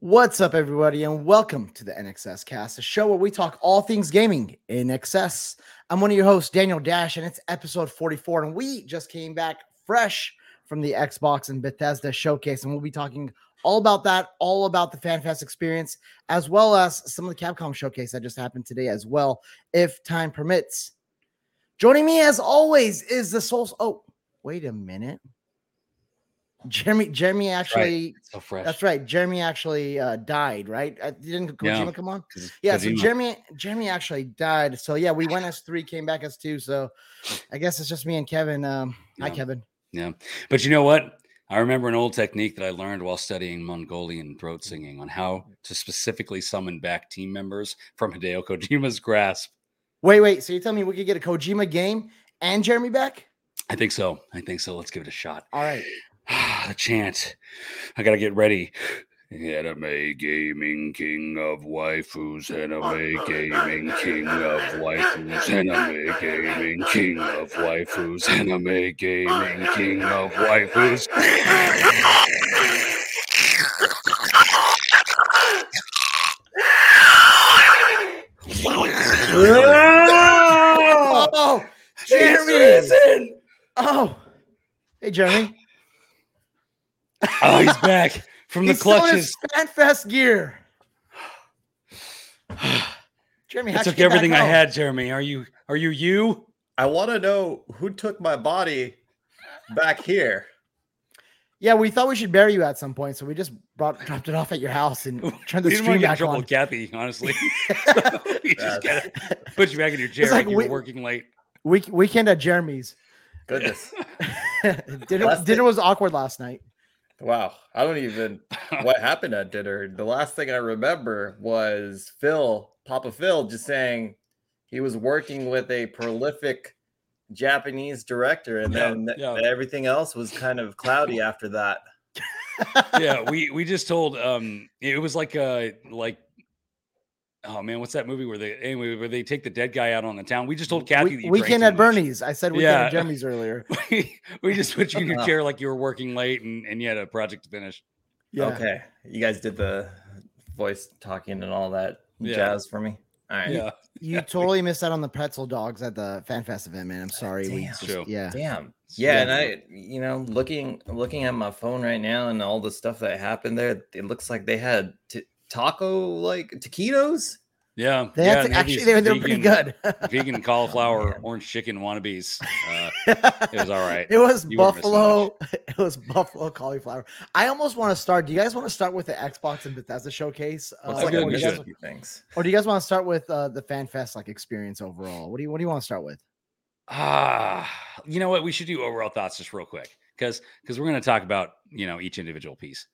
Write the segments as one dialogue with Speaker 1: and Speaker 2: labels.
Speaker 1: What's up, everybody, and welcome to the NXS Cast, a show where we talk all things gaming in excess. I'm one of your hosts, Daniel Dash, and it's episode 44. And we just came back fresh from the Xbox and Bethesda showcase, and we'll be talking all about that, all about the FanFest experience, as well as some of the Capcom showcase that just happened today, as well, if time permits. Joining me, as always, is the Souls. Oh, wait a minute. Jeremy, Jeremy actually,
Speaker 2: So fresh.
Speaker 1: that's right. Jeremy actually uh, died, right? Uh, didn't Kojima
Speaker 2: Yeah.
Speaker 1: come on?
Speaker 2: 'Cause
Speaker 1: Yeah, so Jeremy, Jeremy actually died. So yeah, we went as three, came back as two. So I guess it's just me and Kevin. Um, hi, Kevin.
Speaker 2: Yeah. But you know what? I remember an old technique that I learned while studying Mongolian throat singing on how to specifically summon back team members from Hideo Kojima's grasp.
Speaker 1: Wait, wait. So you tell me we could get a Kojima game and Jeremy back?
Speaker 2: I think so. I think so. Let's give it a shot.
Speaker 1: All right.
Speaker 2: the chant. I gotta get ready. Anime gaming king of waifus, anime gaming king of waifus, anime gaming king of waifus, anime gaming king of waifus.
Speaker 1: Oh, Jeremy. Oh, hey, Jeremy.
Speaker 2: Oh, he's back from the
Speaker 1: He's still in
Speaker 2: clutches.
Speaker 1: his FanFest gear. Jeremy,
Speaker 2: I took everything I had, Jeremy. Are you are you you?
Speaker 3: I want to know who took my body back here.
Speaker 1: Yeah, we thought we should bury you at some point, so we just brought dropped it off at your house and turned the
Speaker 2: We didn't
Speaker 1: stream
Speaker 2: want to get in
Speaker 1: back
Speaker 2: trouble
Speaker 1: on.
Speaker 2: with Kathy, honestly. we just gotta put you back in your chair
Speaker 1: like
Speaker 2: like you
Speaker 1: we-
Speaker 2: were working late.
Speaker 1: Week weekend at Jeremy's.
Speaker 3: Goodness.
Speaker 1: dinner dinner was awkward last night.
Speaker 3: Wow. I don't even what happened at dinner. The last thing I remember was Phil, Papa Phil, just saying he was working with a prolific Japanese director, and
Speaker 2: Yeah,
Speaker 3: then th-
Speaker 2: yeah.
Speaker 3: everything else was kind of cloudy after that.
Speaker 2: yeah, we we just told um it was like uh like oh man, what's that movie where they anyway where they take the dead guy out on the town? We just told Kathy
Speaker 1: We-
Speaker 2: that you drank
Speaker 1: weekend at
Speaker 2: much.
Speaker 1: Bernie's. I said weekend
Speaker 2: Yeah.
Speaker 1: at Jeremy's earlier.
Speaker 2: we, we just put you in your chair like you were working late and, and you had a project to finish.
Speaker 1: Yeah.
Speaker 3: Okay. You guys did the voice talking and all that
Speaker 2: Yeah.
Speaker 3: jazz for me. All right.
Speaker 2: Yeah.
Speaker 1: You totally missed out on the pretzel dogs at the FanFest event, man. I'm sorry. we
Speaker 3: Damn.
Speaker 1: just-
Speaker 2: True.
Speaker 1: yeah.
Speaker 3: Damn.
Speaker 2: Yeah,
Speaker 3: Yeah, and. I, you know, looking looking at my phone right now and all the stuff that happened there, it looks like they had t- taco like taquitos.
Speaker 2: Yeah.
Speaker 1: They
Speaker 2: yeah,
Speaker 1: to, actually they were, they were pretty good.
Speaker 2: Vegan cauliflower,
Speaker 3: man.
Speaker 2: orange chicken wannabes. Uh, it was all right.
Speaker 1: It was
Speaker 2: You
Speaker 1: buffalo. It was buffalo cauliflower. I almost want to start. Do you guys want to start with the Xbox and Bethesda showcase, uh,
Speaker 3: like
Speaker 2: good,
Speaker 1: or, do you guys,
Speaker 3: a few things.
Speaker 1: or do you guys want to start with uh, the FanFest like experience overall? What do you What do you want to start with?
Speaker 2: Ah, you know what? We should do overall thoughts just real quick because because we're going to talk about you know each individual piece.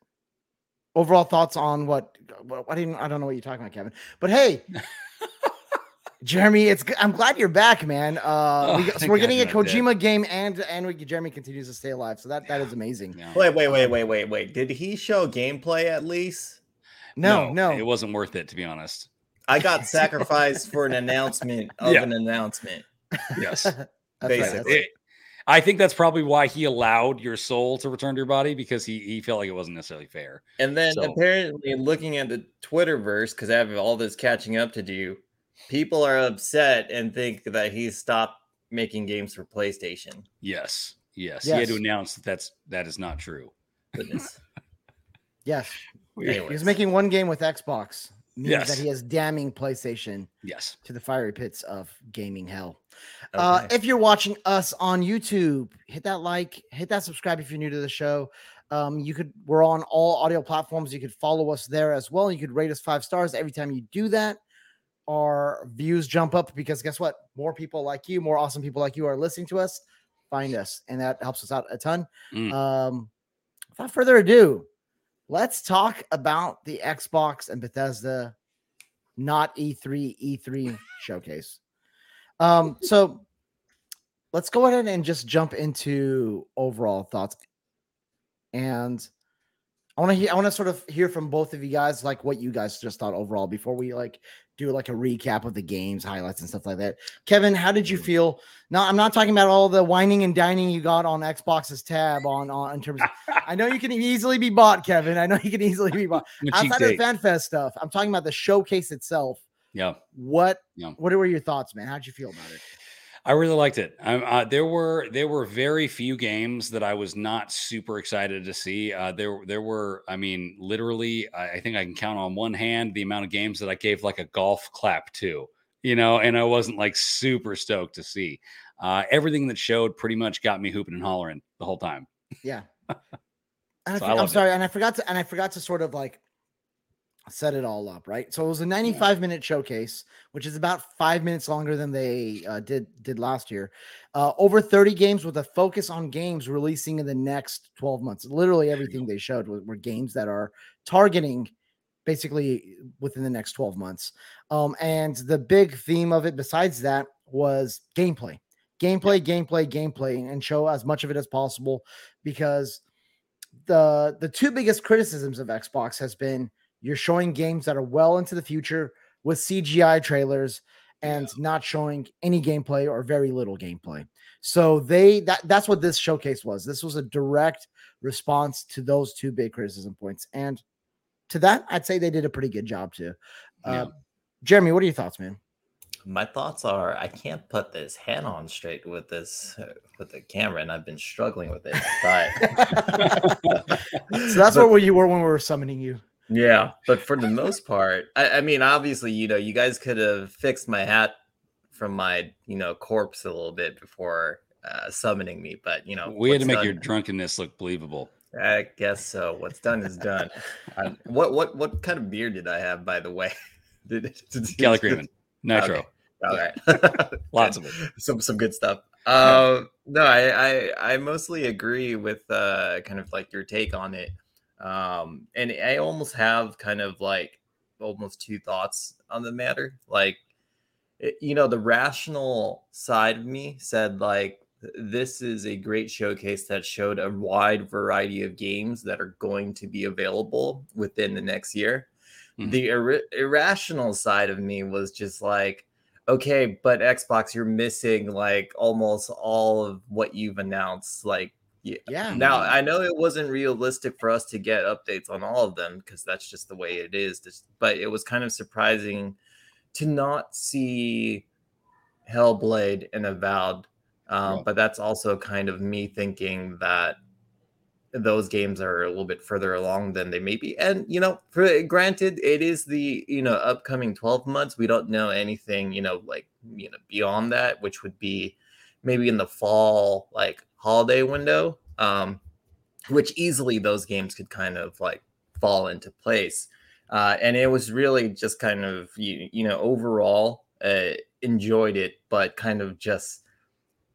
Speaker 1: Overall thoughts on what? what I didn't. I don't know what you're talking about, Kevin. But hey, Jeremy, it's. I'm glad you're back, man. Uh,
Speaker 2: Oh,
Speaker 1: we, so we're getting a
Speaker 2: you're not dead.
Speaker 1: Kojima game, and and we, Jeremy continues to stay alive. So that that is amazing.
Speaker 2: Yeah.
Speaker 3: Wait, wait, wait, wait, wait, wait. Did he show gameplay at least?
Speaker 1: No, no.
Speaker 2: it wasn't worth it to be honest.
Speaker 3: I got sacrificed for an announcement of
Speaker 2: Yeah.
Speaker 3: an announcement.
Speaker 2: Yes,
Speaker 1: that's
Speaker 3: basically.
Speaker 1: right.
Speaker 2: It- I think that's probably why he allowed your soul to return to your body because he he felt like it wasn't necessarily fair.
Speaker 3: And then
Speaker 2: So-
Speaker 3: apparently looking at the Twitterverse, because I have all this catching up to do, people are upset and think that he stopped making games for PlayStation.
Speaker 2: Yes, yes, he had to announce that that's that is not true.
Speaker 1: Yes, he
Speaker 3: Anyways.
Speaker 1: was making one game with Xbox. Means
Speaker 2: Yes.
Speaker 1: that he is damning PlayStation
Speaker 2: Yes,
Speaker 1: to the fiery pits of gaming hell. Uh, if you're watching us on YouTube, hit that like, hit that subscribe if you're new to the show. Um, you could we're on all audio platforms. You could follow us there as well. You could rate us five stars every time you do that. Our views jump up because guess what? More people like you, more awesome people like you are listening to us. Find us, and that helps us out a ton.
Speaker 2: Mm.
Speaker 1: Um, without further ado, let's talk about the Xbox and Bethesda, not E E3 E3 showcase. Um, so let's go ahead and just jump into overall thoughts. And I want to hear. I want to sort of hear from both of you guys, like what you guys just thought overall before we like do like a recap of the games, highlights, and stuff like that. Kevin, how did you
Speaker 2: Mm.
Speaker 1: feel? No, I'm not talking about all the wining and dining you got on Xbox's tab on on in terms. Of, I know you can easily be bought, Kevin. I know you can easily be bought
Speaker 2: I'm a cheap
Speaker 1: outside of the. FanFest stuff. I'm talking about the showcase itself.
Speaker 2: Yeah.
Speaker 1: What
Speaker 2: Yeah.
Speaker 1: what were your thoughts, man? How'd you feel about it?
Speaker 2: I really liked it. Um, uh, there were there were very few games that I was not super excited to see. Uh, there there were, I mean, literally, I, I think I can count on one hand the amount of games that I gave like a golf clap to, you know, and I wasn't like super stoked to see. Uh, everything that showed pretty much got me hooping and hollering the whole time.
Speaker 1: Yeah. And I
Speaker 2: So I
Speaker 1: I'm
Speaker 2: loved it.
Speaker 1: sorry, and I forgot to and I forgot to sort of like set it all up, right? So it was a 95 minute showcase, which is about five minutes longer than they uh, did did last year. Uh, over 30 games with a focus on games releasing in the next 12 months. Literally everything they showed were, were games that are targeting basically within the next 12 months. Um, and the big theme of it, besides that, was gameplay, gameplay, gameplay, gameplay, and show as much of it as possible because the the two biggest criticisms of Xbox has been you're showing games that are well into the future with CGI trailers and not showing any gameplay or very little gameplay. So they that that's what this showcase was. This was a direct response to those two big criticism points. And to that, I'd say they did a pretty good job too. Uh,
Speaker 2: Yeah.
Speaker 1: Jeremy, what are your thoughts, man?
Speaker 3: My thoughts are I can't put this head on straight with this uh, with the camera, and I've been struggling with it. But
Speaker 1: so that's
Speaker 3: But-
Speaker 1: where you were when we were summoning you.
Speaker 3: Yeah, but for the most part, I, I mean, obviously, you know, you guys could have fixed my hat from my you know corpse a little bit before uh, summoning me, but you know,
Speaker 2: we had to make
Speaker 3: done-
Speaker 2: your drunkenness look believable.
Speaker 3: I guess so. What's done is done. Um, what what what kind of beer did I have, by the way? Did, did,
Speaker 2: Kelly Creeman, Nitro,
Speaker 3: Okay. All right.
Speaker 2: lots of it.
Speaker 3: some some good stuff. Uh, no, I, I I mostly agree with uh, kind of like your take on it, um, and I almost have kind of like almost two thoughts on the matter. Like, it, you know, the rational side of me said like this is a great showcase that showed a wide variety of games that are going to be available within the next year.
Speaker 2: Mhm.
Speaker 3: The ir- irrational side of me was just like, okay, but Xbox, you're missing like almost all of what you've announced. Like, yeah.
Speaker 1: Yeah.
Speaker 3: Now I know it wasn't realistic for us to get updates on all of them because that's just the way it is. Just- But it was kind of surprising to not see Hellblade and Avowed. Um,
Speaker 2: Yeah.
Speaker 3: But that's also kind of me thinking that those games are a little bit further along than they may be. And you know, for granted, it is the you know upcoming 12 months. We don't know anything, you know, like you know, beyond that, which would be maybe in the fall, like holiday window. Um, which easily those games could kind of like fall into place. Uh, and it was really just kind of you, you know overall uh, enjoyed it, but kind of just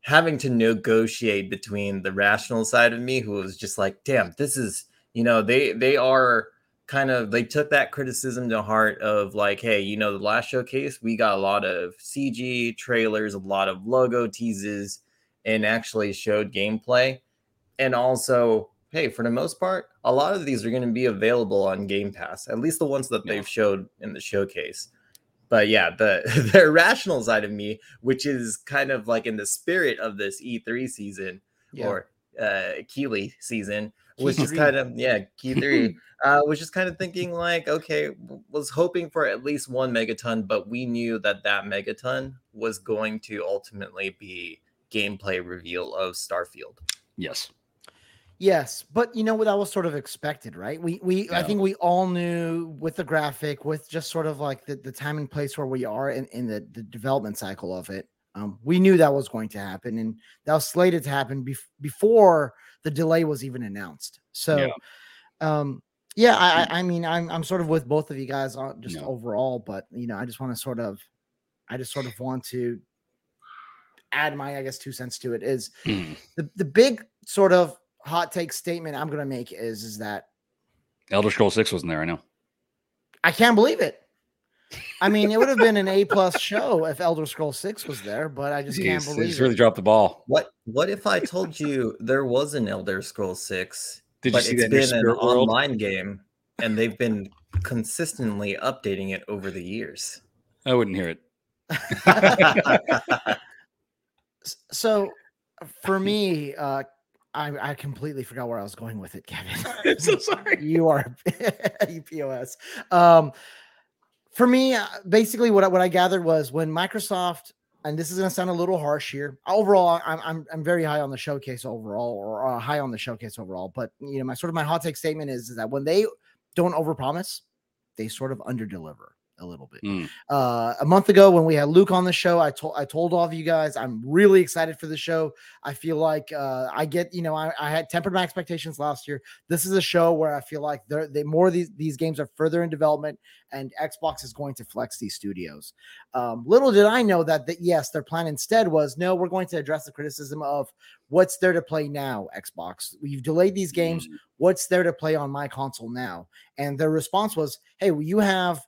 Speaker 3: having to negotiate between the rational side of me who was just like damn this is you know they they are kind of they took that criticism to heart of like hey you know the last showcase we got a lot of cg trailers a lot of logo teases and actually showed gameplay and also hey for the most part a lot of these are going to be available on game pass at least the ones that
Speaker 2: Yeah.
Speaker 3: they've showed in the showcase but yeah the the irrational side of me which is kind of like in the spirit of this e3 season
Speaker 1: Yeah.
Speaker 3: or uh Keighley season was just kind of yeah key three uh was just kind of thinking like okay was hoping for at least one megaton but we knew that that megaton was going to ultimately be gameplay reveal of starfield
Speaker 2: Yes.
Speaker 1: Yes, but you know what that was sort of expected, right? We we I think we all knew with the graphic, with just sort of like the, the time and place where we are in, in the, the development cycle of it. Um, we knew that was going to happen, and that was slated to happen bef- before the delay was even announced. So,
Speaker 2: Yeah.
Speaker 1: um, yeah, I, I I mean, I'm I'm sort of with both of you guys on just
Speaker 2: Yeah.
Speaker 1: overall, but you know, I just want to sort of, I just sort of want to add my, I guess, two cents to it. Is
Speaker 2: Mhm.
Speaker 1: the the big sort of hot take statement I'm going to make is is that
Speaker 2: Elder Scroll Six wasn't there. I know.
Speaker 1: I can't believe it. I mean, it would have been an A plus show if Elder Scroll Six was there, but I just can't
Speaker 2: Jeez, they
Speaker 1: believe
Speaker 2: just
Speaker 1: it.
Speaker 2: really dropped the ball.
Speaker 3: what what if i told you there was an elder scroll 6
Speaker 2: Did you
Speaker 3: but
Speaker 2: see
Speaker 3: it's
Speaker 2: that in your
Speaker 3: been an
Speaker 2: World?
Speaker 3: online game, and they've been consistently updating it over the years.
Speaker 2: I wouldn't hear it.
Speaker 1: So for me, uh, I, I completely forgot where I was going with it, Kevin.
Speaker 2: I'm so sorry.
Speaker 1: you are you POS. Um, for me, uh, basically, what I, what I gathered was when Microsoft, and this is going to sound a little harsh here. Overall, I'm I'm I'm very high on the showcase overall, or uh, high on the showcase overall. But you know, my sort of my hot take statement is, is that when they don't overpromise, they sort of underdeliver a little bit.
Speaker 2: Mm.
Speaker 1: Uh, a month ago, when we had Luke on the show, I told I told all of you guys I'm really excited for the show. I feel like uh, I get you know I, I had tempered my expectations last year. This is a show where I feel like they're they more of these these games are further in development, and Xbox is going to flex these studios. Um, little did I know that that yes, their plan instead was no, we're going to address the criticism of what's there to play now. Xbox, we've delayed these games
Speaker 2: Mm.
Speaker 1: what's there to play on my console now? And their response was, hey, well, you have,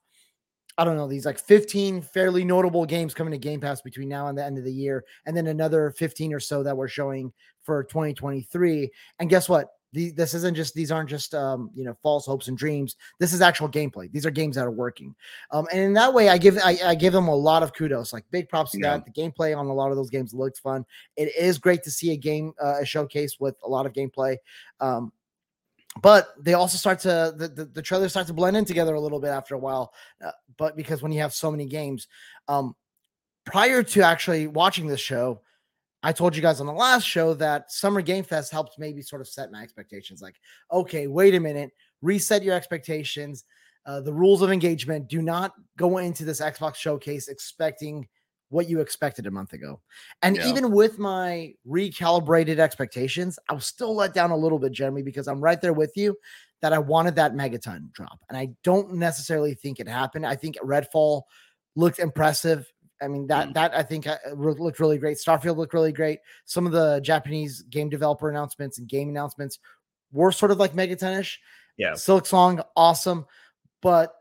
Speaker 1: I don't know, these like 15 fairly notable games coming to Game Pass between now and the end of the year, and then another 15 or so that we're showing for 2023. And guess what? The, this isn't just these aren't just um, you know false hopes and dreams. This is actual gameplay. These are games that are working, um, and in that way, I give I, I give them a lot of kudos. Like big props to
Speaker 2: Yeah.
Speaker 1: that. The gameplay on a lot of those games looked fun. It is great to see a game uh, a showcase with a lot of gameplay. Um, but they also start to the, the, the trailers start to blend in together a little bit after a while uh, but because when you have so many games um prior to actually watching this show i told you guys on the last show that summer game fest helped maybe sort of set my expectations like okay wait a minute reset your expectations uh, the rules of engagement do not go into this xbox showcase expecting what you expected a month ago and
Speaker 2: Yeah.
Speaker 1: even with my recalibrated expectations, I was still let down a little bit, Jeremy, because I'm right there with you that I wanted that megaton drop. And I don't necessarily think it happened. I think Redfall looked impressive. I mean, that
Speaker 2: Mm.
Speaker 1: that I think uh, looked really great. Starfield looked really great. Some of the Japanese game developer announcements and game announcements were sort of like megatonish.
Speaker 3: Yeah.
Speaker 1: Silksong, awesome. But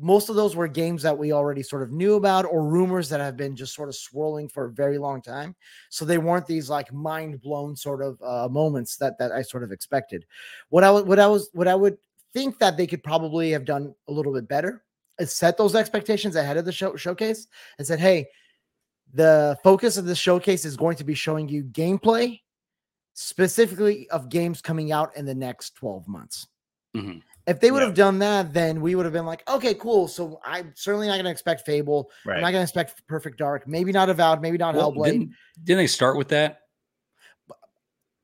Speaker 1: most of those were games that we already sort of knew about or rumors that have been just sort of swirling for a very long time. So they weren't these like mind blown sort of uh, moments that that I sort of expected. What I would what I was what I would think that they could probably have done a little bit better is set those expectations ahead of the show showcase and said, hey, the focus of the showcase is going to be showing you gameplay specifically of games coming out in the next 12 months.
Speaker 2: Mhm.
Speaker 1: If they would
Speaker 3: Yeah.
Speaker 1: have done that, then we would have been like, okay, cool. So I'm certainly not going to expect Fable. I'm not going to expect Perfect Dark. Maybe not Avowed. Maybe not
Speaker 2: Well,
Speaker 1: Hellblade.
Speaker 2: didn't, didn't they start with that?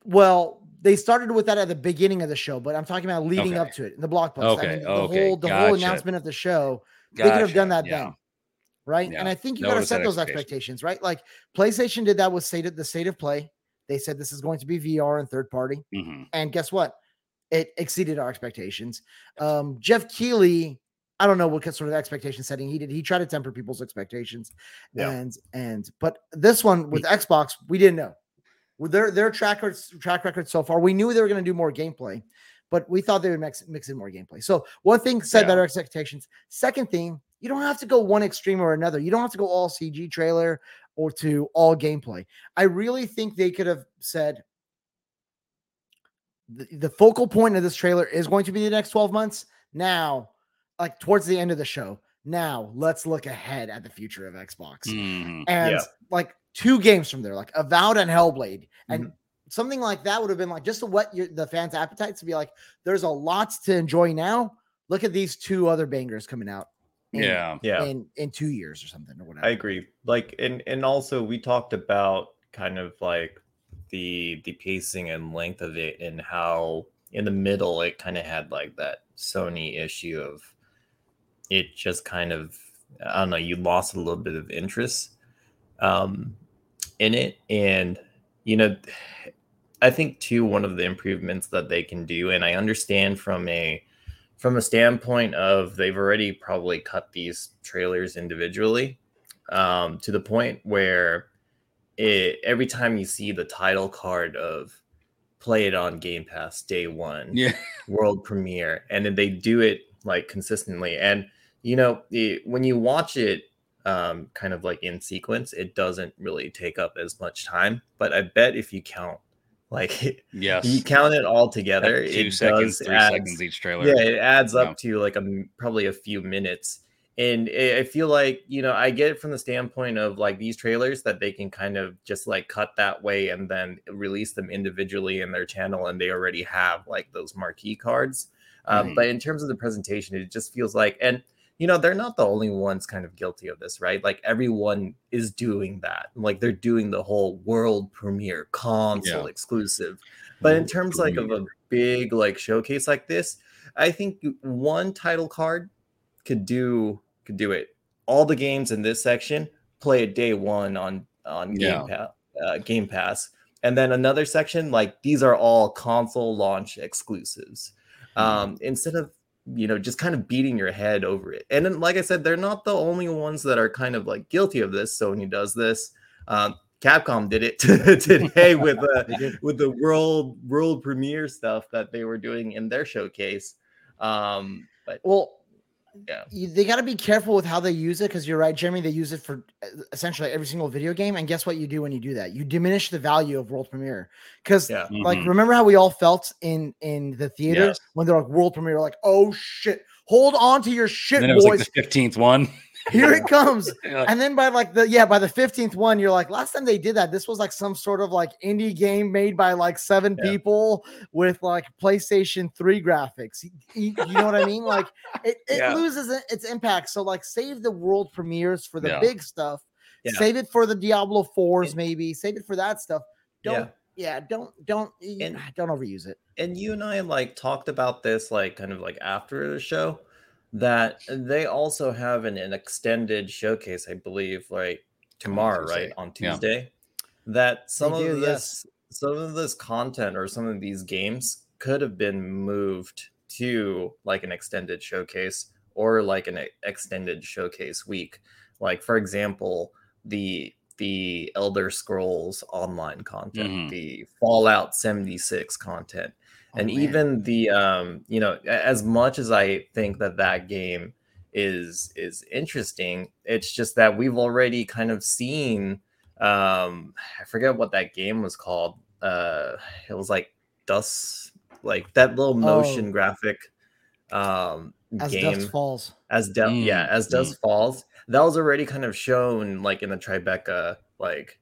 Speaker 1: Well, they started with that at the beginning of the show, but I'm talking about leading
Speaker 2: Okay.
Speaker 1: up to it in the blog post.
Speaker 2: Okay,
Speaker 1: I mean, the
Speaker 2: okay,
Speaker 1: whole the whole announcement of the show, they could have done that
Speaker 2: Gotcha, yeah.
Speaker 1: then, right?
Speaker 2: Yeah.
Speaker 1: And I think you
Speaker 2: No
Speaker 1: got to set those
Speaker 2: expectations.
Speaker 1: expectations, right? Like PlayStation did that with state of the state of play. They said this is going to be VR and third party,
Speaker 2: Mhm.
Speaker 1: and guess what? It exceeded our expectations. Um, Geoff Keighley, I don't know what sort of expectation setting he did. He tried to temper people's expectations,
Speaker 3: Yeah.
Speaker 1: and and but this one with Xbox, we didn't know. With their their track record, track record so far, we knew they were going to do more gameplay, but we thought they would mix mix in more gameplay. So one thing set
Speaker 3: Yeah.
Speaker 1: better expectations. Second thing, you don't have to go one extreme or another. You don't have to go all CG trailer or to all gameplay. I really think they could have said the, the focal point of this trailer is going to be the next 12 months. Now, like towards the end of the show, now let's look ahead at the future of Xbox.
Speaker 2: Mhm.
Speaker 1: And
Speaker 3: Yeah.
Speaker 1: like two games from there, like Avowed and Hellblade, and
Speaker 3: Mm-hmm.
Speaker 1: something like that would have been like just to whet your, the fans' appetites to be like, there's a lot to enjoy now. Look at these two other bangers coming out. in-
Speaker 2: Yeah.
Speaker 3: Yeah.
Speaker 1: in in two years or something or whatever.
Speaker 3: I agree. Like and and also we talked about kind of like the the pacing and length of it and how in the middle it kind of had like that Sony issue of it just kind of I don't know, you lost a little bit of interest um in it. And you know I think too one of the improvements that they can do and I understand from a from a standpoint of they've already probably cut these trailers individually um, to the point where it, every time you see the title card of play it on Game Pass day one,
Speaker 2: Yeah.
Speaker 3: world premiere, and then they do it like consistently. And you know, it, when you watch it um, kind of like in sequence, it doesn't really take up as much time. But I bet if you count Like
Speaker 2: Yes.
Speaker 3: you count it all together,
Speaker 2: two
Speaker 3: it
Speaker 2: seconds,
Speaker 3: does
Speaker 2: three
Speaker 3: adds-
Speaker 2: seconds each trailer.
Speaker 3: yeah, it adds up to like a probably a few minutes. And I feel like, you know, I get it from the standpoint of like these trailers that they can kind of just like cut that way and then release them individually in their channel and they already have like those marquee cards. Uh,
Speaker 2: Mhm.
Speaker 3: But in terms of the presentation, it just feels like, and you know, they're not the only ones kind of guilty of this, right? Like everyone is doing that. Like they're doing the whole world premiere console exclusive. But in
Speaker 2: World
Speaker 3: terms like of a big like showcase like this, I think one title card could do could do it. All the games in this section play it day one on on
Speaker 2: Yeah.
Speaker 3: Game Pass, uh, Game Pass, and then another section like these are all console launch exclusives.
Speaker 2: Hmm.
Speaker 3: Um, instead of you know just kind of beating your head over it, and then like I said, they're not the only ones that are kind of like guilty of this. Sony does this. Um, Capcom did it today with uh, with the world world premiere stuff that they were doing in their showcase. Um, but
Speaker 1: Well,
Speaker 3: Yeah.
Speaker 1: you- they got to be careful with how they use it because you're right, Jeremy. They use it for uh, essentially every single video game, and guess what you do when you do that? You diminish the value of world premiere because,
Speaker 3: yeah,
Speaker 1: like,
Speaker 2: Mhm.
Speaker 1: remember how we all felt in in the theaters
Speaker 3: Yes.
Speaker 1: when they're like world premiere, like, oh shit, hold on to your shit,
Speaker 2: And then it was
Speaker 1: boys,
Speaker 2: like the fifteenth one.
Speaker 1: Here it comes. And then by like the yeah, by the fifteenth one, you're like, last time they did that, this was like some sort of like indie game made by like seven
Speaker 3: Yeah.
Speaker 1: people with like PlayStation 3 graphics. You, you- know what I mean? Like it, it
Speaker 3: Yeah.
Speaker 1: loses its impact. So like save the world premieres for the
Speaker 2: Yeah.
Speaker 1: big stuff. Save it for the Diablo 4s,
Speaker 3: And-
Speaker 1: maybe. Save it for that stuff. Don't yeah, don't don't
Speaker 3: And-
Speaker 1: don't overuse it.
Speaker 3: and you and I like talked about this like kind of like after the show that they also have an, an extended showcase, I believe, like tomorrow, right
Speaker 2: Tuesday.
Speaker 3: on
Speaker 2: Yeah.
Speaker 3: Tuesday. That some
Speaker 1: do,
Speaker 3: of
Speaker 1: yes.
Speaker 3: this, some of this content or some of these games could have been moved to like an extended showcase or like an extended showcase week. Like for example, the the Elder Scrolls online content,
Speaker 2: Mhm.
Speaker 3: the Fallout 76 content and
Speaker 1: man.
Speaker 3: even the um you know as much as i think that that game is is interesting it's just that we've already kind of seen um i forget what that game was called uh it was like dust like that little motion
Speaker 1: Oh.
Speaker 3: graphic um
Speaker 1: as
Speaker 3: game
Speaker 1: Dusk Falls.
Speaker 3: as dust
Speaker 2: Mm,
Speaker 3: yeah as Dusk Falls that was already kind of shown like in the tribeca like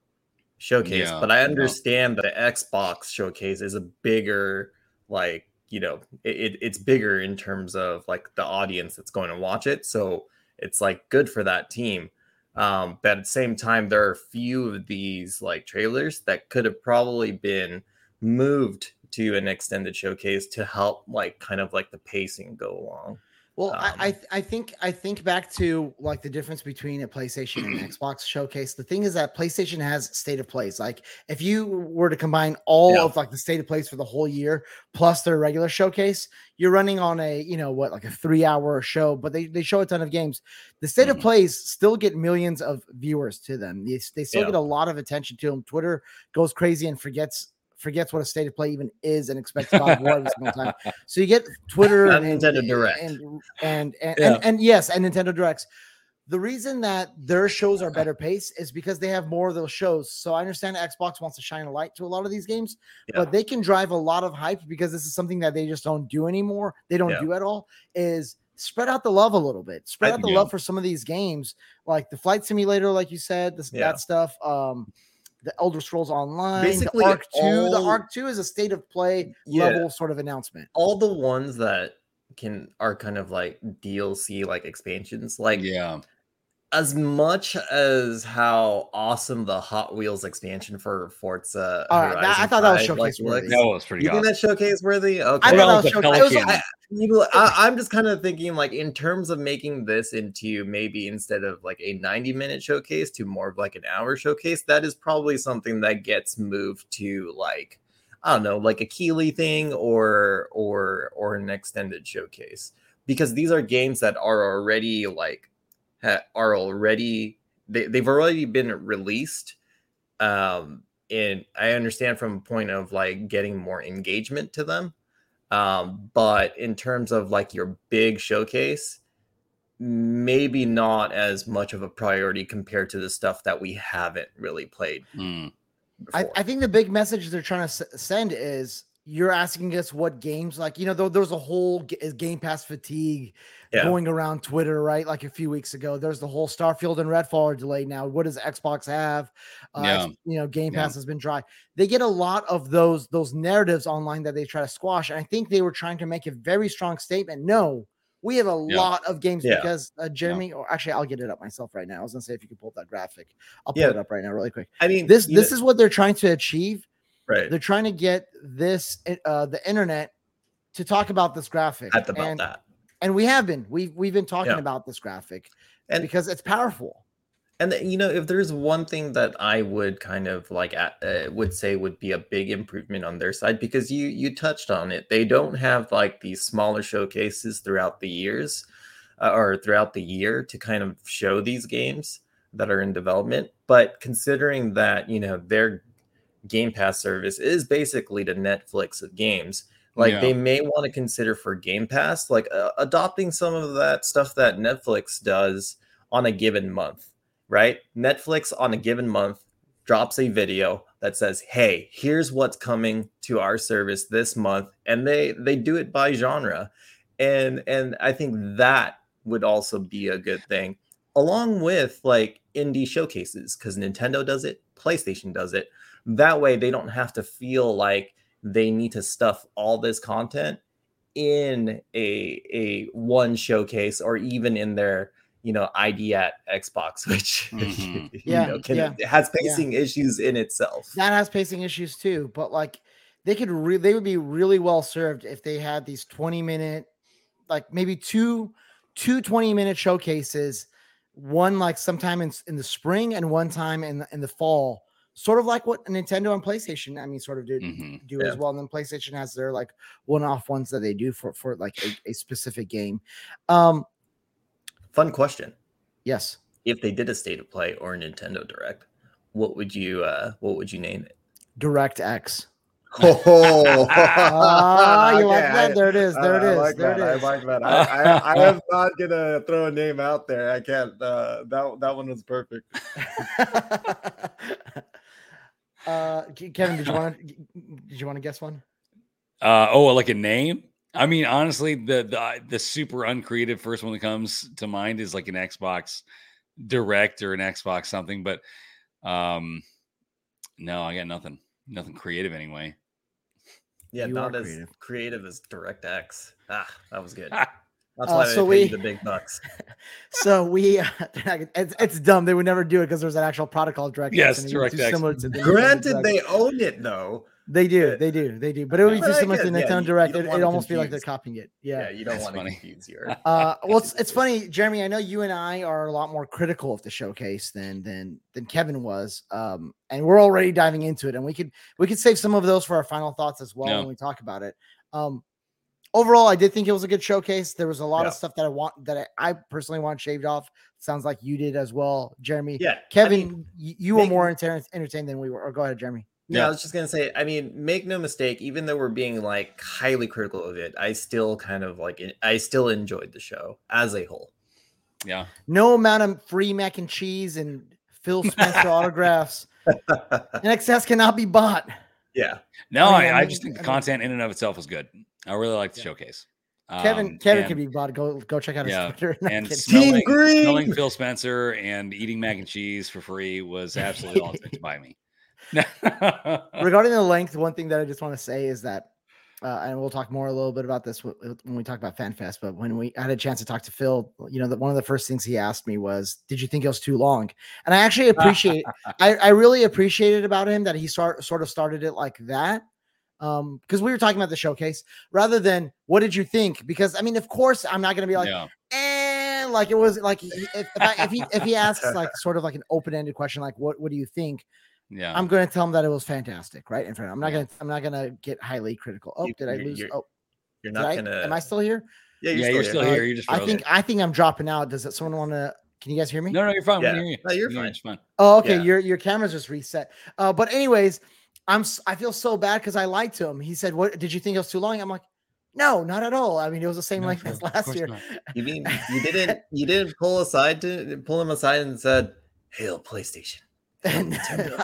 Speaker 3: showcase
Speaker 2: Yeah,
Speaker 3: but i
Speaker 2: yeah.
Speaker 3: understand that the xbox showcase is a bigger like you know it, it- it's bigger in terms of like the audience that's going to watch it. So it's like good for that team. Um but at the same time there are a few of these like trailers that could have probably been moved to an extended showcase to help like kind of like the pacing go along
Speaker 1: Well,
Speaker 3: Um,
Speaker 1: I, I th- I think I think back to like the difference between a PlayStation and Xbox showcase. The thing is that PlayStation has state of plays. Like if you were to combine all
Speaker 3: Yeah.
Speaker 1: of like the state of plays for the whole year plus their regular showcase, you're running on a you know what like a three hour show, but they, they show a ton of games. The state of
Speaker 2: Mhm.
Speaker 1: plays still get millions of viewers to them. They, they still
Speaker 3: Yeah.
Speaker 1: get a lot of attention to them. Twitter goes crazy and forgets forgets what a state of play even is and expects of War every single time. So you get Twitter
Speaker 3: And
Speaker 1: and,
Speaker 3: Nintendo Direct.
Speaker 1: and and and,
Speaker 3: Yeah.
Speaker 1: and and yes, and Nintendo Directs. The reason that their shows are better paced is because they have more of those shows. So I understand Xbox wants to shine a light to a lot of these games,
Speaker 3: Yeah.
Speaker 1: but they can drive a lot of hype because this is something that they just don't do anymore. They don't
Speaker 3: Yeah.
Speaker 1: do at all. Is spread out the love a little bit. Spread out the love for some of these games, like the Flight Simulator, like you said, this, that stuff. Um, the Elder Scrolls Online,
Speaker 3: Basically,
Speaker 1: the Ark Two. The Ark Two is a state of play
Speaker 3: Yeah.
Speaker 1: level sort of announcement.
Speaker 3: all the ones that can are kind of like DLC like expansions like
Speaker 2: yeah.
Speaker 3: As much as how awesome the Hot Wheels expansion for Forza
Speaker 1: All right, that- I thought that was showcase
Speaker 3: looks.
Speaker 1: worthy.
Speaker 2: That was pretty
Speaker 3: you think
Speaker 2: awesome.
Speaker 3: that's showcase worthy? Okay.
Speaker 1: I
Speaker 2: What
Speaker 1: thought
Speaker 2: about
Speaker 1: that was showcase. It was,
Speaker 2: Pelican?
Speaker 1: I-
Speaker 3: You know, I, I'm just kind of thinking like in terms of making this into maybe instead of like a 90 minute showcase to more of like an hour showcase, that is probably something that gets moved to like I don't know, like a Keighley thing or or or an extended showcase because these are games that are already like ha- are already they, they've already been released um and i understand from a point of like getting more engagement to them um but in terms of like your big showcase maybe not as much of a priority compared to the stuff that we haven't really played
Speaker 2: Mm.
Speaker 1: I. I think the big message they're trying to s- send is you're asking us what games like you know there, there's a whole G- game pass fatigue
Speaker 3: Yeah.
Speaker 1: going around twitter right like a few weeks ago there's the whole starfield and redfall are delayed now what does xbox have uh,
Speaker 2: Yeah.
Speaker 1: You know game
Speaker 2: Yeah.
Speaker 1: pass has been dry they get a lot of those those narratives online that they try to squash and i think they were trying to make a very strong statement no we have a
Speaker 2: Yeah.
Speaker 1: lot of games
Speaker 3: Yeah.
Speaker 1: because uh, jeremy or actually i'll get it up myself right now i was gonna say if you could pull up that graphic i'll pull
Speaker 3: Yeah.
Speaker 1: it up right now really quick
Speaker 3: I mean,
Speaker 1: this this
Speaker 3: know-
Speaker 1: is what they're trying to achieve
Speaker 3: right
Speaker 1: they're trying to get this uh the internet to talk about this graphic
Speaker 3: at about
Speaker 1: and,
Speaker 3: that.
Speaker 1: And we have been we've we've been talking
Speaker 3: Yeah.
Speaker 1: about this graphic
Speaker 3: And-
Speaker 1: because it's powerful
Speaker 3: And th- you know, if there's one thing that I would kind of like at, uh, would say would be a big improvement on their side, because you you touched on it, they don't have like these smaller showcases throughout the years uh, or throughout the year to kind of show these games that are in development. But considering that you know their Game Pass service is basically the Netflix of games, like
Speaker 2: Yeah.
Speaker 3: they may want to consider for Game Pass, like uh, adopting some of that stuff that Netflix does on a given month, right? Netflix on a given month drops a video that says, "Hey, here's what's coming to our service this month," and they they do it by genre, and and I think that would also be a good thing, along with like indie showcases because Nintendo does it, PlayStation does it. That way, they don't have to feel like they need to stuff all this content in a a one showcase or even in their you know ID at Xbox, which
Speaker 2: Mhm.
Speaker 3: you
Speaker 1: Yeah,
Speaker 3: know, can,
Speaker 1: yeah,
Speaker 3: it has
Speaker 1: yeah.
Speaker 3: pacing issues in itself.
Speaker 1: that has pacing issues too but like they could re- they would be really well served if they had these 20 minute like maybe two two 20 minute showcases one like sometime in, in the spring and one time in in the fall sort of like what nintendo and playstation i mean sort of did
Speaker 2: Mhm.
Speaker 1: do
Speaker 3: Yeah.
Speaker 1: as well and then playstation has their like one-off ones that they do for for like a, a specific game um
Speaker 3: Fun question:
Speaker 1: yes
Speaker 3: If they did a state of play or a Nintendo Direct, what would you uh what would you name it?
Speaker 1: direct x
Speaker 3: Oh,
Speaker 1: ah you like that there it is there it is
Speaker 4: I like
Speaker 1: there
Speaker 4: that.
Speaker 1: it is
Speaker 4: I like that. I, I, I am not gonna throw a name out there. I can't. Uh, that that one was perfect.
Speaker 1: uh kevin did you want to did you want to guess one
Speaker 2: Uh, oh, like a name? I mean, honestly, the the the super uncreative first one that comes to mind is like an Xbox Direct or an Xbox something, but um, no, I got nothing, nothing creative anyway.
Speaker 3: yeah,
Speaker 1: You
Speaker 3: not as
Speaker 1: creative.
Speaker 3: creative. as DirectX. Ah, that was good. That's
Speaker 1: Uh,
Speaker 3: why
Speaker 1: so we-
Speaker 3: the big bucks.
Speaker 1: so we it's, it's dumb they would never do it because there's an actual product called direct
Speaker 2: Yes,
Speaker 1: and it
Speaker 2: DirectX.
Speaker 1: similar to the
Speaker 3: Granted, they own it though.
Speaker 1: they do
Speaker 3: yeah.
Speaker 1: they do they do but it would be
Speaker 3: But
Speaker 1: too
Speaker 3: I
Speaker 1: similar to
Speaker 3: get-
Speaker 1: the
Speaker 3: yeah,
Speaker 1: Direct
Speaker 3: you
Speaker 1: It, would almost be like they're copying it
Speaker 3: Yeah,
Speaker 1: yeah,
Speaker 3: you don't
Speaker 2: That's
Speaker 3: want to
Speaker 2: funny.
Speaker 3: confuse your.
Speaker 1: Uh, well, it's, it's funny, Jeremy. I know you and I are a lot more critical of the showcase than than than Kevin was, um, and we're already diving into it. And we could we could save some of those for our final thoughts as well
Speaker 2: Yeah.
Speaker 1: when we talk about it. Um, overall, I did think it was a good showcase. There was a lot of stuff that I want that I, I personally want shaved off. Sounds like you did as well, Jeremy.
Speaker 3: Yeah, I
Speaker 1: Kevin,
Speaker 3: mean,
Speaker 1: y- you were more enter- entertained than we were. Or go ahead, Jeremy.
Speaker 3: Yeah,
Speaker 2: Yeah.
Speaker 3: I was just gonna say. I mean, make no mistake. Even though we're being like highly critical of it, I still kind of like. it- I still enjoyed the show as a whole.
Speaker 2: yeah,
Speaker 1: No amount of free mac and cheese and Phil Spencer autographs and excess cannot be bought.
Speaker 3: yeah,
Speaker 2: no,
Speaker 1: I mean,
Speaker 2: I,
Speaker 1: I
Speaker 2: I just think the
Speaker 1: I mean-
Speaker 2: content in and of itself was good. I really like the
Speaker 1: Yeah.
Speaker 2: showcase.
Speaker 1: Kevin,
Speaker 2: Um,
Speaker 1: Kevin
Speaker 2: and-
Speaker 1: can be bought. Go go check out his
Speaker 2: Yeah,
Speaker 1: Twitter. No,
Speaker 2: and
Speaker 1: kidding.
Speaker 2: smelling,
Speaker 3: Green!
Speaker 2: smelling Phil Spencer and eating mac and cheese for free was absolutely all it took to buy me.
Speaker 1: Regarding the length, one thing that I just want to say is that, uh, and we'll talk more a little bit about this when we talk about FanFest. But when we had a chance to talk to Phil, you know, that one of the first things he asked me was, "Did you think it was too long?" And I actually appreciate, I, I really appreciated about him that he start sort of started it like that. Um, because we were talking about the showcase rather than what did you think? Because I mean, of course, I'm not gonna be like,
Speaker 2: yeah,
Speaker 1: and like it was like if, if, I, if he if he asks like sort of like an open-ended question like what what do you think
Speaker 2: yeah.
Speaker 1: i'm gonna tell him that it was fantastic right in front i'm not gonna i'm not gonna get highly critical oh
Speaker 3: You-
Speaker 1: did i lose
Speaker 3: you're
Speaker 1: oh
Speaker 3: you're not
Speaker 1: I,
Speaker 3: gonna.
Speaker 1: am i still here
Speaker 3: Yeah,
Speaker 2: yeah, you're still
Speaker 1: here.
Speaker 2: here. You're just
Speaker 1: i
Speaker 2: frozen.
Speaker 1: think i think i'm dropping out does it someone want to can you guys hear me
Speaker 2: no, no, you're fine.
Speaker 3: Yeah.
Speaker 2: can hear you.
Speaker 3: No, you're
Speaker 2: We can hear you
Speaker 3: fine.
Speaker 2: fine.
Speaker 1: oh okay
Speaker 3: yeah.
Speaker 1: your your camera's just reset uh but anyways i'm I feel so bad because i lied to him he said what did you think it was too long i'm like no not at all i mean it was the same
Speaker 2: No,
Speaker 1: length
Speaker 2: sure,
Speaker 1: as last year
Speaker 2: not.
Speaker 3: You mean you didn't? You didn't pull aside to pull him aside and said, "Hail PlayStation."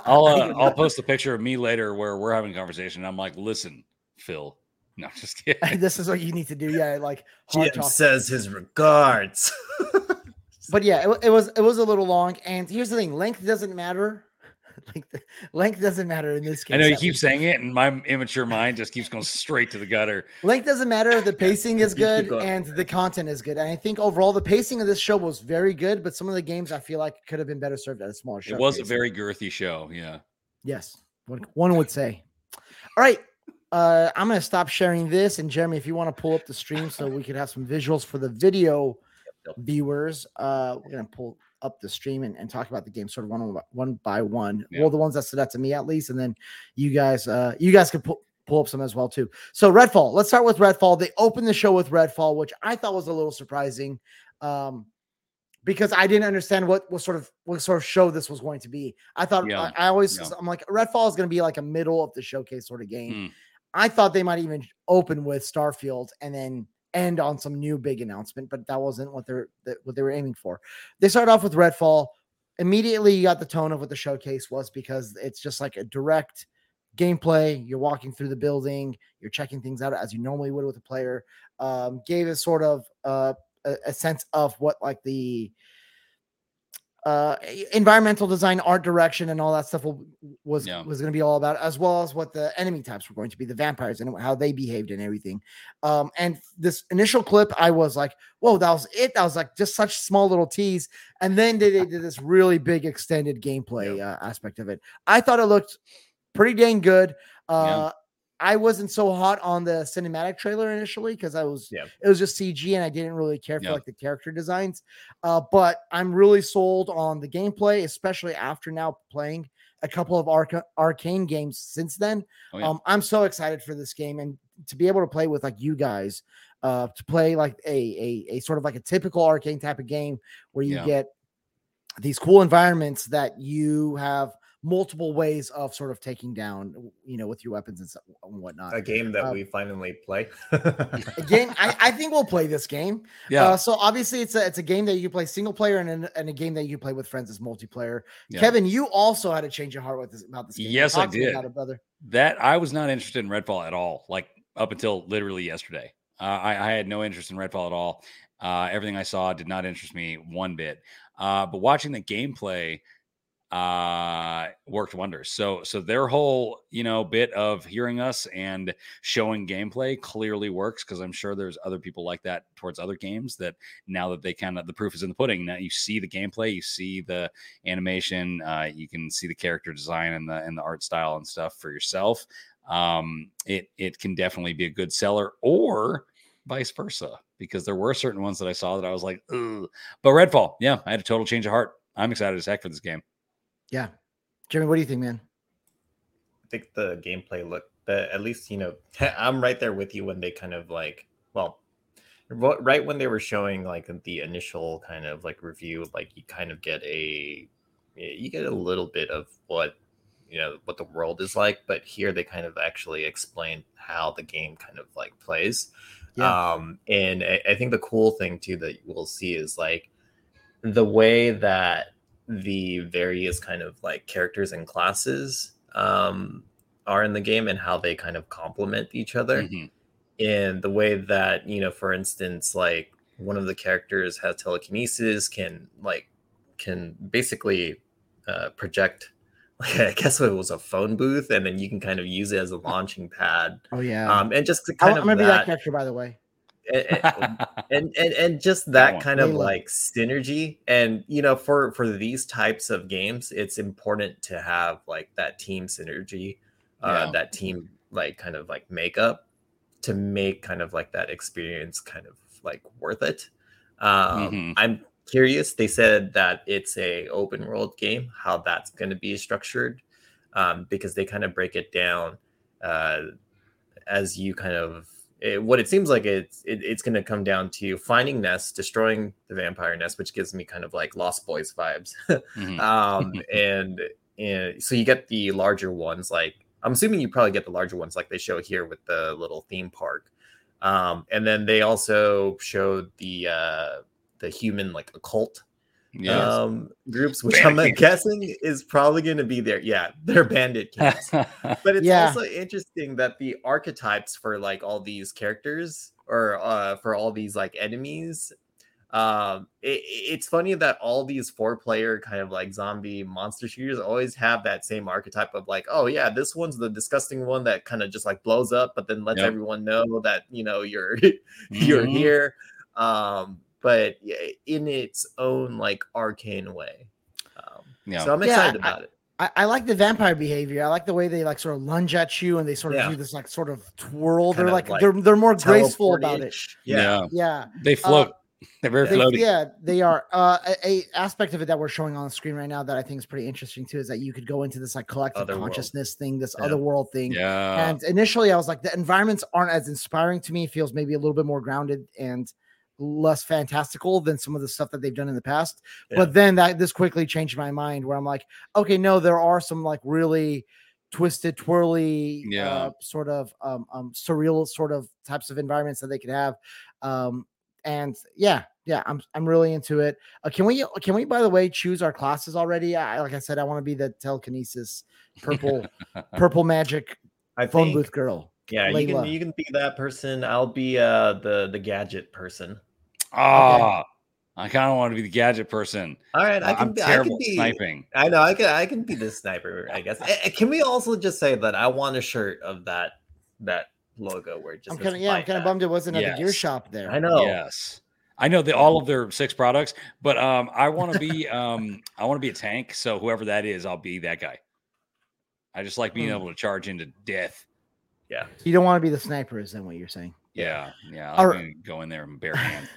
Speaker 2: I'll uh, I'll post a picture of me later where we're having a conversation. And I'm like, listen, Phil. No, just kidding.
Speaker 1: this is what you need to do. Yeah, like hard
Speaker 3: Jim
Speaker 1: talk.
Speaker 3: says his regards.
Speaker 1: But yeah, it, it was it was a little long. And here's the thing: length doesn't matter. like the, length doesn't matter in this case.
Speaker 2: I know you keep
Speaker 1: least.
Speaker 2: saying it, and my immature mind just keeps going straight to the gutter.
Speaker 1: Length doesn't matter. The pacing is good and the content is good. And I think overall the pacing of this show was very good. But some of the games I feel like could have been better served at a smaller show.
Speaker 2: It was a very girthy show. Yeah.
Speaker 1: yes, one, one would say. All right. Uh, I'm gonna stop sharing this, and Jeremy, if you want to pull up the stream so we could have some visuals for the video viewers, uh, we're gonna pull up the stream and, and talk about the game sort of one one by one.
Speaker 2: Yeah.
Speaker 1: Well, the ones that stood out to me at least, and then you guys, uh, you guys could pull pull up some as well too. So Redfall, let's start with Redfall. They opened the show with Redfall, which I thought was a little surprising. Um, because I didn't understand what what sort of what sort of show this was going to be. I thought
Speaker 2: Yeah.
Speaker 1: I, I always
Speaker 2: Yeah.
Speaker 1: I'm like Redfall is going to be like a middle of the showcase sort of game.
Speaker 2: Mm.
Speaker 1: I thought they might even open with Starfield and then end on some new big announcement, but that wasn't what they're what they were aiming for. They started off with Redfall. Immediately, you got the tone of what the showcase was because it's just like a direct gameplay. You're walking through the building, you're checking things out as you normally would with a player. Um, gave us sort of uh, a, a sense of what like the uh environmental design art direction and all that stuff will, was
Speaker 2: Yeah.
Speaker 1: was going to be all about as well as what the enemy types were going to be the vampires and how they behaved and everything. Um and this initial clip i was like whoa that was it? That was like just such small little tease. And then they, they did this really big extended gameplay uh, aspect of it. I thought it looked pretty dang good. Uh I wasn't so hot on the cinematic trailer initially because I was
Speaker 3: Yeah.
Speaker 1: it was just CG and I didn't really care for
Speaker 2: Yeah.
Speaker 1: like the character designs. Uh, but I'm really sold on the gameplay, especially after now playing a couple of arca- Arkane games since then.
Speaker 2: Oh, yeah.
Speaker 1: Um, I'm so excited for this game and to be able to play with like you guys, uh, to play like a a, a sort of like a typical Arkane type of game where you get these cool environments that you have multiple ways of sort of taking down, you know, with your weapons and, so, and whatnot.
Speaker 3: a game that
Speaker 1: Um,
Speaker 3: we finally play.
Speaker 1: Again, I, I think we'll play this game.
Speaker 2: Yeah.
Speaker 1: Uh, so obviously, it's a it's a game that you play single player and, a- and a game that you play with friends as multiplayer.
Speaker 2: Yeah.
Speaker 1: Kevin, you also had a change of heart with this about this game.
Speaker 2: Yes, I
Speaker 1: Talk to
Speaker 2: did.
Speaker 1: about it, brother.
Speaker 2: that I was not interested in Redfall at all. Like up until literally yesterday, uh, I, I had no interest in Redfall at all. Uh, everything I saw did not interest me one bit. Uh, but watching the gameplay uh worked wonders. So so their whole you know bit of hearing us and showing gameplay clearly works because i'm sure there's other people like that towards other games that now that they kind of the proof is in the pudding. Now you see the gameplay you see the animation uh you can see the character design and the and the art style and stuff for yourself. Um it it can definitely be a good seller or vice versa because there were certain ones that i saw that i was like Ugh. but redfall yeah i had a total change of heart. I'm excited as heck for this game
Speaker 1: Yeah, Jeremy, what do you think, man?
Speaker 3: I think the gameplay look the at least you know I'm right there with you when they kind of like well right when they were showing like the initial kind of like review like you kind of get a you get a little bit of what you know what the world is like but here they kind of actually explain how the game kind of like plays
Speaker 1: Yeah.
Speaker 3: um and I, I think the cool thing too that we'll see is like the way that the various kind of like characters and classes um are in the game and how they kind of complement each other
Speaker 2: Mhm.
Speaker 3: in the way that you know for instance like one of the characters has telekinesis can like can basically uh, project like i guess it was a phone booth and then you can kind of use it as a launching pad
Speaker 1: Oh yeah,
Speaker 3: um and just kind of
Speaker 1: remember that
Speaker 3: that,
Speaker 1: character by the way.
Speaker 3: And, and- and and just
Speaker 2: That
Speaker 3: kind of like synergy and you know for for these types of games it's important to have like that team synergy uh
Speaker 2: Yeah.
Speaker 3: that team like kind of like makeup to make kind of like that experience kind of like worth it um
Speaker 2: Mhm.
Speaker 3: i'm curious they said that it's a open world game how that's going to be structured um because they kind of break it down uh as you kind of it, what it seems like it's it, it's going to come down to finding nests destroying the vampire nest which gives me kind of like lost boys vibes
Speaker 2: Mhm.
Speaker 3: um and and so you get the larger ones like i'm assuming you probably get the larger ones like they show here with the little theme park um and then they also showed the uh the human like occult
Speaker 2: Yeah.
Speaker 3: um, groups, which
Speaker 2: Bandit
Speaker 3: I'm
Speaker 2: Kings.
Speaker 3: guessing is probably going to be there. Yeah, they're bandit kings. but it's
Speaker 1: Yeah.
Speaker 3: also interesting that the archetypes for like all these characters or uh for all these like enemies um it, it's funny that all these four player kind of like zombie monster shooters always have that same archetype of like oh yeah this one's the disgusting one that kind of just like blows up but then lets
Speaker 2: Yep.
Speaker 3: everyone know that you know you're you're
Speaker 2: Mhm.
Speaker 3: here um but in its own like Arkane way um
Speaker 2: Yeah.
Speaker 3: so i'm
Speaker 1: Yeah,
Speaker 3: excited
Speaker 1: I-
Speaker 3: about it
Speaker 1: I, I like the vampire behavior. I like the way they like sort of lunge at you and they sort of
Speaker 3: Yeah.
Speaker 1: do this like sort of twirl.
Speaker 3: Kind
Speaker 1: they're
Speaker 3: of
Speaker 1: like,
Speaker 3: like
Speaker 1: they're they're more graceful about it.
Speaker 3: Teleport-ish. yeah
Speaker 1: Yeah.
Speaker 2: They float. They're very
Speaker 1: They-
Speaker 2: floaty.
Speaker 1: yeah, they are. Uh, a, a aspect of it that we're showing on the screen right now that I think is pretty interesting too is that you could go into this like collective
Speaker 3: Other world.
Speaker 1: consciousness thing, this
Speaker 3: Yeah.
Speaker 1: other world thing.
Speaker 2: Yeah.
Speaker 1: And initially, I was like, the environments aren't as inspiring to me. It feels maybe a little bit more grounded and less fantastical than some of the stuff that they've done in the past.
Speaker 3: Yeah.
Speaker 1: But then that this quickly changed my mind where I'm like, okay, no, there are some like really twisted, twirly,
Speaker 2: Yeah.
Speaker 1: uh, sort of um, um, surreal sort of types of environments that they could have. Um, and yeah, yeah, I'm I'm really into it. Uh, can we can we by the way choose our classes already? I like I said, I want to be the telekinesis purple purple magic
Speaker 3: i
Speaker 1: phone
Speaker 3: think
Speaker 1: booth girl.
Speaker 3: Yeah, you can you can be that person. I'll be uh the the gadget person.
Speaker 2: Ah, I kind of want to be the gadget person.
Speaker 3: All right, I can
Speaker 2: I'm
Speaker 3: be. I
Speaker 2: terrible
Speaker 3: can be.
Speaker 2: sniping.
Speaker 3: I know. I can. I can be the sniper. I guess. Can we also just say that I want a shirt of that that logo where it just
Speaker 1: I'm kind of yeah, I'm kind of bummed it wasn't at the gear shop there.
Speaker 3: I know.
Speaker 2: Yes. I know the, all of their six products, but um, I want to be um, I want to be a tank. So whoever that is, I'll be that guy. I just like being
Speaker 1: Hmm.
Speaker 2: able to charge into death.
Speaker 3: Yeah.
Speaker 1: You don't want to be the sniper, is that what you're saying?
Speaker 2: Yeah, yeah.
Speaker 1: All
Speaker 2: I'll
Speaker 1: right.
Speaker 2: go in there and bare hand.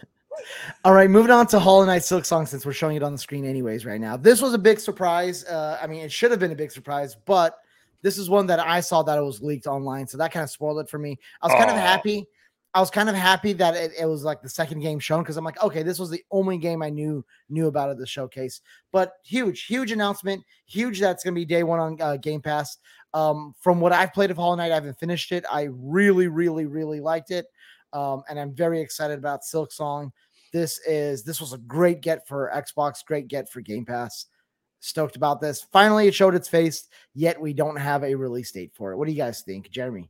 Speaker 1: All right, moving on to Hollow Knight Silksong since we're showing it on the screen anyways right now. This was a big surprise. Uh, I mean, it should have been a big surprise, but this is one that I saw that it was leaked online, so that kind of spoiled it for me. I was kind of happy. I was kind of happy that it, it was like the second game shown because I'm like, okay, this was the only game I knew knew about at the showcase. But huge, huge announcement, huge. That's gonna be day one on uh, Game Pass. Um, from what I've played of Hollow Knight, I haven't finished it. I really, really, really liked it, um, and I'm very excited about Silksong. This is this was a great get for Xbox, great get for Game Pass. Stoked about this. Finally, it showed its face. Yet we don't have a release date for it. What do you guys think, Jeremy?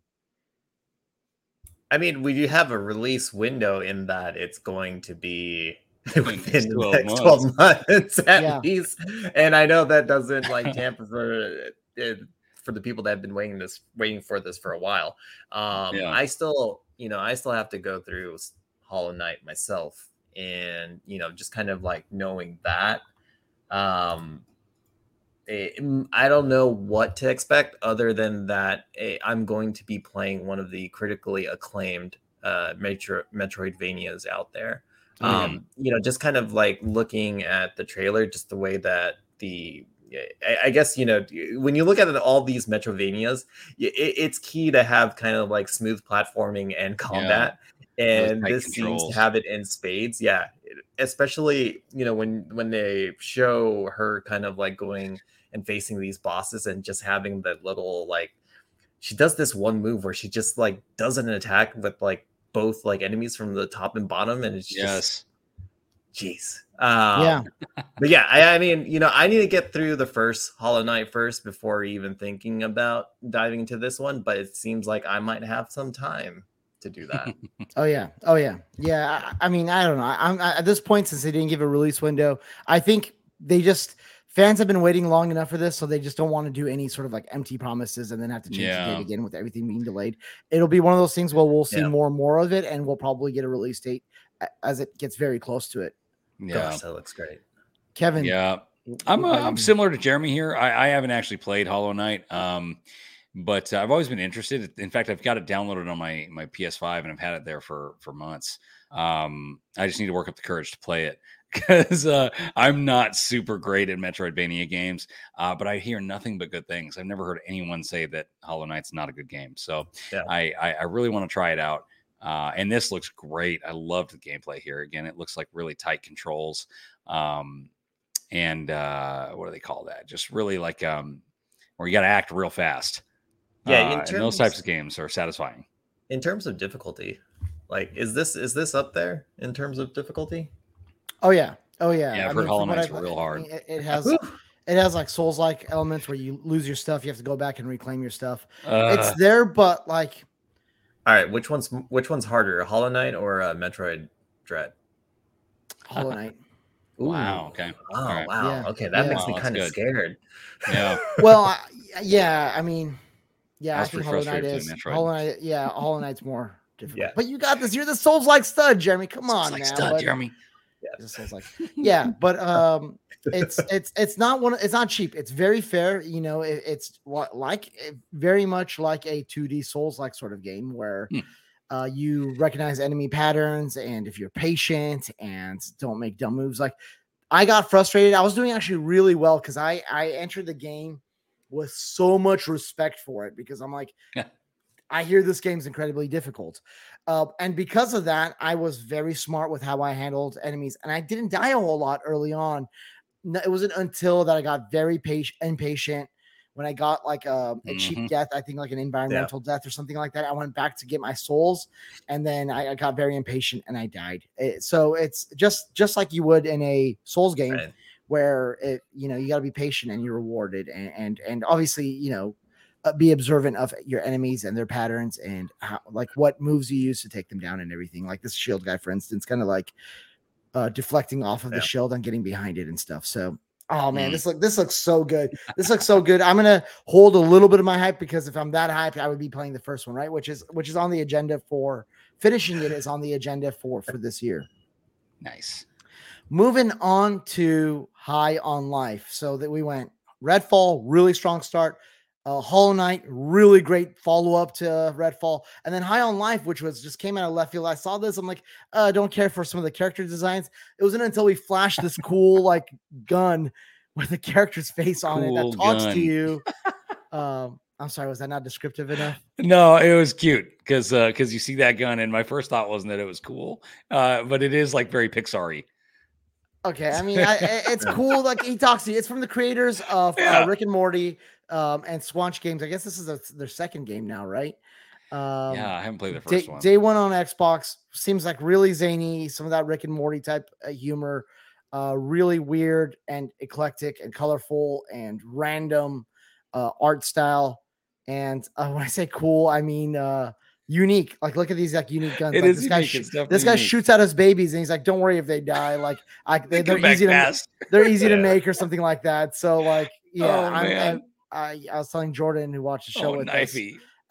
Speaker 3: I mean, we do have a release window in that it's going to be within the
Speaker 2: 12
Speaker 3: next 12 months at
Speaker 1: Yeah.
Speaker 3: least. And I know that doesn't like tamper for it, for the people that have been waiting this waiting for this for a while. Um
Speaker 2: Yeah.
Speaker 3: I still, you know, I still have to go through s- Hollow Knight myself and you know, just kind of like knowing that um it- mm, I don't know what to expect other than that eh, I'm going to be playing one of the critically acclaimed uh, Metro Metroidvanias out there.
Speaker 2: Mhm.
Speaker 3: Um, you know, just kind of like looking at the trailer, just the way that the I, guess you know when you look at it, all these Metrovanias, it's key to have kind of like smooth platforming and combat, and
Speaker 2: tight
Speaker 3: this seems to have it in spades. Yeah, especially you know when when they show her kind of like going and facing these bosses and just having that little like she does this one move where she just like does an attack with like both like enemies from the top and bottom and it's just jeez. Um,
Speaker 1: yeah,
Speaker 3: but yeah I, I mean you know i need to get through the first hollow knight first before even thinking about diving into this one but it seems like i might have some time to do that
Speaker 1: oh yeah, oh yeah, yeah. I, I mean, I don't know. I, I'm at this point since they didn't give a release window. I think they just fans have been waiting long enough for this, so they just don't want to do any sort of like empty promises and then have to change the date again with everything being delayed. It'll be one of those things where we'll see
Speaker 3: Yeah.
Speaker 1: more and more of it, and we'll probably get a release date as it gets very close to it.
Speaker 2: Yeah.
Speaker 3: gosh that looks great
Speaker 1: Kevin,
Speaker 2: Yeah. I'm
Speaker 1: how
Speaker 2: uh,
Speaker 1: you-
Speaker 2: I'm similar to Jeremy here. I, I haven't actually played Hollow Knight, um, but uh, I've always been interested. In fact, I've got it downloaded on my my PS5 and I've had it there for for months. Um, I just need to work up the courage to play it because uh, I'm not super great at Metroidvania games. Uh, but I hear nothing but good things. I've never heard anyone say that Hollow Knight's not a good game. So
Speaker 3: Yeah.
Speaker 2: I, I I really want to try it out. Uh, and this looks great. I loved the gameplay here. Again, it looks like really tight controls. Um, and uh, what do they call that? Just really like um, where you got to act real fast.
Speaker 3: Yeah, in
Speaker 2: uh, and those types of games are satisfying.
Speaker 3: in terms of difficulty like is this is this up there in terms of difficulty
Speaker 1: Oh yeah, Oh yeah,
Speaker 2: Yeah, I've
Speaker 1: I
Speaker 2: heard
Speaker 1: mean,
Speaker 2: Hollow Knight's
Speaker 1: I've-
Speaker 2: real
Speaker 1: I
Speaker 2: hard.
Speaker 1: mean, It, it has it has like Souls like elements where you lose your stuff, you have to go back and reclaim your stuff.
Speaker 2: Uh,
Speaker 1: it's there, but like
Speaker 3: All right, which one's which one's harder, Hollow Knight or uh, Metroid Dread?
Speaker 1: Hollow Knight.
Speaker 3: Ooh.
Speaker 2: wow. Okay.
Speaker 3: Oh
Speaker 2: Alright.
Speaker 3: wow.
Speaker 1: Yeah.
Speaker 3: Okay, that
Speaker 1: Yeah.
Speaker 3: makes
Speaker 2: Wow,
Speaker 3: me kind of scared.
Speaker 2: Yeah.
Speaker 1: well, I, yeah, I mean, yeah, I,
Speaker 2: I
Speaker 1: think Hollow Knight is
Speaker 2: Metroid.
Speaker 1: Hollow Knight. Yeah, Hollow Knight's more difficult.
Speaker 3: Yeah.
Speaker 1: But you got this. You're the Souls like stud, Jeremy. Come on
Speaker 2: like
Speaker 1: now.
Speaker 2: stud, Jeremy.
Speaker 1: It Souls like, yeah, but um, it's it's it's not one. It's not cheap. It's very fair. You know, it, it's like eh, very much like a 2D Souls like sort of game where.
Speaker 2: Hmm.
Speaker 1: Uh, you recognize enemy patterns, and if you're patient and don't make dumb moves, like I got frustrated. I was doing actually really well because I I entered the game with so much respect for it because I'm like,
Speaker 2: Yeah.
Speaker 1: I hear this game's incredibly difficult. Uh, and because of that, I was very smart with how I handled enemies, and I didn't die a whole lot early on. No, It wasn't until that I got very patient, impatient. When I got like a, a cheap
Speaker 2: Mhm.
Speaker 1: death, I think like an environmental death or something like that, I went back to get my souls, and then I, I got very impatient and I died. It- so it's just just like you would in a Souls game,
Speaker 3: Right.
Speaker 1: Where it you know you got to be patient and you're rewarded and and, and obviously you know uh, be observant of your enemies and their patterns and how like what moves you use to take them down and everything like this shield guy for instance kind of like uh deflecting off of the
Speaker 3: Yeah.
Speaker 1: shield and getting behind it and stuff so oh man
Speaker 2: Mm.
Speaker 1: this look this looks so good this looks so good i'm gonna hold a little bit of my hype because if i'm that hyped i would be playing the first one right which is which is on the agenda for finishing it is on the agenda for for this year
Speaker 2: Nice.
Speaker 1: Moving on to High on Life. So that we went Redfall, really strong start. Uh, Hollow Knight, really great follow up to Redfall, and then High on Life, which was just came out of left field. I saw this, I'm like, uh, I don't care for some of the character designs. It wasn't until we flashed this cool like gun with the character's face on it that talks to you. Um, I'm sorry, was that not descriptive enough?
Speaker 2: No, it was cute because because you see that gun, and my first thought wasn't that it was cool, uh, but it is like very Pixar-y.
Speaker 1: Okay, I mean, I, it's cool. Like he talks to you. It's from the creators of
Speaker 2: Yeah.
Speaker 1: uh, Rick and Morty um, and Squanch Games. I guess this is a, their second game now, right? Um,
Speaker 2: yeah, I haven't played the
Speaker 1: Day,
Speaker 2: first one.
Speaker 1: day one on Xbox seems like really zany. Some of that Rick and Morty type uh, humor, uh, really weird and eclectic and colorful and random uh, art style. And uh, when I say cool, I mean uh, unique. Like, look at these like unique guns.
Speaker 2: It
Speaker 1: like,
Speaker 2: is
Speaker 1: this guy sh- this guy
Speaker 2: unique.
Speaker 1: shoots at his babies, and he's like, "Don't worry if they die. Like, I, they,
Speaker 2: They back
Speaker 1: easy to they're easy to make or something like that." So, like, yeah,
Speaker 2: Oh,
Speaker 1: I'm. I, I was telling Jordan who watched the show
Speaker 2: Oh,
Speaker 1: with us.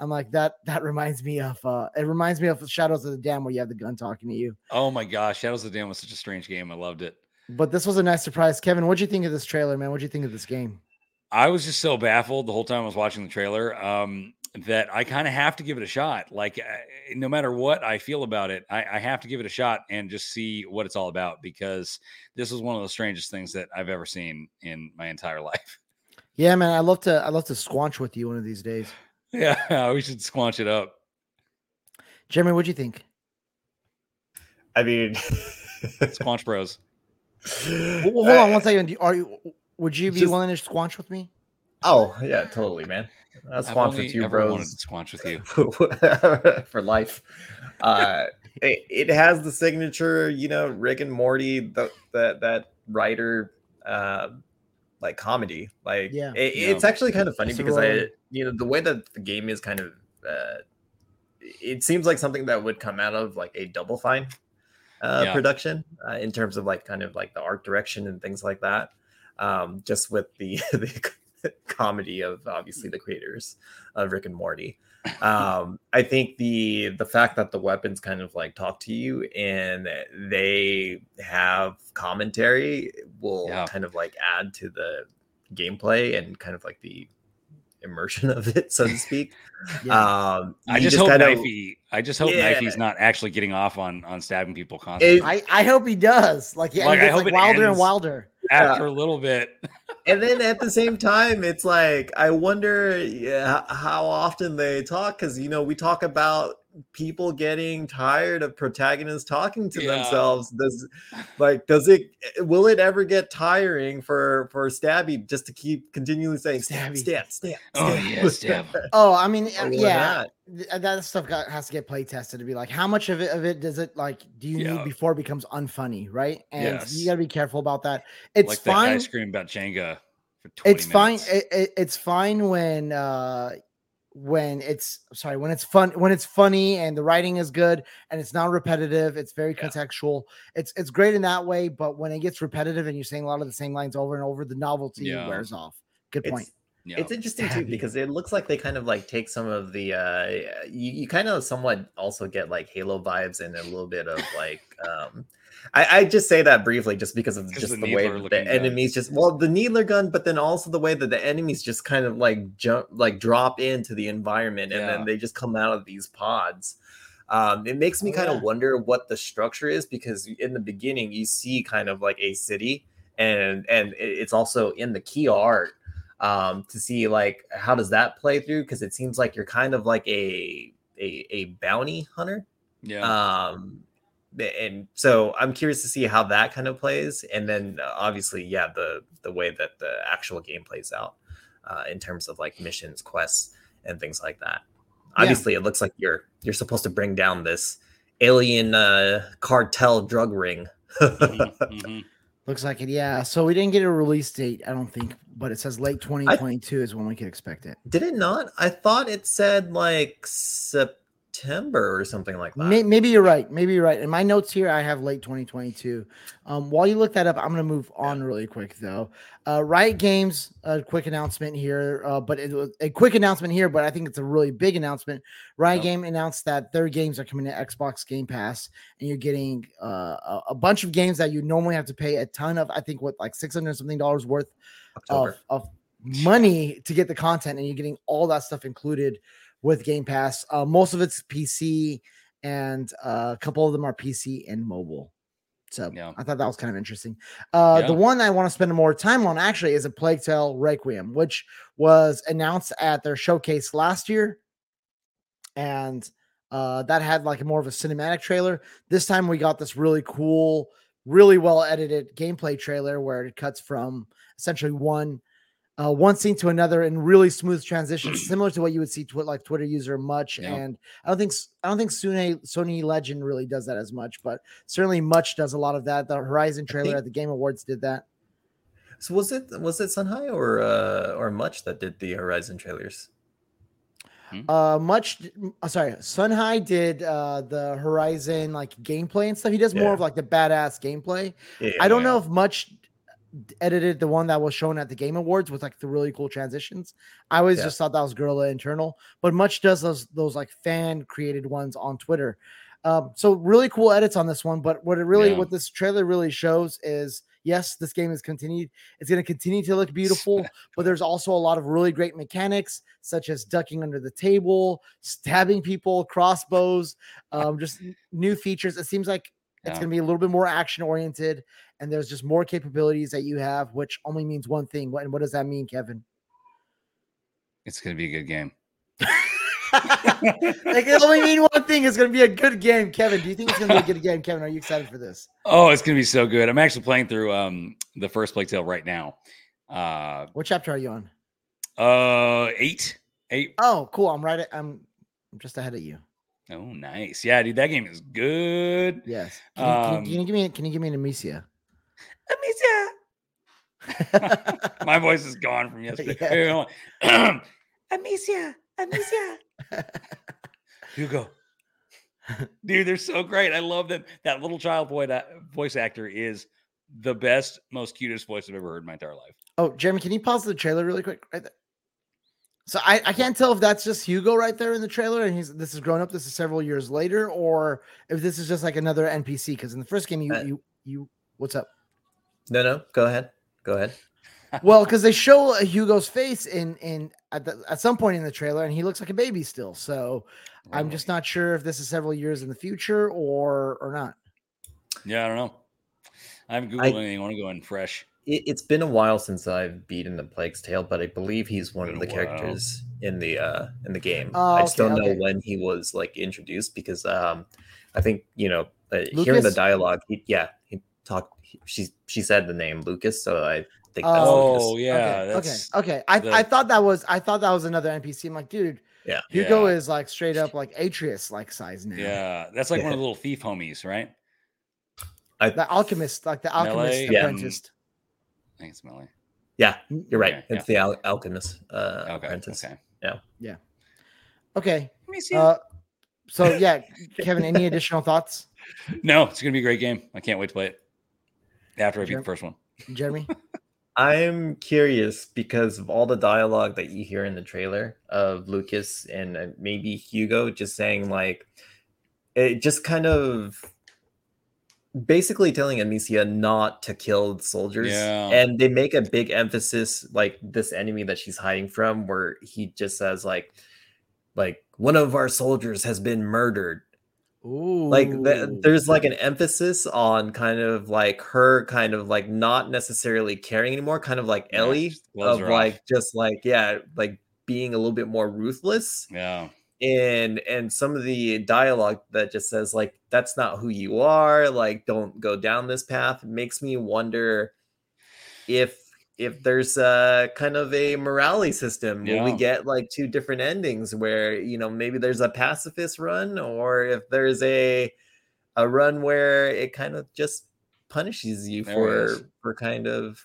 Speaker 1: I'm like that. That reminds me of. uh It reminds me of Shadows of the Damned, where you have the gun talking to you.
Speaker 2: Oh my gosh, Shadows of the Damned was such a strange game. I loved it.
Speaker 1: But this was a nice surprise, Kevin. What'd you think of this trailer, man? What'd you think of this game?
Speaker 2: I was just so baffled the whole time I was watching the trailer um, that I kind of have to give it a shot. Like, uh, no matter what I feel about it, I, I have to give it a shot and just see what it's all about because this is one of the strangest things that I've ever seen in my entire life.
Speaker 1: Yeah, man. I love to. I love to squanch with you one of these days.
Speaker 2: Yeah, we should squanch it up.
Speaker 1: Jeremy, what do you think?
Speaker 3: I mean,
Speaker 2: Squanch Bros.
Speaker 1: Well, hold on one second. Are you? Would you be
Speaker 3: Just-
Speaker 1: willing to squanch with me?
Speaker 3: Oh yeah, totally, man. That's
Speaker 2: I've
Speaker 3: fun
Speaker 2: only
Speaker 3: with you,
Speaker 2: ever wanted
Speaker 3: bros.
Speaker 2: to squanch with you.
Speaker 3: for life. Uh, it, it has the signature, you know, Rick and Morty, the, that that writer, uh, like comedy. Like,
Speaker 1: Yeah.
Speaker 3: it-
Speaker 2: Yeah.
Speaker 3: it's actually kind of funny
Speaker 1: It's a
Speaker 3: because I, you know, the way that the game is kind of, uh, it seems like something that would come out of like a Double Fine uh,
Speaker 2: Yeah.
Speaker 3: production uh, in terms of like kind of like the art direction and things like that. Um, just with the the comedy of obviously the creators of Rick and Morty. Um, I think the the fact that the weapons kind of like talk to you and they have commentary will
Speaker 2: Yeah.
Speaker 3: kind of like add to the gameplay and kind of like the immersion of it, so to speak.
Speaker 1: Yeah.
Speaker 3: Um,
Speaker 2: I
Speaker 3: you
Speaker 2: just, hope
Speaker 3: kinda-
Speaker 2: Knifey. I just hope
Speaker 3: Yeah.
Speaker 2: Knifey's not actually getting off on on stabbing people constantly.
Speaker 3: It-
Speaker 1: I, I hope he does. Like, yeah,
Speaker 2: Like,
Speaker 1: he
Speaker 2: I hope
Speaker 1: like wilder and wilder.
Speaker 2: After a little bit,
Speaker 3: and then at the same time it's like i wonder yeah, how often they talk because you know we talk about
Speaker 5: people getting tired of protagonists talking to
Speaker 2: Yeah.
Speaker 5: themselves? Does like does it will it ever get tiring for for Stabby just to keep continually saying stab,
Speaker 1: Stabby.
Speaker 5: stab, stab,
Speaker 2: Oh,
Speaker 5: stab?
Speaker 2: yeah, stab.
Speaker 1: Oh, I mean, uh,
Speaker 5: Or
Speaker 1: yeah,
Speaker 5: not.
Speaker 1: th- that stuff got, has to get play tested to be like, how much of it of it does it like do you
Speaker 2: Yeah.
Speaker 1: need before it becomes unfunny, right? And
Speaker 2: Yes.
Speaker 1: you got to be careful about that. It's
Speaker 2: like that
Speaker 1: fine.
Speaker 2: guy screaming about Jenga for 20
Speaker 1: it's fine it, it- it's fine when uh when it's sorry when it's fun when it's funny and the writing is good and it's not repetitive it's very
Speaker 2: Yeah.
Speaker 1: contextual it's it's great in that way but when it gets repetitive and you're saying a lot of the same lines over and over the novelty
Speaker 2: Yeah.
Speaker 1: wears off good
Speaker 3: It's-
Speaker 1: point
Speaker 2: yeah.
Speaker 3: It's interesting too because it looks like they kind of like take some of the uh you, you kind of somewhat also get like Halo vibes and a little bit of like um I, I just say that briefly just because of just
Speaker 2: the
Speaker 3: the, way the enemies just well the needler gun but then also the way that the enemies just kind of like jump like drop into the environment and
Speaker 2: Yeah.
Speaker 3: then they just come out of these pods um it makes me
Speaker 1: Oh,
Speaker 3: kind
Speaker 1: yeah.
Speaker 3: of wonder what the structure is because in the beginning you see kind of like a city and and it's also in the key art um to see like how does that play through because it seems like you're kind of like a a, a bounty hunter
Speaker 2: yeah.
Speaker 3: um and so i'm curious to see how that kind of plays and then uh, obviously yeah the the way that the actual game plays out uh, in terms of like missions quests and things like that. Obviously it looks like you're you're supposed to bring down this alien uh cartel drug ring.
Speaker 2: Mhm, mhm.
Speaker 1: looks like it yeah. So we didn't get a release date i don't think but it says late 2022 is when we could expect it.
Speaker 3: Did it not? I thought it said like september or something like that
Speaker 1: maybe you're right. Maybe you're right. In my notes here, I have late 2022. Um, while you look that up, I'm going to move on really quick though. Uh, Riot Games, a quick announcement here, uh, but it was a quick announcement here, but I think it's a really big announcement. Riot. Game announced that their games are coming to Xbox Game Pass, and you're getting uh, a, a bunch of games that you normally have to pay a ton of. I think what like 600 something dollars worth
Speaker 3: October.
Speaker 1: of, of money to get the content, and you're getting all that stuff included with Game Pass. Uh, most of it's PC, and uh, a couple of them are PC and mobile. So
Speaker 2: Yeah.
Speaker 1: I thought that was kind of interesting. Uh, The one I want to spend more time on actually is a Plague Tale Requiem, which was announced at their showcase last year, and uh, that had like more of a cinematic trailer. This time we got this really cool, really well edited gameplay trailer where it cuts from essentially one uh, one scene to another in really smooth transitions, similar to what you would see twi- like Twitter user much.
Speaker 2: Yeah.
Speaker 1: And I don't think s- I don't think Sony Sony Legend really does that as much, but certainly much does a lot of that. The Horizon trailer
Speaker 3: think-
Speaker 1: at the Game Awards did that.
Speaker 3: So was it was it Sunhai or uh or Much that did the Horizon trailers?
Speaker 1: Uh, much. d- m- uh, sorry, Sunhai did uh the Horizon like gameplay and stuff. He does more
Speaker 3: Yeah.
Speaker 1: of like the badass gameplay.
Speaker 3: Yeah,
Speaker 1: I don't
Speaker 2: Yeah.
Speaker 1: know if much d- edited the one that was shown at the Game Awards with like the really cool transitions. I always
Speaker 3: Yeah.
Speaker 1: just thought that was Guerrilla internal, but much does those those like fan created ones on Twitter. Um, so really cool edits on this one. But what it really
Speaker 2: Yeah.
Speaker 1: what this trailer really shows is yes, this game is continued. It's going to continue to look beautiful, but there's also a lot of really great mechanics such as ducking under the table, stabbing people, crossbows, um, just new features. It seems like it's going to be a little bit more action oriented, and there's just more capabilities that you have, which only means one thing. What, and what does that mean, Kevin?
Speaker 2: It's gonna be a good game.
Speaker 1: like it only mean one thing. It's going to be a good game, Kevin. Do you think it's going to be a good game, Kevin? Are you excited for this?
Speaker 2: Oh, it's gonna be so good. I'm actually playing through um the first Plague Tale right now. Uh
Speaker 1: What chapter are you on?
Speaker 2: uh eight. Eight.
Speaker 1: Oh, cool. I'm right. At, I'm I'm just ahead of you.
Speaker 2: Oh, nice. Yeah, dude, that game is good.
Speaker 1: Yes. Can, you, can,
Speaker 2: Um,
Speaker 1: can you give me? Can you give me an Amicia?
Speaker 2: Amicia. My voice is gone from yesterday.
Speaker 1: Yeah.
Speaker 2: Here, hold on. Amicia, Amicia. Hugo. Dude, they're so great. I love them. That little child boy that voice actor is the best, most cutest voice I've ever heard in my entire life.
Speaker 1: Oh, Jeremy, can you pause the trailer really quick? Right there. So I, I can't tell if that's just Hugo right there in the trailer, and he's this is grown up. This is several years later, or if this is just like another NPC. Because in the first game, you
Speaker 3: Uh,
Speaker 1: you you what's up?
Speaker 3: No, no, go ahead. Go ahead.
Speaker 1: Well, because they show uh, Hugo's face in in at, the, at some point in the trailer, and he looks like a baby still. So I'm just not sure if this is several years in the future or or not.
Speaker 2: Yeah, I don't know. I haven't Googled
Speaker 3: I-
Speaker 2: anything. I want to go in fresh.
Speaker 3: It, it's been a while since I've beaten the Plague's Tale, but I believe he's one of the
Speaker 2: while.
Speaker 3: characters in the uh in the game.
Speaker 1: Oh,
Speaker 3: I just
Speaker 1: okay,
Speaker 3: don't know
Speaker 1: okay.
Speaker 3: when he was like introduced because um I think you know uh, hearing the dialogue. He, yeah, he talked. He, she she said the name Lucas, so I think that's
Speaker 2: Oh,
Speaker 3: Lucas.
Speaker 2: yeah.
Speaker 1: okay,
Speaker 2: that's
Speaker 1: okay, okay. I,
Speaker 2: the-
Speaker 1: I thought that was I thought that was another NPC. I'm like, dude,
Speaker 3: Yeah.
Speaker 1: Hugo
Speaker 2: Yeah.
Speaker 1: is like straight up like Atreus like size now.
Speaker 2: Yeah, that's like one of the little thief homies, right?
Speaker 1: The alchemist, like the alchemist
Speaker 2: Mélie,
Speaker 3: yeah.
Speaker 1: Apprentice.
Speaker 2: I think it's Mélie.
Speaker 3: Yeah, you're right.
Speaker 2: Okay,
Speaker 3: it's the al- alchemist uh,
Speaker 2: Okay.
Speaker 3: apprentice.
Speaker 2: Okay. Yeah. Yeah.
Speaker 1: Okay.
Speaker 2: Let me see.
Speaker 1: Uh, so yeah, Kevin, any additional thoughts,
Speaker 2: no, it's gonna be a great game. I can't wait to play it. After I beat
Speaker 1: Sure.
Speaker 2: the first one.
Speaker 1: Jeremy?
Speaker 3: I'm curious because of all the dialogue that you hear in the trailer of Lucas and uh, maybe Hugo just saying like it just kind of basically telling Amicia not to kill soldiers
Speaker 2: Yeah.
Speaker 3: and they make a big emphasis like this enemy that she's hiding from where he just says like like one of our soldiers has been murdered
Speaker 1: Ooh.
Speaker 3: like the, there's like an emphasis on kind of like her kind of like not necessarily caring anymore kind of like ellie
Speaker 2: gloves
Speaker 3: of
Speaker 2: off.
Speaker 3: like just like yeah like being a little bit more ruthless
Speaker 2: Yeah.
Speaker 3: And and some of the dialogue that just says like that's not who you are like don't go down this path makes me wonder if if there's a kind of a morality system. Will we get like two different endings where you know maybe there's a pacifist run or if there's a a run where it kind of just punishes you
Speaker 2: There
Speaker 3: for for kind of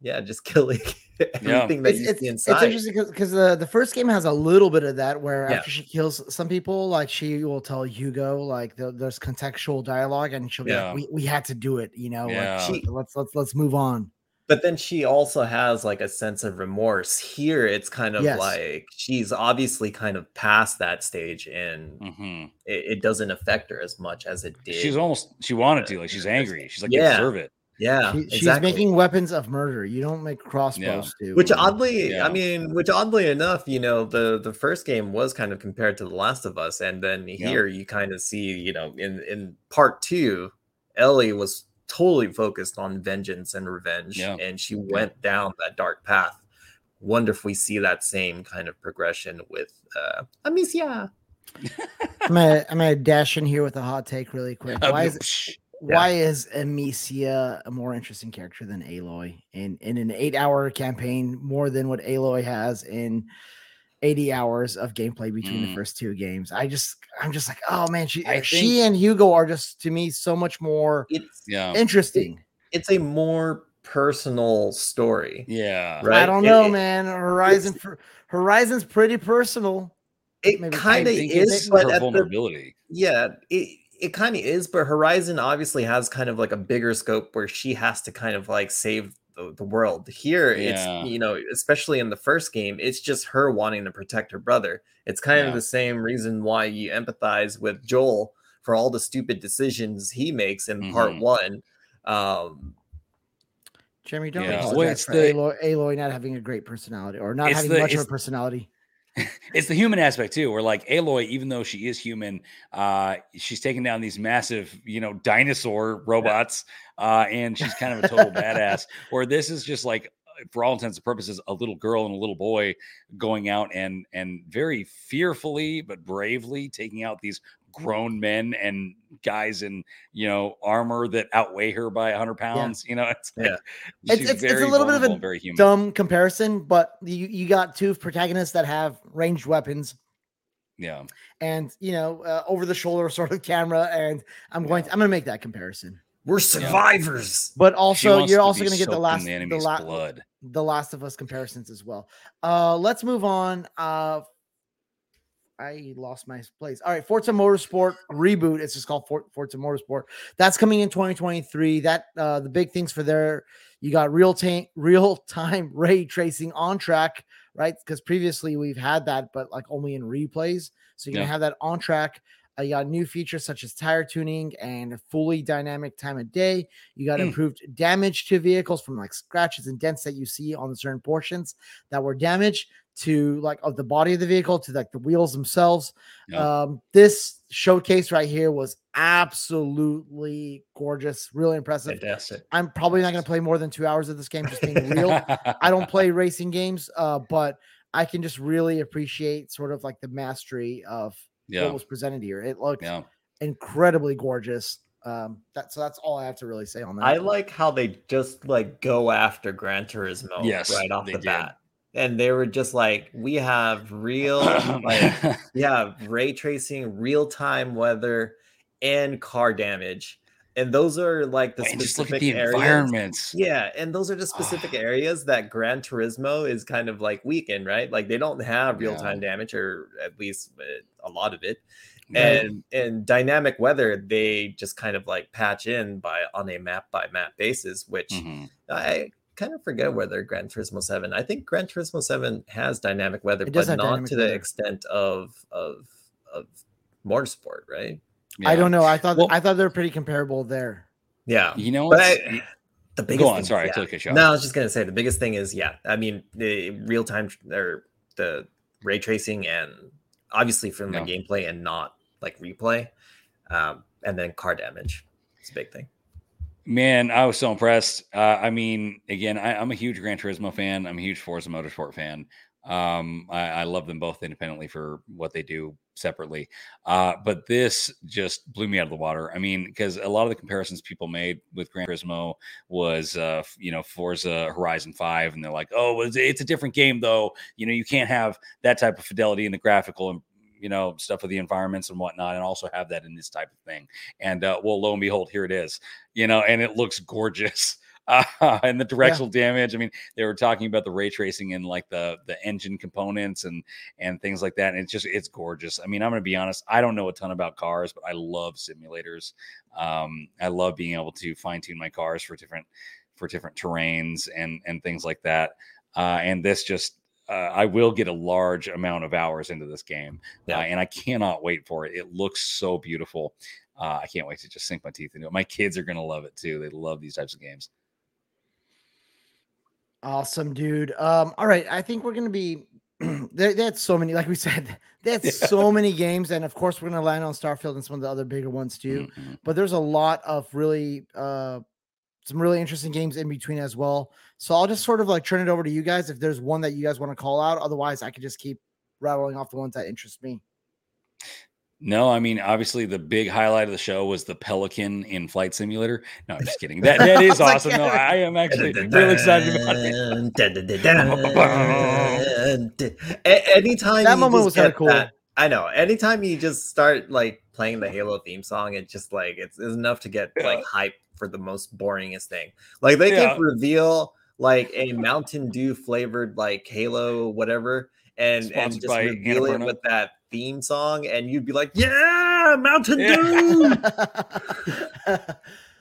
Speaker 3: yeah just killing everything that
Speaker 1: it's,
Speaker 3: you
Speaker 1: it's,
Speaker 3: see
Speaker 1: it's interesting because the, the first game has a little bit of that where
Speaker 3: Yeah.
Speaker 1: after she kills some people, like she will tell Hugo like the, there's contextual dialogue and she'll be
Speaker 2: Yeah.
Speaker 1: like, we, we had to do it, you know,
Speaker 2: Yeah.
Speaker 1: like she, let's let's let's move on.
Speaker 3: but then she also has like a sense of remorse here it's kind of
Speaker 1: Yes.
Speaker 3: like she's obviously kind of past that stage and
Speaker 2: hmm
Speaker 3: it, it doesn't affect her as much as it did
Speaker 2: She's almost she wanted to, like she's angry. She's like,
Speaker 3: Yeah.
Speaker 2: deserve it.
Speaker 3: Yeah
Speaker 1: She- she's
Speaker 3: exactly.
Speaker 1: making weapons of murder. You don't make crossbows to
Speaker 3: which
Speaker 1: uh,
Speaker 3: oddly
Speaker 2: Yeah.
Speaker 3: i mean which oddly enough you know the the first game was kind of compared to the last of us and then
Speaker 2: Yeah.
Speaker 3: here you kind of see you know in in part two ellie was totally focused on vengeance and revenge
Speaker 2: Yeah.
Speaker 3: and she went down that dark path wonder if we see that same kind of progression with uh amicia
Speaker 1: I'm gonna I'm gonna dash in here with a hot take really quick.
Speaker 2: Uh,
Speaker 1: Why is
Speaker 2: psh,
Speaker 1: why is Amicia a more interesting character than Aloy in in an eight hour campaign more than what Aloy has in 80 hours of gameplay between the
Speaker 2: Mm.
Speaker 1: first two games? I just I'm just like, oh man, she
Speaker 2: I
Speaker 1: she and Hugo are just to me so much more
Speaker 3: it's
Speaker 2: Yeah.
Speaker 1: interesting.
Speaker 3: it's a more personal story
Speaker 2: Yeah.
Speaker 3: Right.
Speaker 1: I don't know,
Speaker 3: it-
Speaker 1: man. Horizon for Horizon's pretty personal.
Speaker 3: it kind of
Speaker 2: I
Speaker 3: is but
Speaker 2: her
Speaker 3: at the
Speaker 2: vulnerability.
Speaker 3: Yeah, it it kind of is, but Horizon obviously has kind of like a bigger scope where she has to kind of like save the, the world. Here,
Speaker 2: Yeah.
Speaker 3: it's you know, especially in the first game, it's just her wanting to protect her brother. It's kind
Speaker 2: Yeah.
Speaker 3: of the same reason why you empathize with Joel for all the stupid decisions he makes in part
Speaker 2: Mhm.
Speaker 3: one. Um,
Speaker 1: Jeremy, don't
Speaker 2: Yeah, well,
Speaker 1: apologize
Speaker 2: it's the-
Speaker 1: Aloy, Aloy not having a great personality or not having
Speaker 2: the-
Speaker 1: much of a personality.
Speaker 2: It's the human aspect too, where like Aloy, even though she is human, uh, she's taking down these massive, you know, dinosaur robots, uh, and she's kind of a total badass. Where this is just like, for all intents and purposes, a little girl and a little boy going out and and very fearfully but bravely taking out these grown men and guys in you know armor that outweigh her by 100 pounds you know it's like
Speaker 3: Yeah.
Speaker 1: It's- it's- it's a little bit of a
Speaker 2: very human
Speaker 1: Dumb comparison, but you, you got two protagonists that have ranged weapons
Speaker 2: yeah
Speaker 1: and you know uh, over the shoulder sort of camera, and I'm going to, I'm going to make that comparison.
Speaker 3: we're survivors.
Speaker 1: But also, you're also going to get the last
Speaker 2: the
Speaker 1: the, la-
Speaker 2: blood
Speaker 1: the Last of Us comparisons as well. Uh, let's move on. Uh, I lost my place. All right, Forza Motorsport reboot. It's just called For- Forza Motorsport. That's coming in 2023. That uh, the big things for there. You got real time real time ray tracing on track, right? Because previously we've had that, but like only in replays. So you're gonna have that on track. Uh, you got new features such as tire tuning and fully dynamic time of day. You got
Speaker 2: Mm.
Speaker 1: improved damage to vehicles from like scratches and dents that you see on certain portions that were damaged to like of the body of the vehicle to like the wheels themselves.
Speaker 2: Yeah.
Speaker 1: Um, this showcase right here was absolutely gorgeous, really impressive.
Speaker 3: Fantastic.
Speaker 1: I'm probably not going to play more than two hours of this game, just being real. I don't play racing games, uh, but I can just really appreciate sort of like the mastery of
Speaker 2: Yeah.
Speaker 1: what was presented here. It looked
Speaker 2: Yeah.
Speaker 1: incredibly gorgeous. Um, that so that's all I have to really say on that.
Speaker 3: I like how they just like go after Gran Turismo
Speaker 2: Yes,
Speaker 3: right off the
Speaker 2: did.
Speaker 3: bat. And they were just like, we have real like yeah, ray tracing, real time weather, and car damage. And those are like the
Speaker 2: and just look
Speaker 3: specific
Speaker 2: the
Speaker 3: areas.
Speaker 2: environments.
Speaker 3: Yeah, and those are the specific areas that Gran Turismo is kind of like weak in, right? Like they don't have real time damage, or at least uh, a lot of it.
Speaker 2: Right.
Speaker 3: And and dynamic weather, they just kind of like patch in by on a map by map basis, which
Speaker 2: Mhm.
Speaker 3: I kind of forget whether Gran Turismo 7. I think Gran Turismo 7 has dynamic weather, but not
Speaker 1: dynamic
Speaker 3: to the
Speaker 1: weather.
Speaker 3: extent of of of motorsport, right?
Speaker 1: I don't know. I thought
Speaker 2: Well-
Speaker 1: I thought they're pretty comparable there.
Speaker 3: Yeah.
Speaker 2: You know
Speaker 3: But I- the biggest
Speaker 2: Go on.
Speaker 3: thing-
Speaker 2: Sorry, I took a shot.
Speaker 3: No, I was just gonna say the biggest thing is yeah. I mean the real time or the ray tracing and obviously from the gameplay and not like replay, um, and then car damage. It's a big thing.
Speaker 2: Man, I was so impressed. Uh, I mean, again, I, I'm a huge Gran Turismo fan. I'm a huge Forza Motorsport fan. Um, I, I love them both independently for what they do separately. Uh, but this just blew me out of the water. I mean, because a lot of the comparisons people made with Gran Turismo was, uh, you know, Forza Horizon 5, and they're like, oh, it's, it's a different game, though. You know, you can't have that type of fidelity in the graphical and you know stuff with the environments and whatnot and also have that in this type of thing and uh, well lo and behold here it is you know, and it looks gorgeous. Uh, and the directional damage. I mean, they were talking about the ray tracing and like the the engine components and and things like that. And it's just it's gorgeous. I mean, I'm gonna be honest. I don't know a ton about cars, but I love simulators. Um, I love being able to fine tune my cars for different for different terrains and and things like that. Uh, and this just uh, I will get a large amount of hours into this game,
Speaker 3: Yeah.
Speaker 2: uh, and I cannot wait for it. It looks so beautiful. Uh, I can't wait to just sink my teeth into it. My kids are going to love it too. They love these types of games.
Speaker 1: Awesome, dude. Um, all right, I think we're gonna be there. That's so many, like we said, that's
Speaker 2: Yeah.
Speaker 1: so many games, and of course, we're gonna land on Starfield and some of the other bigger ones too.
Speaker 2: Mhm.
Speaker 1: But there's a lot of really, uh, some really interesting games in between as well. So I'll just sort of like turn it over to you guys if there's one that you guys want to call out. Otherwise, I could just keep rattling off the ones that interest me.
Speaker 2: No, I mean, obviously, the big highlight of the show was the Pelican in Flight Simulator. No, I'm just kidding. That that is
Speaker 1: I like,
Speaker 2: awesome. No, I am actually really excited about it.
Speaker 3: Anytime
Speaker 1: That moment was kinda cool.
Speaker 3: that- I know. Anytime you just start like playing the Halo theme song, it just like it's, it's enough to get like hype for the most boringest thing. Like they
Speaker 2: Yeah.
Speaker 3: could reveal like a Mountain Dew flavored like Halo whatever, and and just
Speaker 2: by
Speaker 3: reveal it
Speaker 2: Annapurna.
Speaker 3: with that theme song, and you'd be like, yeah, Mountain
Speaker 2: Yeah.
Speaker 3: Dew.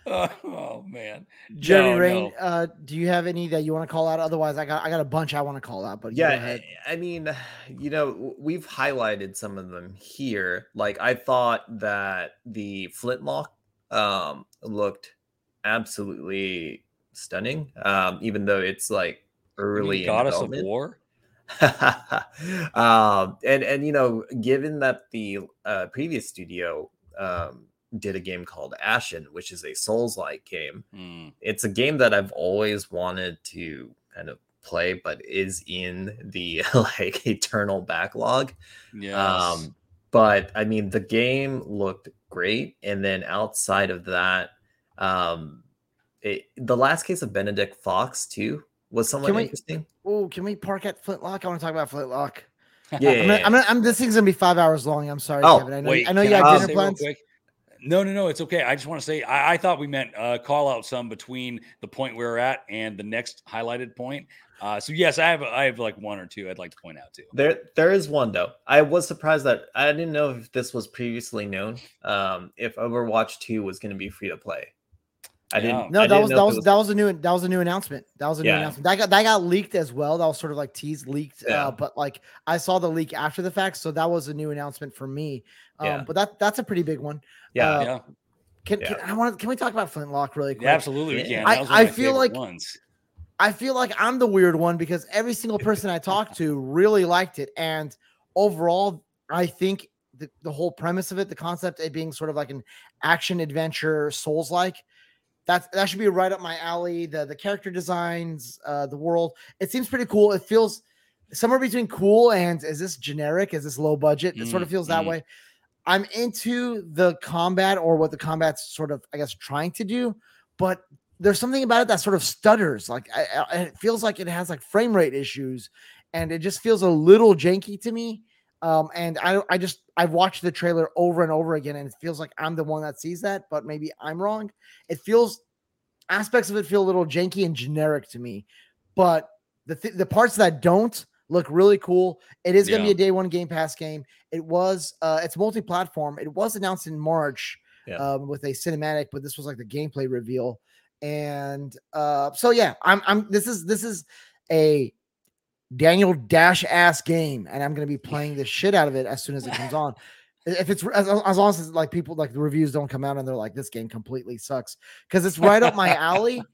Speaker 2: oh man,
Speaker 1: Jeremy
Speaker 2: No,
Speaker 1: Rain,
Speaker 2: no.
Speaker 1: uh, do you have any that you want to call out? Otherwise, I got I got a bunch I want to call out. But
Speaker 3: yeah. I, I mean you know we've highlighted some of them here like i thought that the flintlock um looked absolutely stunning um even though it's like early
Speaker 2: Goddess of. War.
Speaker 3: um and and you know given that the uh previous studio um did a game called ashen which is a souls like game
Speaker 2: Hmm.
Speaker 3: it's a game that I've always wanted to kind of play, but is in the like eternal backlog.
Speaker 2: Yes.
Speaker 3: Um, but I mean, the game looked great, and then outside of that, um, it, the last case of Benedict Fox too was somewhat
Speaker 1: Can we-
Speaker 3: interesting.
Speaker 1: Oh, can we park at Flintlock? I want to talk about Flintlock.
Speaker 3: Yeah,
Speaker 1: I'm gonna, I'm gonna, I'm, this thing's gonna be five hours long. I'm sorry,
Speaker 3: Oh,
Speaker 1: Kevin. I know,
Speaker 2: Wait,
Speaker 1: I know you
Speaker 2: I
Speaker 1: got dinner plans.
Speaker 2: quick? No, no, no. It's okay. I just want to say I, I thought we meant uh, call out some between the point we we're at and the next highlighted point. Uh, so yes, I have I have like one or two I'd like to point out too.
Speaker 3: There, there is one though. I was surprised that I didn't know if this was previously known. Um, if Overwatch Two was going to be free to play, I didn't.
Speaker 1: No,
Speaker 3: I
Speaker 1: that
Speaker 3: didn't
Speaker 1: was
Speaker 3: know
Speaker 1: that
Speaker 3: if
Speaker 1: was that was a new that was a new announcement. That was a new
Speaker 3: Yeah.
Speaker 1: announcement. That got that got leaked as well. That was sort of like teased leaked.
Speaker 3: Yeah.
Speaker 1: Uh, but like I saw the leak after the fact, so that was a new announcement for me. Um,
Speaker 3: Yeah.
Speaker 1: but that that's a pretty big one.
Speaker 3: yeah.
Speaker 1: Uh,
Speaker 2: yeah,
Speaker 1: Can, can I want can we talk about Flintlock really quick?
Speaker 2: yeah, absolutely. We
Speaker 3: Yeah.
Speaker 2: can.
Speaker 1: I-
Speaker 2: That was one
Speaker 1: I feel like-
Speaker 2: ones.
Speaker 1: I feel like I'm the weird one because every single person I talked to really liked it. And overall, I think the, the whole premise of it, the concept it being sort of like an action adventure, souls like, that's that should be right up my alley. The the character designs, uh, the world, it seems pretty cool. It feels somewhere between cool and is this generic? Is this low budget? It sort of
Speaker 2: Mm,
Speaker 1: feels that
Speaker 2: mm.
Speaker 1: way. I'm into the combat or what the combat's sort of, I guess, trying to do, but there's something about it that sort of stutters. Like I, I, it feels like it has like frame rate issues, and it just feels a little janky to me. Um, and I, I just I've watched the trailer over and over again, and it feels like I'm the one that sees that, but maybe I'm wrong. It feels aspects of it feel a little janky and generic to me, but the th- the parts that don't look really cool. It is going to
Speaker 2: Yeah.
Speaker 1: be a day one Game Pass game. It was uh, it's multi-platform. It was announced in March
Speaker 3: Yeah.
Speaker 1: um, with a cinematic, but this was like the gameplay reveal. And uh, so yeah, I'm I'm this is this is a Daniel Dash ass game, and I'm going to be playing the shit out of it as soon as it comes on. If it's as, as long as it's like people like the reviews don't come out and they're like this game completely sucks because it's right up my alley.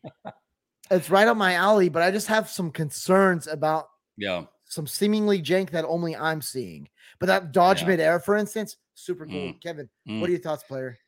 Speaker 1: It's right up my alley, but I just have some concerns about
Speaker 2: Yeah.
Speaker 1: some seemingly jank that only I'm seeing. But that dodge
Speaker 2: Yeah.
Speaker 1: midair, for instance, super cool.
Speaker 2: Mm.
Speaker 1: Kevin,
Speaker 2: Mm.
Speaker 1: what are your thoughts, player?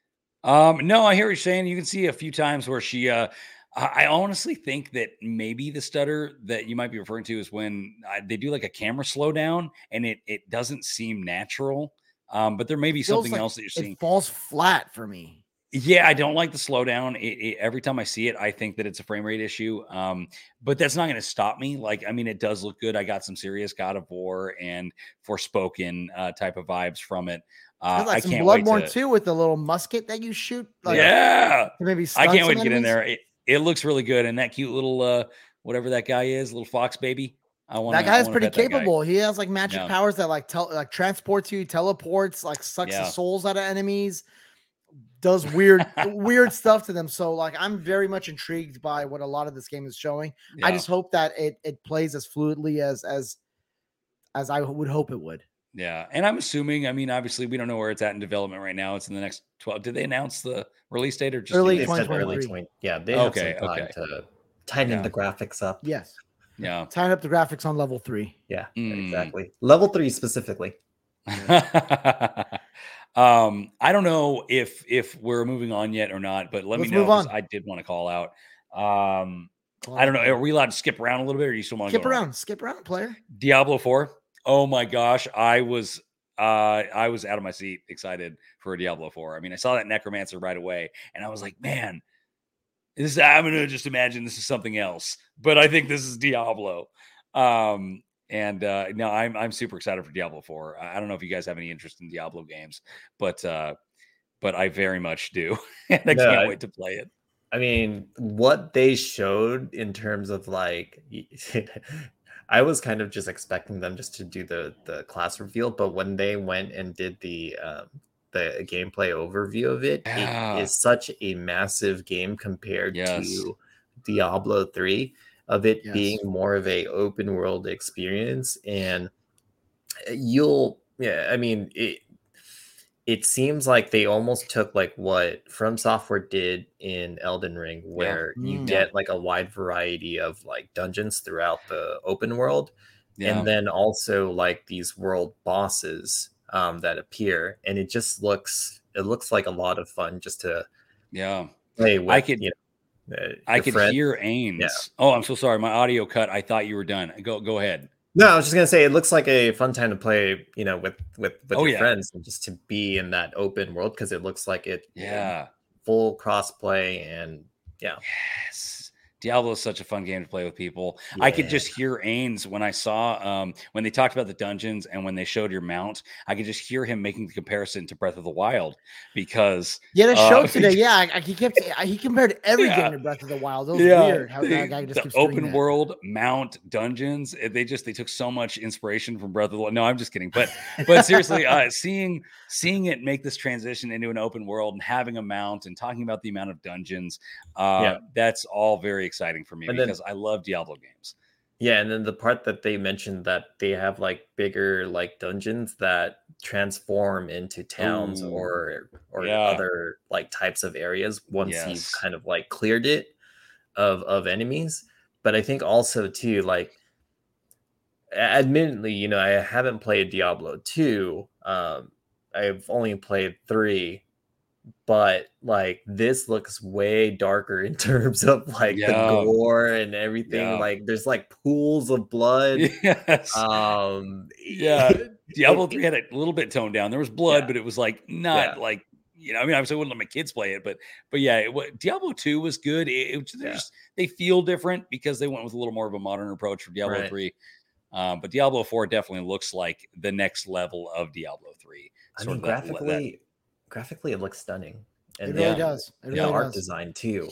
Speaker 2: Um, no, I hear what you're saying. You can see a few times where she uh I honestly think that maybe the stutter that you might be referring to is when uh, they do like a camera slowdown and it it doesn't seem natural. Um, but there may be something
Speaker 1: like
Speaker 2: else that you're seeing.
Speaker 1: It falls flat for me.
Speaker 2: Yeah, I don't like the slowdown. It, it, every time I see it, I think that it's a frame rate issue. Um, but that's not going to stop me. Like, I mean, it does look good. I got some serious God of War and Forspoken uh, type of vibes from it. Uh,
Speaker 1: like
Speaker 2: I can't wait
Speaker 1: Bloodborne
Speaker 2: to.
Speaker 1: too with the little musket that you shoot. Like,
Speaker 2: yeah,
Speaker 1: maybe
Speaker 2: I can't wait to get in there. It, it looks really good, and that cute little uh, whatever that guy is, little fox baby. I want
Speaker 1: That guy is pretty capable. He has like magic
Speaker 2: Yeah.
Speaker 1: powers that like tel- like transports you, teleports, like sucks
Speaker 2: Yeah.
Speaker 1: the souls out of enemies, does weird weird stuff to them. So like I'm very much intrigued by what a lot of this game is showing. I just hope that it it plays as fluidly as as as I would hope it would.
Speaker 2: Yeah, and I'm assuming. I mean, obviously, we don't know where it's at in development right now. It's in the next twelve. Did they announce the release date or just
Speaker 1: Early
Speaker 3: They
Speaker 2: the-
Speaker 3: said early
Speaker 1: 2023.
Speaker 3: 20. Yeah, they have
Speaker 2: Okay,
Speaker 3: some time
Speaker 2: okay.
Speaker 3: to tighten
Speaker 2: Yeah.
Speaker 3: the graphics up.
Speaker 1: Yes.
Speaker 2: Yeah.
Speaker 1: Tying up the graphics on level three.
Speaker 3: Yeah,
Speaker 2: Mm.
Speaker 3: exactly. Level three specifically.
Speaker 2: um, I don't know if if we're moving on yet or not, but let
Speaker 1: Let's
Speaker 2: me know.
Speaker 1: move
Speaker 2: 'cause
Speaker 1: on.
Speaker 2: I did want to call out. Um, I don't know. Are we allowed to skip around a little bit, or do you still want to
Speaker 1: Skip around, skip around, player.
Speaker 2: Diablo Four. Oh my gosh, I was uh I was out of my seat, excited for Diablo Four. I mean, I saw that Necromancer right away, and I was like, man, this I'm gonna just imagine this is something else, but I think this is Diablo. Um, and uh no, I'm I'm super excited for Diablo Four. I don't know if you guys have any interest in Diablo games, but uh, but I very much do, and I
Speaker 3: No,
Speaker 2: can't wait to play it.
Speaker 3: I mean, what they showed in terms of like, I was kind of just expecting them just to do the the class reveal, but when they went and did the um, the gameplay overview of it,
Speaker 2: Yeah.
Speaker 3: it is such a massive game compared
Speaker 2: Yes.
Speaker 3: to Diablo three, of it
Speaker 1: Yes.
Speaker 3: being more of a open world experience, and uh, you'll yeah, I mean it it seems like they almost took like what From Software did in Elden Ring, where you
Speaker 1: Mm.
Speaker 3: get like a wide variety of like dungeons throughout the open world,
Speaker 2: Yeah,
Speaker 3: and then also like these world bosses um, that appear, and it just looks it looks like a lot of fun just to
Speaker 2: yeah.
Speaker 3: play with.
Speaker 2: could-
Speaker 3: you know, uh,
Speaker 2: I
Speaker 3: your
Speaker 2: could
Speaker 3: friend.
Speaker 2: hear Ains. Oh, I'm so sorry. My audio cut. I thought you were done. Go go ahead.
Speaker 3: No, I was just gonna say it looks like a fun time to play, you know, with with with
Speaker 2: Oh,
Speaker 3: your
Speaker 2: yeah.
Speaker 3: friends and just to be in that open world because it looks like it
Speaker 2: Yeah.
Speaker 3: full crossplay and yeah.
Speaker 2: Yes. Diablo is such a fun game to play with people. I could just hear Ains when I saw um when they talked about the dungeons and when they showed your mount, I could just hear him making the comparison to Breath of the Wild because
Speaker 1: Yeah, the
Speaker 2: Uh,
Speaker 1: show today. Yeah, I, I- he kept he compared every
Speaker 2: Yeah.
Speaker 1: game to Breath of the Wild. It was
Speaker 2: Yeah,
Speaker 1: weird how that guy just
Speaker 2: the open
Speaker 1: that.
Speaker 2: world mount dungeons eh, they just they took so much inspiration from breath of the wild no i'm just kidding but but seriously uh seeing seeing it make this transition into an open world and having a mount and talking about the amount of dungeons uh
Speaker 3: Yeah.
Speaker 2: that's all very exciting for me
Speaker 3: And then-
Speaker 2: because i love diablo games
Speaker 3: Yeah, and then the part that they mentioned that they have like bigger like dungeons that transform into towns
Speaker 2: Ooh,
Speaker 3: or or
Speaker 2: yeah.
Speaker 3: other like types of areas once you've kind of like cleared it of of enemies. But I think also too like admittedly, you know, I haven't played Diablo 2. Um I've only played 3 but like this looks way darker in terms of like
Speaker 2: Yeah.
Speaker 3: the gore and everything.
Speaker 2: Yeah.
Speaker 3: Like there's like pools of blood.
Speaker 2: yes.
Speaker 3: Um,
Speaker 2: Yeah. Diablo 3 had a little bit toned down. There was blood,
Speaker 3: Yeah.
Speaker 2: but it was like not like you know, I mean, obviously I wouldn't let my kids play it, but but yeah, it, Diablo 2 was good. It, it just- they feel different because they went with a little more of a modern approach for Diablo
Speaker 3: Right.
Speaker 2: 3. Um, but Diablo 4 definitely looks like the next level of Diablo 3.
Speaker 3: I mean,
Speaker 2: of that- that-
Speaker 3: graphically, graphically it looks stunning, And
Speaker 1: It
Speaker 3: and
Speaker 1: really
Speaker 2: Yeah.
Speaker 1: does. It
Speaker 3: the
Speaker 1: really
Speaker 3: art
Speaker 1: does.
Speaker 3: design too.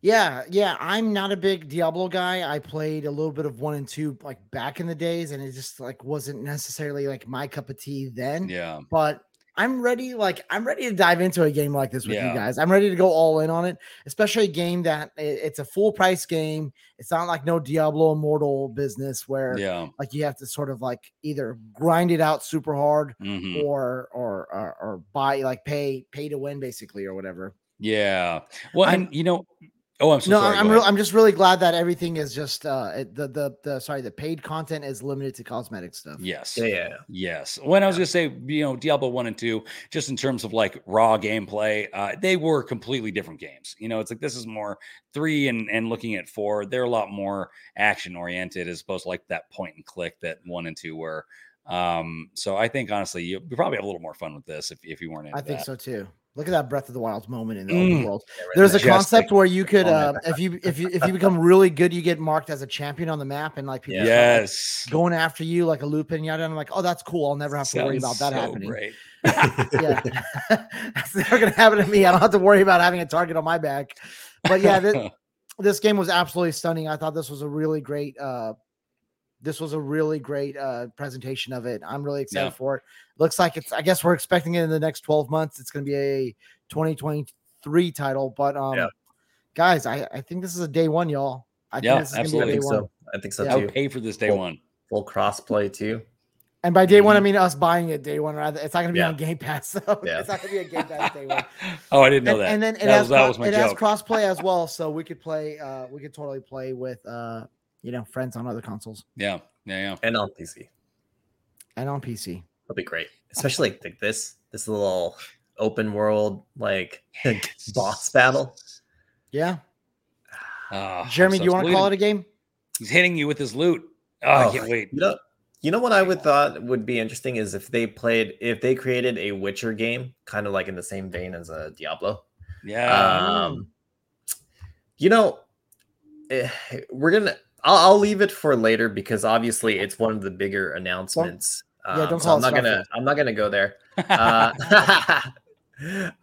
Speaker 1: Yeah, yeah. I'm not a big Diablo guy. I played a little bit of one and two like back in the days, and it just like wasn't necessarily like my cup of tea then.
Speaker 2: yeah.
Speaker 1: But I'm ready, like I'm ready to dive into a game like this with
Speaker 2: Yeah.
Speaker 1: you guys. I'm ready to go all in on it, especially a game that i- it's a full price game. It's not like no Diablo Immortal business where
Speaker 2: Yeah.
Speaker 1: like you have to sort of like either grind it out super hard
Speaker 2: mhm.
Speaker 1: or, or or or buy like pay pay to win basically or whatever.
Speaker 2: Yeah. Well,
Speaker 1: I'm-
Speaker 2: and you know, oh, I'm so
Speaker 1: no,
Speaker 2: sorry.
Speaker 1: I'm
Speaker 2: go
Speaker 1: real. I'm just really glad that everything is just uh the the the sorry the paid content is limited to cosmetic stuff.
Speaker 2: Yes.
Speaker 3: Yeah, yeah,
Speaker 2: Yes. When I was gonna say, you know, Diablo one and two, just in terms of like raw gameplay, uh, they were completely different games. You know, it's like this is more three and and looking at four, they're a lot more action oriented as opposed to like that point and click that one and two were. Um, so I think honestly, you you probably have a little more fun with this if, if you weren't into
Speaker 1: I think
Speaker 2: that.
Speaker 1: so too. Look at that Breath of the Wild moment in the
Speaker 2: Mm.
Speaker 1: open world. There's a concept where you could, uh, if you if you if you become really good, you get marked as a champion on the map, and like people
Speaker 3: Yeah.
Speaker 1: start, like,
Speaker 2: Yes.
Speaker 1: going after you like a Lupin yada. And I'm like, oh, that's cool. I'll never have to worry about that
Speaker 2: so
Speaker 1: happening.
Speaker 2: great.
Speaker 1: Yeah, that's never gonna happen to me. I don't have to worry about having a target on my back. But yeah, this, this game was absolutely stunning. I thought this was a really great. uh This was a really great uh presentation of it. I'm really excited
Speaker 2: Yeah.
Speaker 1: for it. Looks like it's. I guess we're expecting it in the next 12 months. It's going to be a 2023 title. But um,
Speaker 3: Yeah.
Speaker 1: guys, I I think this is a day one, y'all. I
Speaker 2: Yeah,
Speaker 1: think this is
Speaker 3: I
Speaker 1: gonna be a day
Speaker 3: think
Speaker 1: one.
Speaker 3: so. I think so
Speaker 1: Yeah.
Speaker 2: I
Speaker 3: too.
Speaker 2: pay for this day
Speaker 3: Well,
Speaker 2: one.
Speaker 3: Full crossplay too.
Speaker 1: And by day one, I
Speaker 2: Mhm.
Speaker 1: mean us buying it day one. Rather, it's not going to be
Speaker 3: Yeah.
Speaker 1: on Game Pass. So
Speaker 3: Yeah.
Speaker 1: it's not going to be a Game Pass day one.
Speaker 2: oh, I didn't know
Speaker 1: and,
Speaker 2: that.
Speaker 1: and then it
Speaker 2: that
Speaker 1: has
Speaker 2: was, that
Speaker 1: cro-
Speaker 2: was my
Speaker 1: it has crossplay as well, so we could play. Uh, we could totally play with uh, you know, friends on other consoles
Speaker 2: yeah, yeah, yeah.
Speaker 3: And on PC.
Speaker 1: and on PC.
Speaker 3: That'll be great. Especially like, like this, this little open world like boss battle.
Speaker 1: Yeah,
Speaker 2: Ah, I'm
Speaker 1: Jeremy,
Speaker 2: so
Speaker 1: do you want to call it a game?
Speaker 2: He's hitting you with his loot. Oh, I
Speaker 3: Oh,
Speaker 2: can't wait.
Speaker 3: You know, you know what I would thought would be interesting is if they played if they created a Witcher game, kind of like in the same vein as a Diablo.
Speaker 2: Yeah.
Speaker 3: Um, you know, eh, we're gonna. I'll, I'll leave it for later because obviously it's one of the bigger announcements.
Speaker 1: yeah,
Speaker 3: Um,
Speaker 1: don't
Speaker 3: so
Speaker 1: call
Speaker 3: I'm not gonna.
Speaker 1: Starfield.
Speaker 3: I'm not gonna go there. Uh,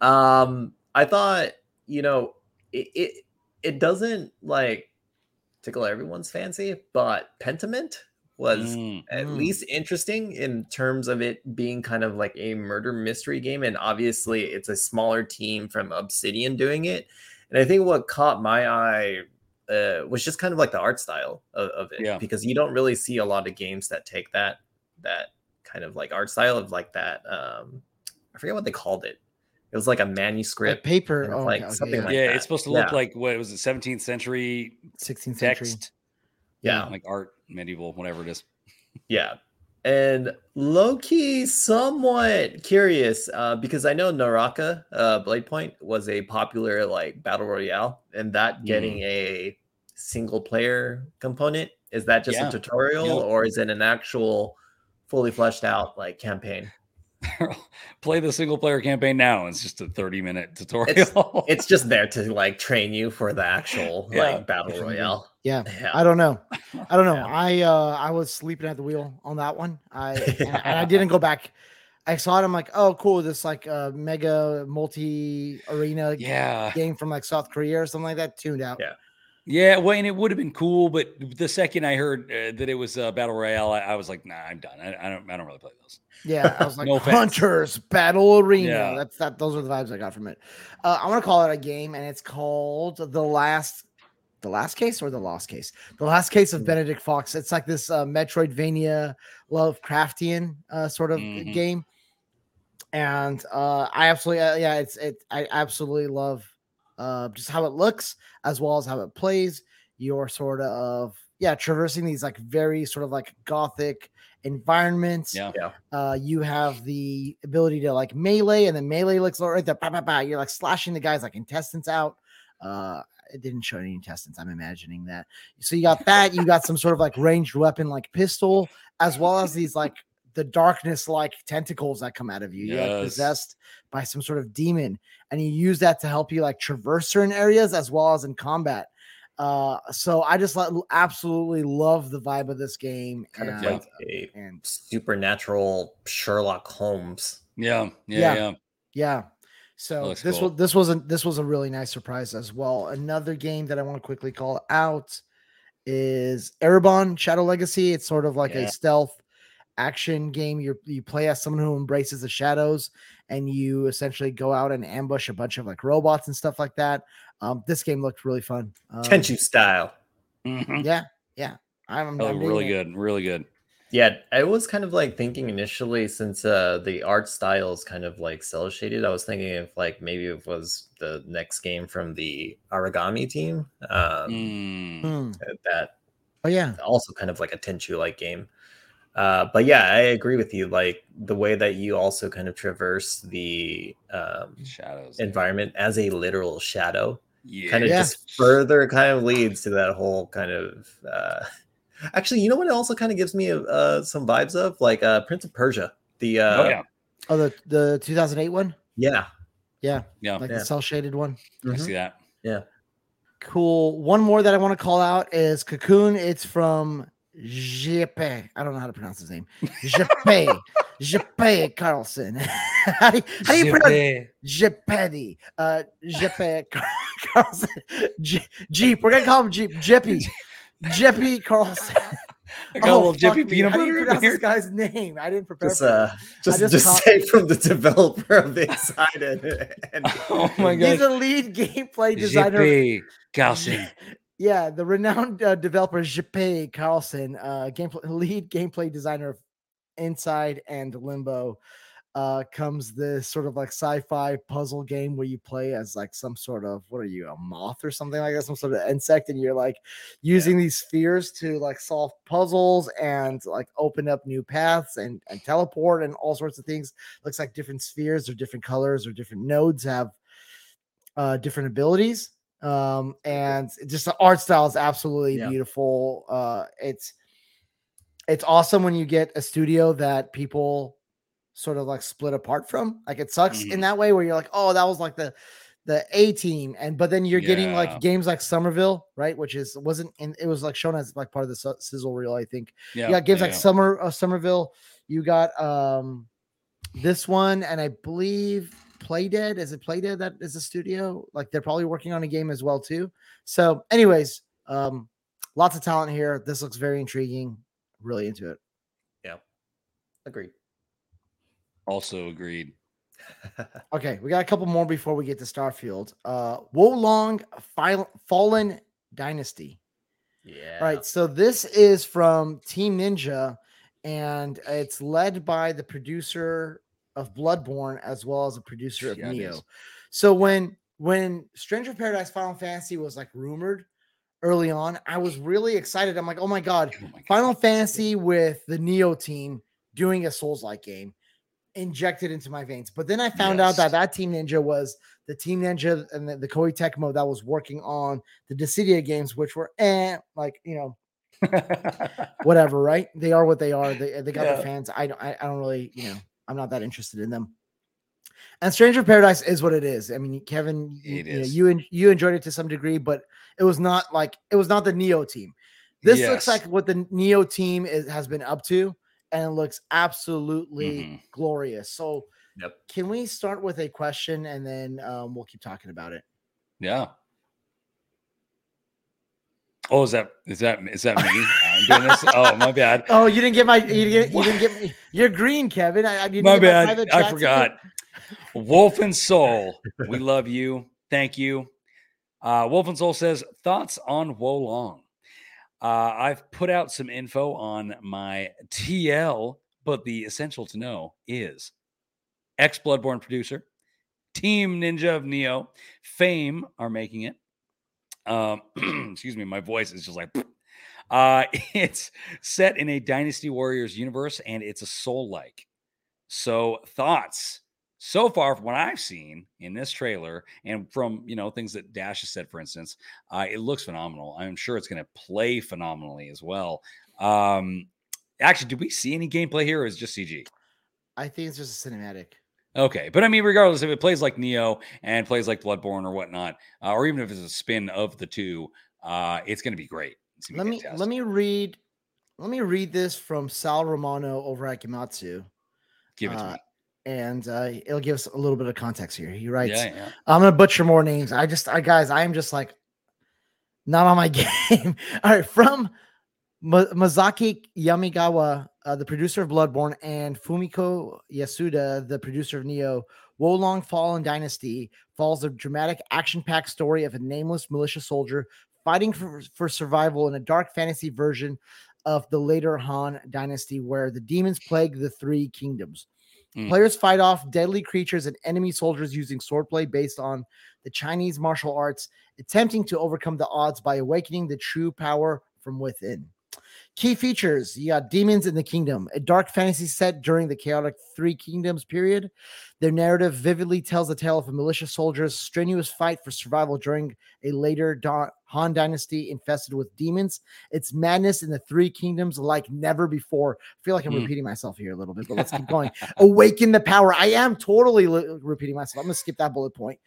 Speaker 3: um, I thought you know it, it. It doesn't like tickle everyone's fancy, but Pentiment was
Speaker 2: Mm,
Speaker 3: at
Speaker 1: Mm.
Speaker 3: least interesting in terms of it being kind of like a murder mystery game. And obviously, it's a smaller team from Obsidian doing it. And I think what caught my eye uh, was just kind of like the art style of, of it,
Speaker 2: Yeah.
Speaker 3: because you don't really see a lot of games that take that that kind of like art style of like that. Um, I forget what they called it. It was like a
Speaker 1: Like
Speaker 3: manuscript.
Speaker 1: paper,
Speaker 3: and
Speaker 1: oh,
Speaker 3: like
Speaker 1: okay, okay,
Speaker 3: something
Speaker 1: yeah.
Speaker 3: like
Speaker 2: yeah,
Speaker 3: that.
Speaker 2: it's supposed to look
Speaker 3: Yeah.
Speaker 2: like what was it, 17th century
Speaker 1: 16th century.
Speaker 2: text,
Speaker 3: yeah.
Speaker 2: like art, medieval, whatever it is.
Speaker 3: Yeah. And low key, somewhat curious uh, because I know Naraka uh, Blade Point was a popular like battle royale, and that getting a single player component is that just
Speaker 2: Yeah.
Speaker 3: a tutorial
Speaker 2: Yeah.
Speaker 3: or is it an actual fully fleshed out like campaign?
Speaker 2: Play the single player campaign now. It's just a 30 minute tutorial.
Speaker 3: It's just there to like train you for the actual
Speaker 2: Yeah.
Speaker 3: like battle royale.
Speaker 1: Yeah,
Speaker 3: Yeah.
Speaker 1: I don't know. I don't know.
Speaker 3: Yeah.
Speaker 1: I uh I was sleeping at the wheel on that one. I and, and I didn't go back. I saw it. I'm like, oh, cool. This like uh mega multi arena
Speaker 2: yeah.
Speaker 1: game from like South Korea or something like that. Tuned out.
Speaker 3: Yeah.
Speaker 2: Yeah. Well, and it would have been cool. But the second I heard uh, that it was a battle royale, I, I was like, nah, I'm done. I, I don't, I don't really play those.
Speaker 1: Yeah, I was like,
Speaker 2: No.
Speaker 1: Hunters Battle Arena.
Speaker 2: Yeah.
Speaker 1: That's that. Those are the vibes I got from it. Uh, I want to call it a game, and it's called the last, the last case or the lost case. The last case of
Speaker 3: Hmm.
Speaker 1: Benedict Fox. It's like this uh, Metroidvania Lovecraftian uh, sort of
Speaker 2: Mhm.
Speaker 1: game, and uh, I absolutely, uh, yeah, it's it. I absolutely love uh, just how it looks as well as how it plays. You're sort of yeah, traversing these like very sort of like gothic environments.
Speaker 2: Yeah.
Speaker 1: Uh, you have the ability to like melee, and then melee looks right there. Bah, bah, bah, you're like slashing the guys like intestines out. Uh, it didn't show any intestines. I'm imagining that. So you got that. You got some sort of like ranged weapon, like pistol, as well as these like the darkness like tentacles that come out of you. You're like possessed by some sort of demon, and you use that to help you like traverse certain areas as well as in combat. Uh, so I just like absolutely love the vibe of this game.
Speaker 3: Kind of
Speaker 1: and,
Speaker 3: like a
Speaker 1: and
Speaker 3: supernatural Sherlock Holmes.
Speaker 2: Yeah. Yeah.
Speaker 1: Yeah.
Speaker 2: Yeah.
Speaker 1: Yeah. So this
Speaker 2: cool.
Speaker 1: was this was a this was a really nice surprise as well. Another game that I want to quickly call out is Ereban Shadow Legacy. It's sort of like
Speaker 3: Yeah.
Speaker 1: a stealth action game. You you play as someone who embraces the shadows, and you essentially go out and ambush a bunch of like robots and stuff like that. Um, this game looked really fun. Um,
Speaker 3: Tenchu style.
Speaker 2: Mhm.
Speaker 1: Yeah, yeah. I'm,
Speaker 2: Oh,
Speaker 1: I'm digging
Speaker 2: really
Speaker 1: it.
Speaker 2: good. Really good.
Speaker 3: Yeah, I was kind of like thinking initially since uh the art style is kind of like cell shaded. I was thinking if like maybe it was the next game from the Aragami team. Um
Speaker 2: Mm.
Speaker 1: Hmm.
Speaker 3: that
Speaker 1: Oh yeah,
Speaker 3: also kind of like a Tenchu like game. Uh, but yeah, I agree with you. Like the way that you also kind of traverse the um,
Speaker 2: Shadows.
Speaker 3: environment as a literal shadow
Speaker 2: Yeah.
Speaker 3: kind of
Speaker 1: Yeah.
Speaker 3: just further kind of leads to that whole kind of. Uh, actually, you know what? It also kind of gives me uh, some vibes of like uh, Prince of Persia. The uh,
Speaker 2: oh yeah.
Speaker 1: oh the the 2008 one.
Speaker 3: yeah,
Speaker 1: Yeah,
Speaker 2: Yeah.
Speaker 1: like
Speaker 3: Yeah.
Speaker 1: the cell shaded one.
Speaker 2: I
Speaker 3: Mhm.
Speaker 2: see that.
Speaker 1: Yeah, cool. One more that I want to call out is Cocoon. It's from Jeppe. I don't know how to pronounce his name. Jeppe. Jeppe Carlsen. how do you, how do you pronounce Jeppe? Uh, Jeppe Carlsen. J- Jeep. We're gonna call him Jeep. Jeppy. Jeppy Carlsen.
Speaker 2: I got a little
Speaker 1: fuck
Speaker 2: Jiffy
Speaker 1: me.
Speaker 2: peanut
Speaker 1: How do you
Speaker 2: butter
Speaker 1: pronounce this guy's name? I didn't prepare.
Speaker 3: just
Speaker 1: for
Speaker 3: uh,
Speaker 1: that.
Speaker 3: just
Speaker 1: just
Speaker 3: just say from the developer of the Excited. and
Speaker 2: Oh my god!
Speaker 1: He's a lead gameplay designer.
Speaker 2: JP Carlsen.
Speaker 1: Yeah, the renowned uh, developer Jeppe Carlsen, uh, gameplay lead gameplay designer of Inside and Limbo, uh, comes this sort of like sci-fi puzzle game where you play as like some sort of what are you a moth or something like that, some sort of insect, and you're like using these spheres to like solve puzzles and like open up new paths and and teleport and all sorts of things. Looks like different spheres or different colors or different nodes have uh, different abilities um and just the art style is absolutely
Speaker 3: Yeah.
Speaker 1: beautiful uh it's it's awesome when you get a studio that people sort of like split apart from like it sucks in
Speaker 2: Mhm.
Speaker 1: that way where you're like oh that was like the the a team and but then you're getting like games like somerville right which is wasn't in it was like shown as like part of the Su- sizzle reel i think
Speaker 2: Yeah.
Speaker 1: you got games
Speaker 2: yeah,
Speaker 1: like
Speaker 2: yeah.
Speaker 1: Summer uh, Somerville. You got um this one, and I believe Playdead. Is it Playdead that is a studio? Like they're probably working on a game as well too. So, anyways, um, lots of talent here. This looks very intriguing. Really into it.
Speaker 3: Yeah, agreed.
Speaker 2: Also agreed.
Speaker 1: Okay, we got a couple more before we get to Starfield. Uh, Wolong Fil- Fallen Dynasty.
Speaker 3: yeah.
Speaker 1: All right, so this is from Team Ninja, and it's led by the producer of Bloodborne as well as a producer of
Speaker 2: Yeah, Nioh.
Speaker 1: So when when Stranger Paradise Final Fantasy was like rumored early on, I was really excited. I'm like, oh my god,
Speaker 2: Oh my God.
Speaker 1: Final Fantasy with the Nioh team doing a Souls-like game injected into my veins. But then I found out that that Team Ninja was the Team Ninja and the, the Koei Tecmo that was working on the Dissidia games, which were eh, like you know whatever, right? They are what they are. They they got
Speaker 2: Yeah.
Speaker 1: their fans. I don't I, I don't really you know I'm not that interested in them. And Stranger Paradise is what it is. I mean, Kevin, you,
Speaker 2: It
Speaker 1: you know, you you enjoyed it to some degree, but it was not like it was not the Nioh team. This looks like what the Nioh team is, has been up to, and it looks absolutely
Speaker 2: Mhm.
Speaker 1: glorious. So,
Speaker 3: Yep.
Speaker 1: can we start with a question and then um, we'll keep talking about it?
Speaker 2: Yeah. Oh, is that is that is that me? I'm doing this. Oh, my bad.
Speaker 1: Oh, you didn't get my you didn't, you didn't get me. You're green, Kevin. I, I you didn't
Speaker 2: My bad.
Speaker 1: private
Speaker 2: I forgot. Wolf and Soul, we love you. Thank you. Uh, Wolf and Soul says thoughts on Wolong. Uh, I've put out some info on my TL, but the essential to know is ex Bloodborne producer, Team Ninja of Nioh, Fame are making it. Um, excuse me, my voice is just like. Uh, it's set in a Dynasty Warriors universe, and it's a soul like. So, thoughts so far from what I've seen in this trailer, and from you know things that Dash has said, for instance, uh, it looks phenomenal. I'm sure it's going to play phenomenally as well. Um, actually, did we see any gameplay here, or is it just CG?
Speaker 1: I think it's just a cinematic.
Speaker 2: Okay, but I mean, regardless if it plays like Nioh and plays like Bloodborne or whatnot, uh, or even if it's a spin of the two, uh, it's going to be great. Gonna
Speaker 1: let me
Speaker 2: fantastic.
Speaker 1: let me read let me read this from Sal Romano over at Gematsu,
Speaker 2: give it to
Speaker 1: uh,
Speaker 2: me.
Speaker 1: and uh, it'll give us a little bit of context here. He writes,
Speaker 2: Yeah, yeah.
Speaker 1: "I'm gonna butcher more names. I just, I guys, I am just like not on my game." All right, from Ma- Mazaki Yamigawa, uh, the producer of Bloodborne, and Fumiko Yasuda, the producer of Nioh. Wolong Fallen Dynasty follows a dramatic, action-packed story of a nameless militia soldier fighting for, for survival in a dark fantasy version of the later Han Dynasty, where the demons plague the three kingdoms.
Speaker 2: Mm.
Speaker 1: Players fight off deadly creatures and enemy soldiers using swordplay based on the Chinese martial arts, attempting to overcome the odds by awakening the true power from within. Key features you got demons in the kingdom, a dark fantasy set during the chaotic Three Kingdoms period. Their narrative vividly tells the tale of a militia soldier's strenuous fight for survival during a later da- Han dynasty infested with demons. It's madness in the Three Kingdoms like never before. I feel like I'm
Speaker 2: Hmm.
Speaker 1: repeating myself here a little bit, but let's keep going. Awaken the power. I am totally li- repeating myself. I'm gonna skip that bullet point.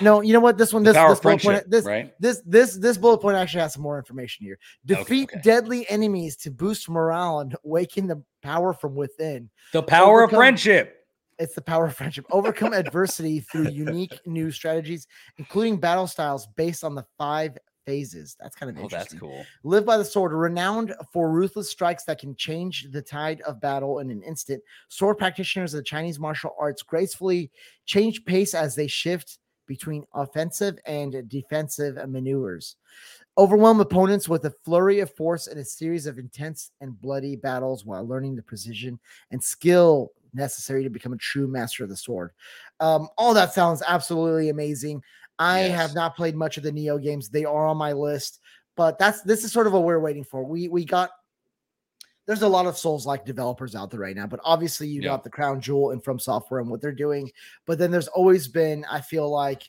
Speaker 1: No, you know what? This one, this, this bullet point, this
Speaker 2: right?
Speaker 1: this this this bullet point actually has some more information here. Defeat
Speaker 2: okay.
Speaker 1: deadly enemies to boost morale and awaken the power from within.
Speaker 2: The power of friendship.
Speaker 1: It's the power of friendship. Overcome adversity through unique new strategies, including battle styles based on the five phases. That's kind of
Speaker 2: Oh,
Speaker 1: interesting.
Speaker 2: that's cool.
Speaker 1: Live by the sword, renowned for ruthless strikes that can change the tide of battle in an instant. Sword practitioners of the Chinese martial arts gracefully change pace as they shift between offensive and defensive maneuvers. Overwhelm opponents with a flurry of force in a series of intense and bloody battles while learning the precision and skill necessary to become a true master of the sword. Um, all that sounds absolutely amazing. I
Speaker 2: Yes.
Speaker 1: have not played much of the Nioh games. They are on my list, but that's this is sort of what we're waiting for. We we got there's a lot of Souls like developers out there right now, but obviously you
Speaker 2: Yeah.
Speaker 1: got the crown jewel and from software and what they're doing. But then there's always been, I feel like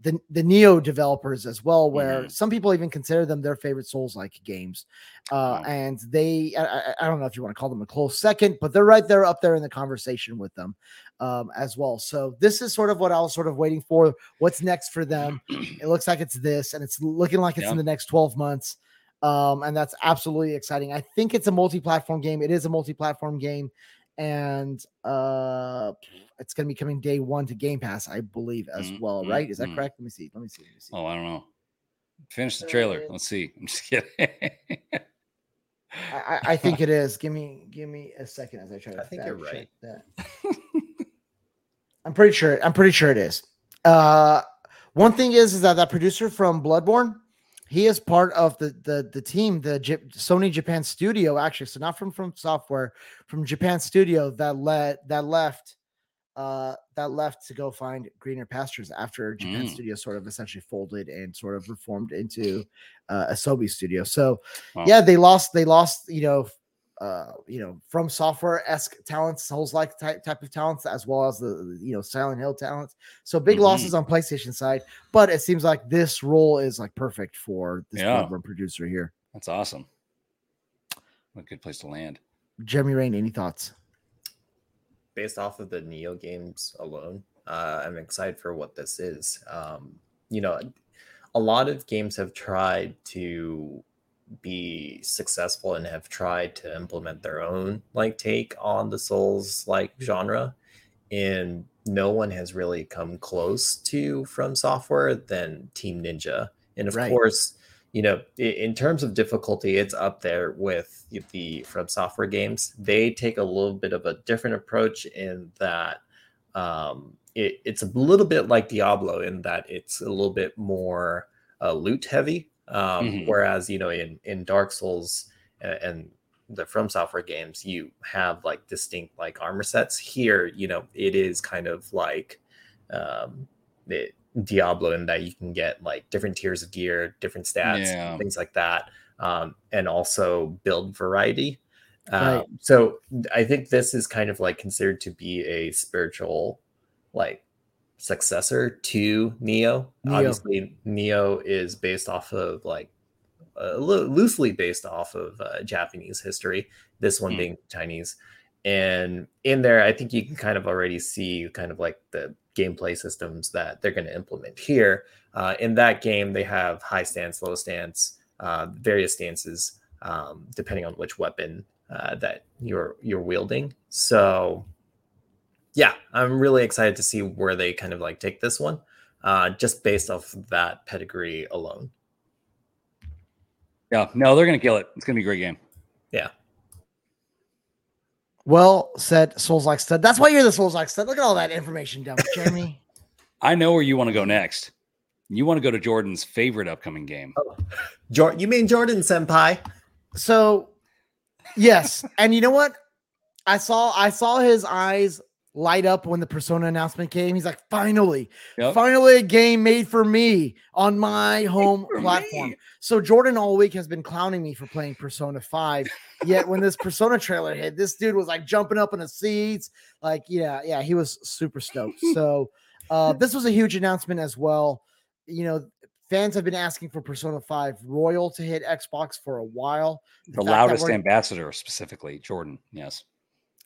Speaker 1: the the Nioh developers as well, where
Speaker 2: Mhm.
Speaker 1: some people even consider them their favorite Souls like games. Uh,
Speaker 2: Wow.
Speaker 1: and they, I, I- don't know if you want to call them a close second, but they're right there up there in the conversation with them um, as well. So this is sort of what I was sort of waiting for. What's next for them? It looks like it's this, and it's looking like it's
Speaker 2: Yeah.
Speaker 1: in the next 12 months. Um, and that's absolutely exciting. I think it's a multi-platform game. It is a multi-platform game, and uh it's gonna be coming day one to Game Pass, I believe, as
Speaker 2: Mm,
Speaker 1: well,
Speaker 2: mm,
Speaker 1: right? Is that
Speaker 2: mm.
Speaker 1: correct? Let me see. Let me see. Let me see.
Speaker 2: Oh, I don't know. Finish the trailer.
Speaker 1: Uh,
Speaker 2: Let's see. I'm just kidding.
Speaker 1: I, I, I think it is. Give me give me a second as I try to
Speaker 3: I think you're right.
Speaker 1: That. I'm pretty sure. I'm pretty sure it is. Uh, one thing is is that that producer from Bloodborne, he is part of the the the team, the J- Sony Japan studio, actually. So not from from software, from Japan studio that let that left. Uh, that left to go find greener pastures after Japan
Speaker 2: Mm.
Speaker 1: Studio sort of essentially folded and sort of reformed into uh, Sobi Studio. So
Speaker 2: Wow.
Speaker 1: yeah, they lost. They lost. You know, uh, you know, from software esque talents, Souls like type type of talents, as well as the you know Silent Hill talents. So big
Speaker 2: Mhm.
Speaker 1: losses on PlayStation side, but it seems like this role is like perfect for this
Speaker 2: Yeah.
Speaker 1: Producer here.
Speaker 2: That's awesome. What a good place to land.
Speaker 1: Jeremy Rain, any thoughts?
Speaker 3: Based off of the Nioh games alone, uh, I'm excited for what this is. Um, you know, a lot of games have tried to be successful and have tried to implement their own like take on the Souls like genre, and no one has really come close to From Software than Team Ninja. And of
Speaker 1: Right.
Speaker 3: course, you know, in terms of difficulty, it's up there with the From Software games. They take a little bit of a different approach in that um, it, it's a little bit like Diablo in that it's a little bit more uh, loot heavy. Um,
Speaker 2: Mhm.
Speaker 3: Whereas, you know, in, in Dark Souls and, and the From Software games, you have like distinct like armor sets. Here, you know, it is kind of like um, it, Diablo in that you can get like different tiers of gear, different stats,
Speaker 2: Yeah.
Speaker 3: things like that. um, and also build variety.
Speaker 1: Right.
Speaker 3: Um, so I think this is kind of like considered to be a spiritual like successor to Nioh.
Speaker 1: Nioh.
Speaker 3: Obviously, Nioh is based off of like uh, lo- loosely based off of uh, Japanese history. This one
Speaker 2: Hmm.
Speaker 3: being Chinese, and in there, I think you can kind of already see kind of like the gameplay systems that they're going to implement here. Uh, in that game, they have high stance, low stance, uh, various stances um, depending on which weapon uh, that you're you're wielding. So, yeah, I'm really excited to see where they kind of like take this one, uh, just based off that pedigree alone.
Speaker 2: Yeah, no, they're gonna kill it. It's gonna be a great game.
Speaker 1: Well said, Souls like stud. That's why you're the Souls like stud. Look at all that information dump, Jeremy.
Speaker 2: I know where you want to go next. You want to go to Jordan's favorite upcoming game. Oh.
Speaker 3: Jor- you mean Jordan Senpai?
Speaker 1: So, yes, and you know what? I saw I saw his eyes light up when the Persona announcement came. He's like, "Finally,
Speaker 2: Yep.
Speaker 1: finally, a game made for me on my home platform."
Speaker 2: me.
Speaker 1: So Jordan all week has been clowning me for playing Persona Five. Yet when this Persona trailer hit, this dude was like jumping up in the seats. Like, yeah, yeah, he was super stoked. So uh, this was a huge announcement as well. You know, fans have been asking for Persona 5 Royal to hit Xbox for a while.
Speaker 2: The
Speaker 1: that
Speaker 2: loudest ambassador, specifically Jordan. Yes.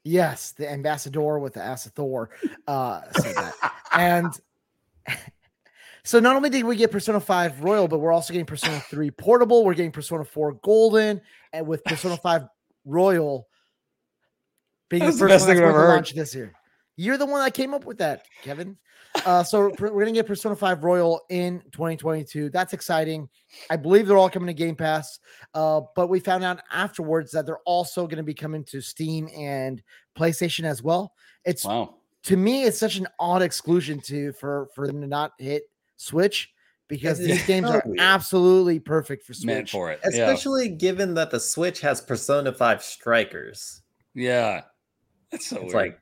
Speaker 1: Yes, the ambassador with the ass of Thor uh, said that. and so not only did we get Persona 5 Royal, but we're also getting Persona 3 Portable. We're getting Persona 4 Golden, and with Persona 5 Royal being the
Speaker 2: the
Speaker 1: first
Speaker 2: best
Speaker 1: one
Speaker 2: thing
Speaker 1: that's going
Speaker 2: ever
Speaker 1: to
Speaker 2: heard.
Speaker 1: launch this year. You're the one that came up with that, Kevin. Uh, so we're going to get Persona 5 Royal in 2022. That's exciting. I believe they're all coming to Game Pass. Uh, but we found out afterwards that they're also going to be coming to Steam and PlayStation as well. It's
Speaker 2: Wow.
Speaker 1: to me, it's such an odd exclusion to for for them to not hit Switch because
Speaker 3: It
Speaker 1: these
Speaker 3: is
Speaker 1: games
Speaker 3: so
Speaker 1: are
Speaker 3: weird.
Speaker 1: absolutely perfect for
Speaker 2: Meant
Speaker 1: Switch.
Speaker 2: for it. Yeah.
Speaker 3: Especially given that the Switch has Persona 5 Strikers.
Speaker 2: Yeah. That's so
Speaker 3: It's
Speaker 2: weird.
Speaker 3: like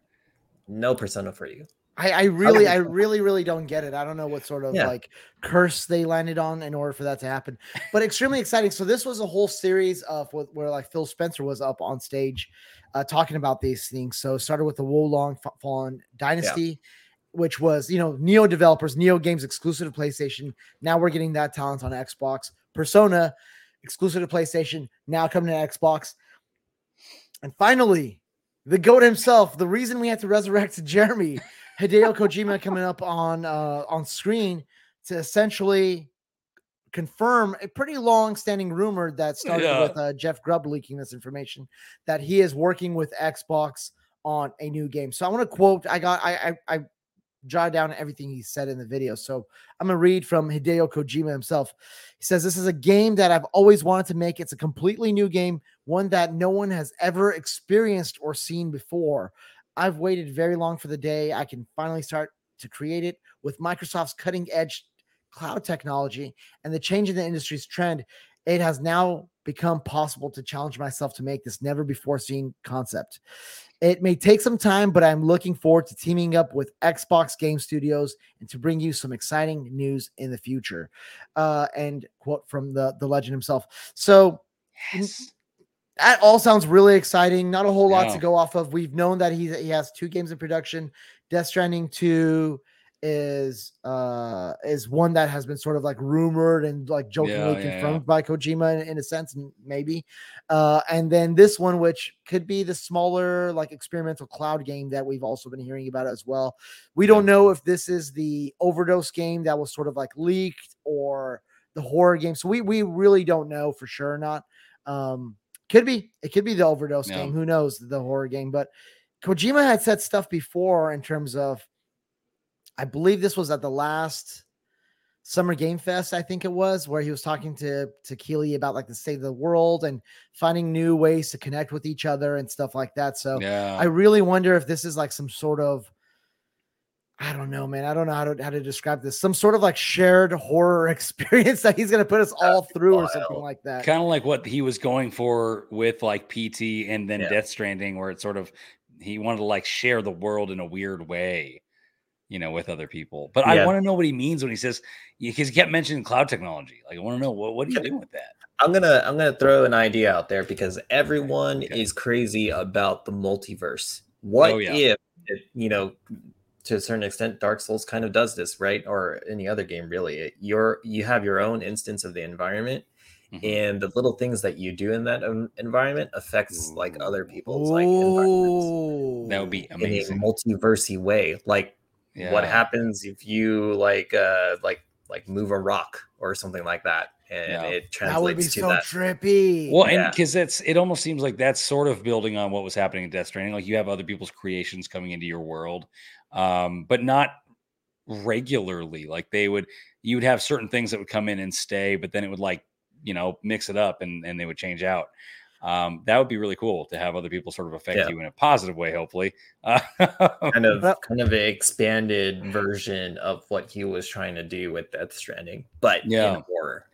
Speaker 3: no Persona for you.
Speaker 1: I, I really, I
Speaker 3: understand.
Speaker 1: really, really don't get it. I don't know what sort of
Speaker 3: Yeah.
Speaker 1: like curse they landed on in order for that to happen, but extremely exciting. So this was a whole series of wh- where like Phil Spencer was up on stage uh, talking about these things. So started with the Wolong Fa- Fallen Dynasty, which was you know Nioh developers, Nioh games exclusive to PlayStation. Now we're getting that talent on Xbox. Persona exclusive to PlayStation. Now coming to Xbox, and finally the goat himself. The reason we had to resurrect Jeremy. Hideo Kojima coming up on uh, on screen to essentially confirm a pretty long standing rumor that started
Speaker 2: Yeah.
Speaker 1: with uh, Jeff Grubb leaking this information that he is working with Xbox on a new game. So I want to quote. I got I I, I jotted down everything he said in the video. So I'm gonna read from Hideo Kojima himself. He says, This is a game that I've always wanted to make. It's a completely new game, one that no one has ever experienced or seen before. I've waited very long for the day I can finally start to create it with Microsoft's cutting edge cloud technology and the change in the industry's trend. It has now become possible to challenge myself to make this never before seen concept. It may take some time, but I'm looking forward to teaming up with Xbox Game Studios and to bring you some exciting news in the future. Uh, and quote from the the legend himself. So
Speaker 2: yes.
Speaker 1: That all sounds really exciting. Not a whole lot
Speaker 2: Yeah.
Speaker 1: to go off of. We've known that he he has two games in production. Death Stranding 2 is uh is one that has been sort of like rumored and like jokingly
Speaker 2: yeah, yeah.
Speaker 1: confirmed by Kojima in, in a sense, maybe. Uh and then this one, which could be the smaller, like experimental cloud game that we've also been hearing about as well. We don't know if this is the overdose game that was sort of like leaked or the horror game. So we we really don't know for sure or not. Um could be. It could be the overdose
Speaker 2: Yeah.
Speaker 1: game. Who knows? The horror game. But Kojima had said stuff before in terms of, I believe this was at the last Summer Game Fest, I think it was, where he was talking to to Keighley about like the state of the world and finding new ways to connect with each other and stuff like that. So
Speaker 2: Yeah.
Speaker 1: I really wonder if this is like some sort of I don't know, man. I don't know how to how to describe this. Some sort of like shared horror experience that he's gonna put us all through or something like that.
Speaker 2: kind of like what he was going for with like PT and then
Speaker 3: Yeah.
Speaker 2: Death Stranding, where it's sort of he wanted to like share the world in a weird way, you know, with other people. But I want to know what he means when he says because he kept mentioning cloud technology. Like, I want to know what what are you doing with that?
Speaker 3: I'm gonna I'm gonna throw an idea out there because everyone
Speaker 2: Okay.
Speaker 3: is crazy about the multiverse. Oh, what
Speaker 2: Oh, yeah.
Speaker 3: if you know to a certain extent Dark Souls kind of does this, right? Or any other game really. It- You're you have your own instance of the environment
Speaker 2: Mhm.
Speaker 3: and the little things that you do in that en- environment affects like other people's like environments
Speaker 2: That would be
Speaker 3: in a
Speaker 2: amazing.
Speaker 3: multiversey way. Like what happens if you like uh like like move a rock or something like that and
Speaker 2: Yeah.
Speaker 3: it
Speaker 1: That would be
Speaker 3: to
Speaker 1: so
Speaker 3: that
Speaker 1: trippy.
Speaker 2: Well, and because that's it almost seems like that's sort of building on what was happening in Death Stranding. Like you have other people's creations coming into your world, um, but not regularly. Like they would, you would have certain things that would come in and stay, but then it would like you know mix it up and and they would change out. Um, that would be really cool to have other people sort of affect
Speaker 3: Yeah.
Speaker 2: you in a positive way, hopefully. Uh,
Speaker 3: kind of kind of an expanded version of what he was trying to do with Death Stranding, but
Speaker 2: Yeah.
Speaker 3: in horror.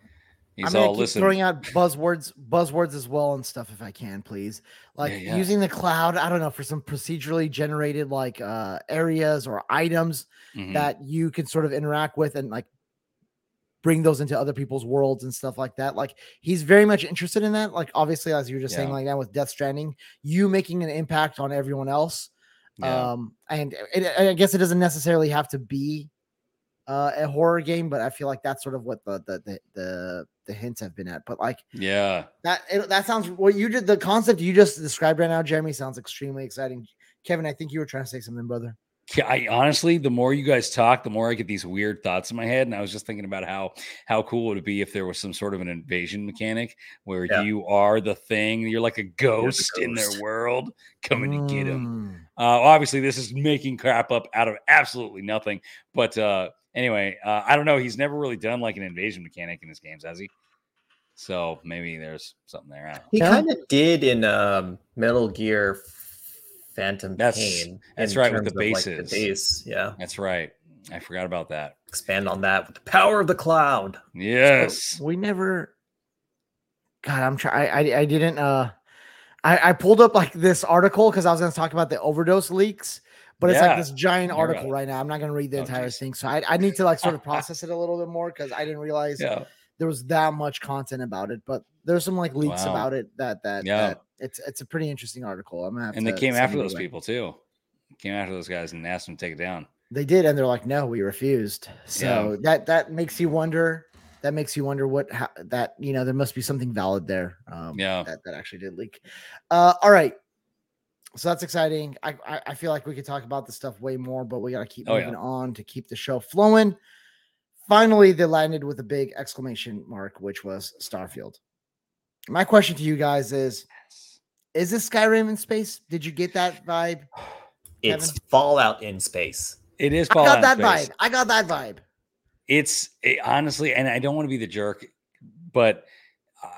Speaker 2: He's
Speaker 1: I'm gonna
Speaker 2: all
Speaker 1: keep
Speaker 2: listen.
Speaker 1: throwing out buzzwords, buzzwords as well and stuff if I can, please. Like
Speaker 2: Yeah, yeah.
Speaker 1: using the cloud, I don't know, for some procedurally generated like uh areas or items
Speaker 2: Mhm.
Speaker 1: that you can sort of interact with and like bring those into other people's worlds and stuff like that. Like he's very much interested in that. Like obviously, as you were just saying, like that with Death Stranding, you making an impact on everyone else.
Speaker 2: Yeah.
Speaker 1: Um, and it, I guess it doesn't necessarily have to be uh, a horror game, but I feel like that's sort of what the the the the, the hints have been at. But like
Speaker 2: yeah.
Speaker 1: that it, that sounds what you did the concept you just described right now, Jeremy, sounds extremely exciting. Kevin, I think you were trying to say something, brother.
Speaker 2: Yeah, I honestly, the more you guys talk, the more I get these weird thoughts in my head. And I was just thinking about how how cool would it be if there was some sort of an invasion mechanic where
Speaker 3: Yeah.
Speaker 2: you are the thing, you're like a ghost, in
Speaker 3: ghost.
Speaker 2: their world, coming to get them.
Speaker 1: Mm.
Speaker 2: Uh, obviously, this is making crap up out of absolutely nothing. But uh, anyway, uh, I don't know. He's never really done like an invasion mechanic in his games, has he? So maybe there's something there. I don't know.
Speaker 3: He kind of did in um, Metal Gear Phantom
Speaker 2: That's-
Speaker 3: Pain.
Speaker 2: that's right, with the
Speaker 3: terms of, like,
Speaker 2: bases.
Speaker 3: base, yeah.
Speaker 2: That's right. I forgot about that.
Speaker 3: Expand on that with the power of the cloud.
Speaker 2: Yes.
Speaker 1: we never god i'm trying I, I didn't uh i i pulled up like this article because i was going to talk about the overdose leaks but it's
Speaker 2: Yeah,
Speaker 1: like this giant
Speaker 2: I heard about
Speaker 1: article
Speaker 2: it.
Speaker 1: right now i'm not going to read the
Speaker 2: Oh,
Speaker 1: entire thing so I, I need to like sort of process it a little bit more because i didn't realize
Speaker 2: Yeah.
Speaker 1: there was that much content about it but there's some like leaks
Speaker 2: Wow.
Speaker 1: about it that that,
Speaker 2: Yeah.
Speaker 1: that it's it's a pretty interesting article i'm gonna have
Speaker 2: And they came after those
Speaker 1: away.
Speaker 2: people too. Came after those guys and asked them to take it down.
Speaker 1: They did, and they're like, "No, we refused." So that that makes you wonder. That makes you wonder what how, that you know there must be something valid there. Um,
Speaker 2: Yeah.
Speaker 1: that that actually did leak. Uh, all right, so that's exciting. I, I I feel like we could talk about this stuff way more, but we got to keep
Speaker 2: Oh, yeah.
Speaker 1: moving on to keep the show flowing. Finally, they landed with a big exclamation mark, which was Starfield. My question to you guys is: Is this Skyrim in space? Did you get that vibe?
Speaker 3: It's
Speaker 1: Kevin?
Speaker 3: Fallout in space.
Speaker 2: It is
Speaker 1: I
Speaker 2: Fallout
Speaker 1: got
Speaker 2: in
Speaker 1: that
Speaker 2: space.
Speaker 1: vibe. I got that vibe.
Speaker 2: It's it, honestly, and I don't want to be the jerk, but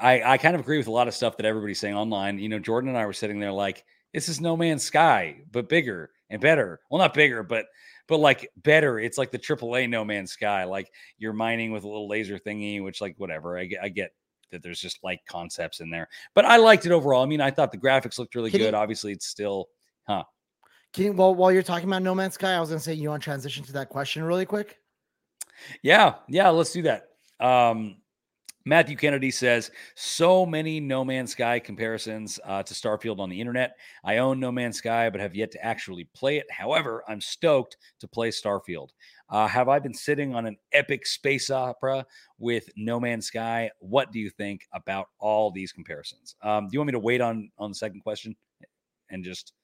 Speaker 2: I I kind of agree with a lot of stuff that everybody's saying online. You know, Jordan and I were sitting there like, this is No Man's Sky, but bigger and better. Well, not bigger, but but like better. It's like the AAA No Man's Sky. Like you're mining with a little laser thingy, which like whatever. I get I get that there's just like concepts in there, but I liked it overall. I mean, I thought the graphics looked really
Speaker 1: Can
Speaker 2: good.
Speaker 1: you-
Speaker 2: Obviously, it's still huh?
Speaker 1: Can you, well, while you're talking about No Man's Sky, I was going to say you want to transition to that question really quick.
Speaker 2: Yeah, yeah, let's do that. Um, Matthew Kennedy says so many No Man's Sky comparisons uh, to Starfield on the internet. I own No Man's Sky, but have yet to actually play it. However, I'm stoked to play Starfield. Uh, have I been sitting on an epic space opera with No Man's Sky? What do you think about all these comparisons? Um, do you want me to wait on on the second question and just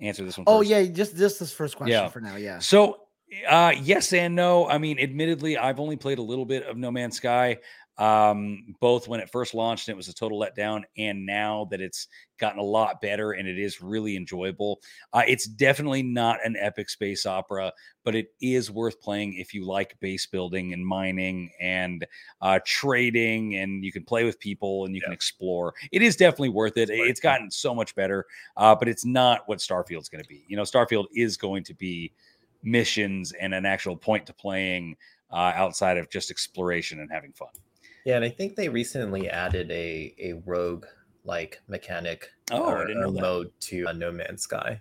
Speaker 2: answer this one?
Speaker 1: Oh yeah, just just this first question
Speaker 2: Yeah.
Speaker 1: for now. Yeah.
Speaker 2: So, uh, yes and no. I mean, admittedly, I've only played a little bit of No Man's Sky. Um, both when it first launched, and it was a total letdown, and now that it's gotten a lot better and it is really enjoyable. Uh, it's definitely not an epic space opera, but it is worth playing if you like base building and mining and uh, trading, and you can play with people and you can explore. It is definitely worth it. It's gotten so much better, uh, but it's not what Starfield's going to be. You know, Starfield is going to be missions and an actual point to playing uh, outside of just exploration and having fun.
Speaker 3: Yeah, and I think they recently added a a rogue like mechanic
Speaker 2: Oh, I
Speaker 3: or,
Speaker 2: didn't know
Speaker 3: or
Speaker 2: that.
Speaker 3: mode to uh, No Man's Sky.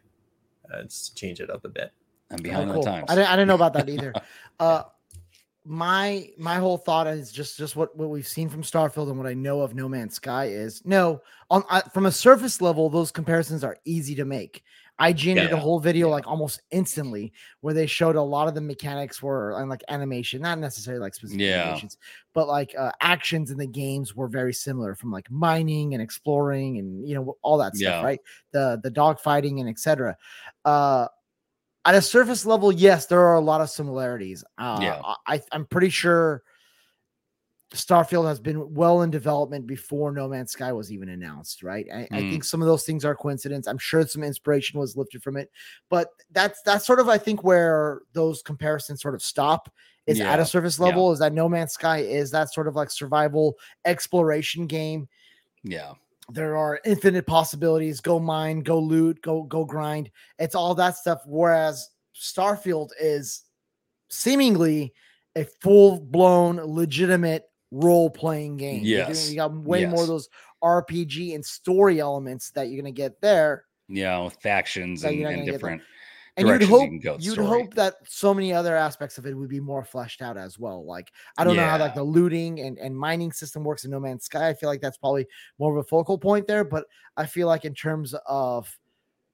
Speaker 3: Uh, just change it up a bit.
Speaker 2: I'm
Speaker 1: Oh,
Speaker 2: behind on
Speaker 1: cool.
Speaker 2: the times.
Speaker 1: I didn't, I didn't know about that either. uh, my my whole thought is just just what what we've seen from Starfield and what I know of No Man's Sky is no on I, from a surface level those comparisons are easy to make. IGN did a whole video
Speaker 2: Yeah.
Speaker 1: like almost instantly where they showed a lot of the mechanics were and like animation, not necessarily like specific
Speaker 2: Yeah.
Speaker 1: animations, but like uh, actions in the games were very similar from like mining and exploring and you know all that stuff,
Speaker 2: Yeah.
Speaker 1: right? The the dog fighting and etc. Uh, at a surface level, yes, there are a lot of similarities. Uh,
Speaker 2: Yeah.
Speaker 1: I, I'm pretty sure Starfield has been well in development before No Man's Sky was even announced, right? I, I
Speaker 2: Mm.
Speaker 1: think some of those things are coincidence. I'm sure some inspiration was lifted from it, but that's that's sort of I think where those comparisons sort of stop. Is at a surface
Speaker 2: Yeah.
Speaker 1: level. Is that No Man's Sky is that sort of like survival exploration game
Speaker 2: Yeah.
Speaker 1: there are infinite possibilities go mine go loot go go grind it's all that stuff whereas starfield is seemingly a full-blown legitimate role-playing game You're doing-
Speaker 2: Yes.
Speaker 1: you got way more of those rpg and story elements that you're going to get there
Speaker 2: Yeah. With factions and, and different.
Speaker 1: and you'd
Speaker 2: you
Speaker 1: hope
Speaker 2: go
Speaker 1: you'd
Speaker 2: story.
Speaker 1: hope that so many other aspects of it would be more fleshed out as well. Like I don't know how like the looting and, and mining system works in No Man's Sky. I feel like that's probably more of a focal point there, but I feel like in terms of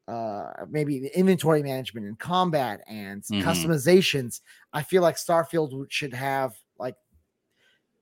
Speaker 1: uh maybe the inventory management and combat and
Speaker 2: Mhm.
Speaker 1: customizations, I feel like Starfield should have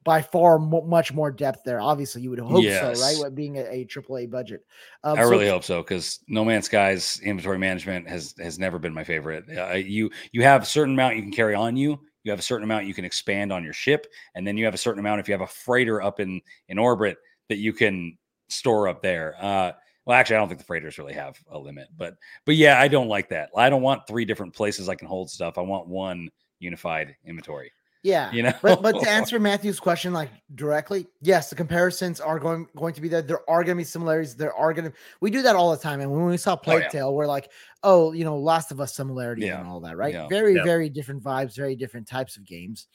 Speaker 1: by far mo- much more depth there. Obviously, you would hope so, right?
Speaker 2: Yes.
Speaker 1: With being a, a AAA budget. Um,
Speaker 2: I
Speaker 1: so-
Speaker 2: really hope so because No Man's Sky's inventory management has has never been my favorite. Uh, you you have a certain amount you can carry on you. You have a certain amount you can expand on your ship, and then you have a certain amount if you have a freighter up in in orbit that you can store up there. Uh, well, actually, I don't think the freighters really have a limit, but but yeah, I don't like that. I don't want three different places I can hold stuff. I want one unified inventory.
Speaker 1: Yeah.
Speaker 2: You know,
Speaker 1: but but to answer Matthew's question like directly, yes, the comparisons are going going to be there. There are going to be similarities. There are going to we do that all the time. And when we saw Plague
Speaker 2: Oh, yeah.
Speaker 1: Tale, we're like, oh, you know, Last of Us similarities
Speaker 2: Yeah.
Speaker 1: and all that, right?
Speaker 2: Yeah.
Speaker 1: Very
Speaker 3: Yeah.
Speaker 1: very different vibes, very different types of games.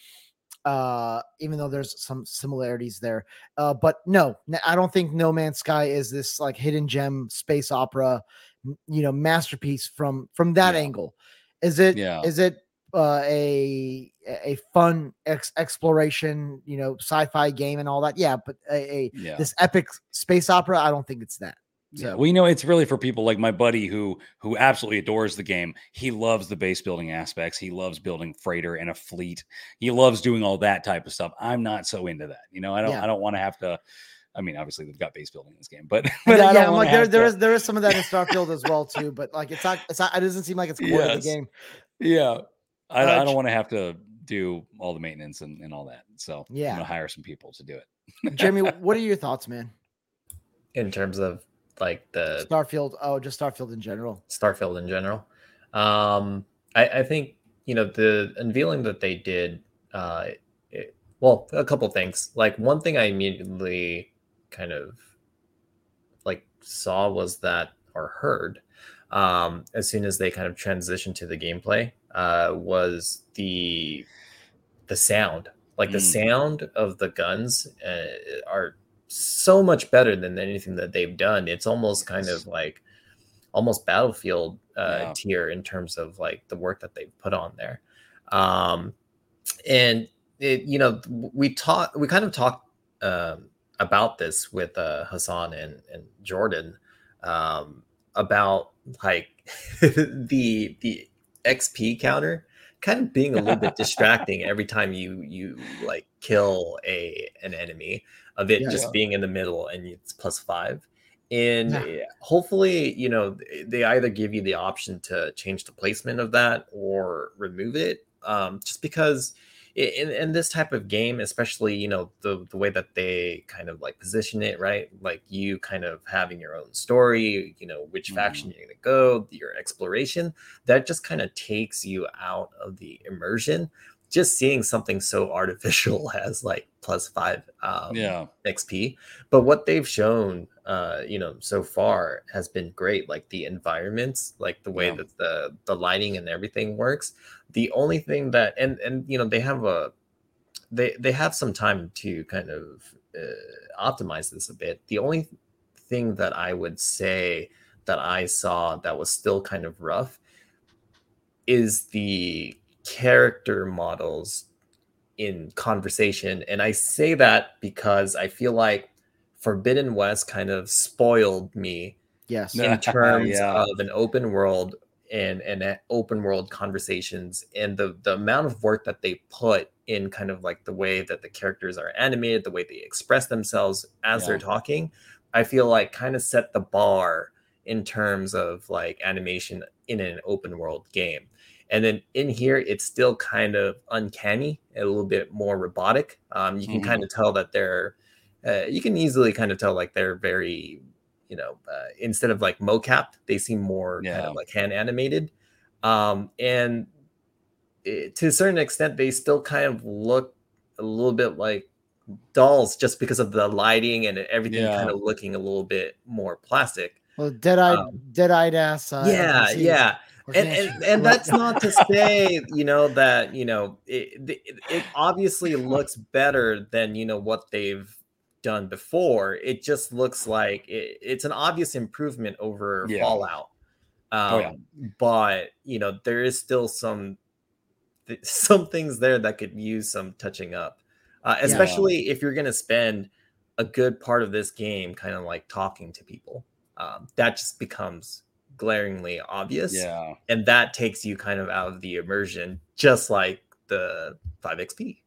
Speaker 1: Uh, even though there's some similarities there, uh, but no, I don't think No Man's Sky is this like hidden gem space opera, you know, masterpiece from from that
Speaker 2: Yeah.
Speaker 1: angle. Is it?
Speaker 2: Yeah.
Speaker 1: Is it uh, a a fun ex- exploration, you know, sci-fi game and all that. Yeah, but a, a
Speaker 2: yeah.
Speaker 1: this epic space opera, I don't think it's that.
Speaker 2: Yeah,
Speaker 1: So
Speaker 2: we know it's really for people like my buddy who who absolutely adores the game. He loves the base building aspects. He loves building freighter and a fleet. He loves doing all that type of stuff. I'm not so into that. You know, I don't
Speaker 1: Yeah.
Speaker 2: I don't want to have to I mean, obviously they've got base building in this game, but but
Speaker 1: then-
Speaker 2: I don't
Speaker 1: I'm like there, there
Speaker 2: to-
Speaker 1: is there is some of that in Starfield as well too, but like it's not it's not it doesn't seem like it's core to the game.
Speaker 2: Yeah. I,
Speaker 1: Uh,
Speaker 2: I
Speaker 1: J-
Speaker 2: don't want to have to do all the maintenance and, and all that. So yeah, I'm
Speaker 1: Yeah.
Speaker 2: gonna hire some people to do it.
Speaker 1: Jeremy, what are your thoughts, man?
Speaker 3: in terms of like the
Speaker 1: Starfield, oh, just Starfield in general.
Speaker 3: Starfield in general. Um, I, I think you know the unveiling that they did. Uh, it, well, a couple things. Like one thing I immediately kind of like saw was that or heard um, as soon as they kind of transitioned to the gameplay uh, was the the sound. Like the
Speaker 2: Mm.
Speaker 3: sound of the guns uh, are so much better than anything that they've done. It's almost kind of like almost battlefield uh,
Speaker 2: Yeah.
Speaker 3: tier in terms of like the work that they've put on there. Um, and it, you know, we talked, we kind of talked um, about this with uh, Hassan and, and Jordan um, about like the the XP counter kind of being a little bit distracting every time you you like kill a an enemy of it
Speaker 1: Yeah.
Speaker 3: just being in the middle and it's plus five and
Speaker 1: Yeah.
Speaker 3: eh, hopefully you know they either give you the option to change the placement of that or remove it um just because in, in this type of game especially you know the the way that they kind of like position it right like you kind of having your own story you know which faction you're going to go your exploration that just kind of takes you out of the immersion just seeing something so artificial as like plus five um,
Speaker 2: yeah.
Speaker 3: XP. But what they've shown, uh, you know, so far has been great. Like the environments, like the way
Speaker 2: Yeah.
Speaker 3: that the the lighting and everything works. The only thing that, and and you know, they have a, they they have some time to kind of uh, optimize this a bit. The only thing that I would say that I saw that was still kind of rough is the character models in conversation. And I say that because I feel like Forbidden West kind of spoiled me
Speaker 1: Yes.
Speaker 3: in terms
Speaker 2: Yeah.
Speaker 3: of an open world and and open world conversations and the the amount of work that they put in kind of like the way that the characters are animated, the way they express themselves as they're talking, I feel like kind of set the bar in terms of like animation in an open world game. And then in here, it's still kind of uncanny, a little bit more robotic. Um, you can
Speaker 2: Mhm.
Speaker 3: kind of tell that they're, uh, you can easily kind of tell like they're very, you know, uh, instead of like mocap, they seem more kind of like hand animated. Um, and it, to a certain extent, they still kind of look a little bit like dolls just because of the lighting and everything kind of looking a little bit more plastic.
Speaker 1: Well, dead-eyed,
Speaker 3: Um,
Speaker 1: dead-eyed ass. Uh,
Speaker 3: yeah, yeah and and, and that's not to say you know that you know it, it it obviously looks better than you know what they've done before it just looks like it, it's an obvious improvement over
Speaker 2: Yeah.
Speaker 3: fallout um,
Speaker 2: Oh, yeah.
Speaker 3: but you know there is still some th- some things there that could use some touching up uh,
Speaker 1: Yeah.
Speaker 3: especially if you're going to spend a good part of this game kind of like talking to people um, that just becomes glaringly obvious
Speaker 2: Yeah.
Speaker 3: and that takes you kind of out of the immersion, just like the 5XP.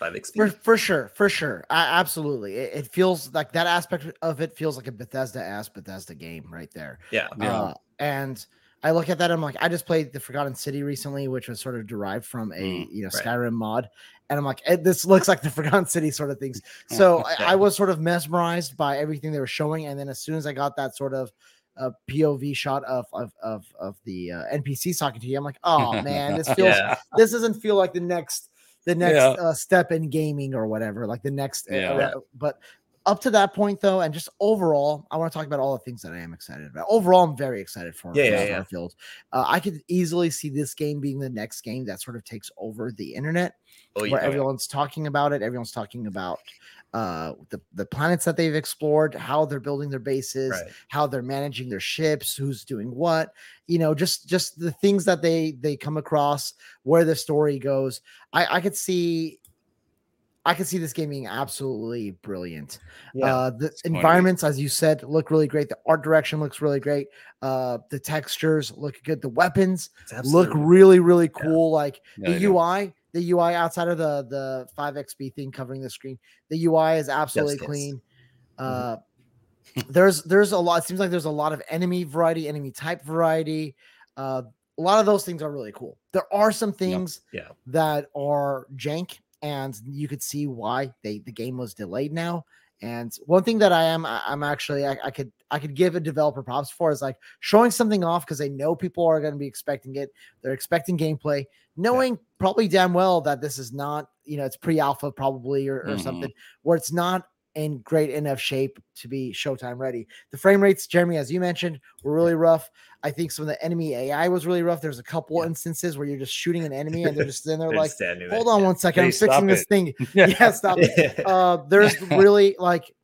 Speaker 3: 5XP.
Speaker 1: For, for sure, for sure, A- absolutely. It, it feels like that aspect of it feels like a Bethesda ass Bethesda game right there.
Speaker 3: yeah.
Speaker 2: Yeah.
Speaker 1: Uh, and I look at that, I'm like, I just played the Forgotten City recently, which was sort of derived from a
Speaker 2: Mm,
Speaker 1: you know
Speaker 3: right.
Speaker 1: Skyrim mod, and I'm like, this looks like the Forgotten City sort of things. So I,
Speaker 3: Yeah.
Speaker 1: I was sort of mesmerized by everything they were showing, and then as soon as I got that sort of uh, POV shot of of of, of the uh, NPC talking to you, I'm like, oh man, this feels
Speaker 3: Yeah.
Speaker 1: this doesn't feel like the next the next
Speaker 2: Yeah.
Speaker 1: uh, step in gaming or whatever like the next
Speaker 2: Yeah.
Speaker 1: uh, but up to that point though and just overall i want to talk about all the things that i am excited about overall i'm very excited for
Speaker 3: Yeah, yeah, yeah.
Speaker 1: starfield uh, i could easily see this game being the next game that sort of takes over the internet
Speaker 3: Oh,
Speaker 1: where everyone's talking about it everyone's talking about uh the, the planets that they've explored how they're building their bases
Speaker 3: Right.
Speaker 1: how they're managing their ships who's doing what you know just just the things that they they come across where the story goes i i could see i could see this game being absolutely brilliant
Speaker 3: Yeah.
Speaker 1: uh the
Speaker 2: going to be.
Speaker 1: environments as you said look really great the art direction looks really great uh the textures look good the weapons look really really cool like
Speaker 2: Yeah,
Speaker 1: the. UI, the UI outside of the the 5XP thing covering the screen, the UI is absolutely
Speaker 3: yes.
Speaker 1: clean. Uh there's there's a lot, it seems like there's a lot of enemy variety, enemy type variety. Uh a lot of those things are really cool. There are some things
Speaker 3: Yeah.
Speaker 1: that are jank, and you could see why they the game was delayed now. And one thing that I am I- I'm actually I, I could I could give a developer props for is like showing something off because they know people are going to be expecting it. They're expecting gameplay, knowing probably damn well that this is not you know it's pre-alpha probably or, or
Speaker 2: Mhm.
Speaker 1: something where it's not in great enough shape to be showtime ready. The frame rates, Jeremy, as you mentioned, were really rough. I think some of the enemy AI was really rough. There's a couple
Speaker 3: Yeah.
Speaker 1: instances where you're just shooting an enemy and they're just there
Speaker 3: They're
Speaker 1: like, hold on one second,
Speaker 2: Hey,
Speaker 1: I'm fixing
Speaker 2: stop
Speaker 1: this thing. Yeah, stop it. Uh, there's really like,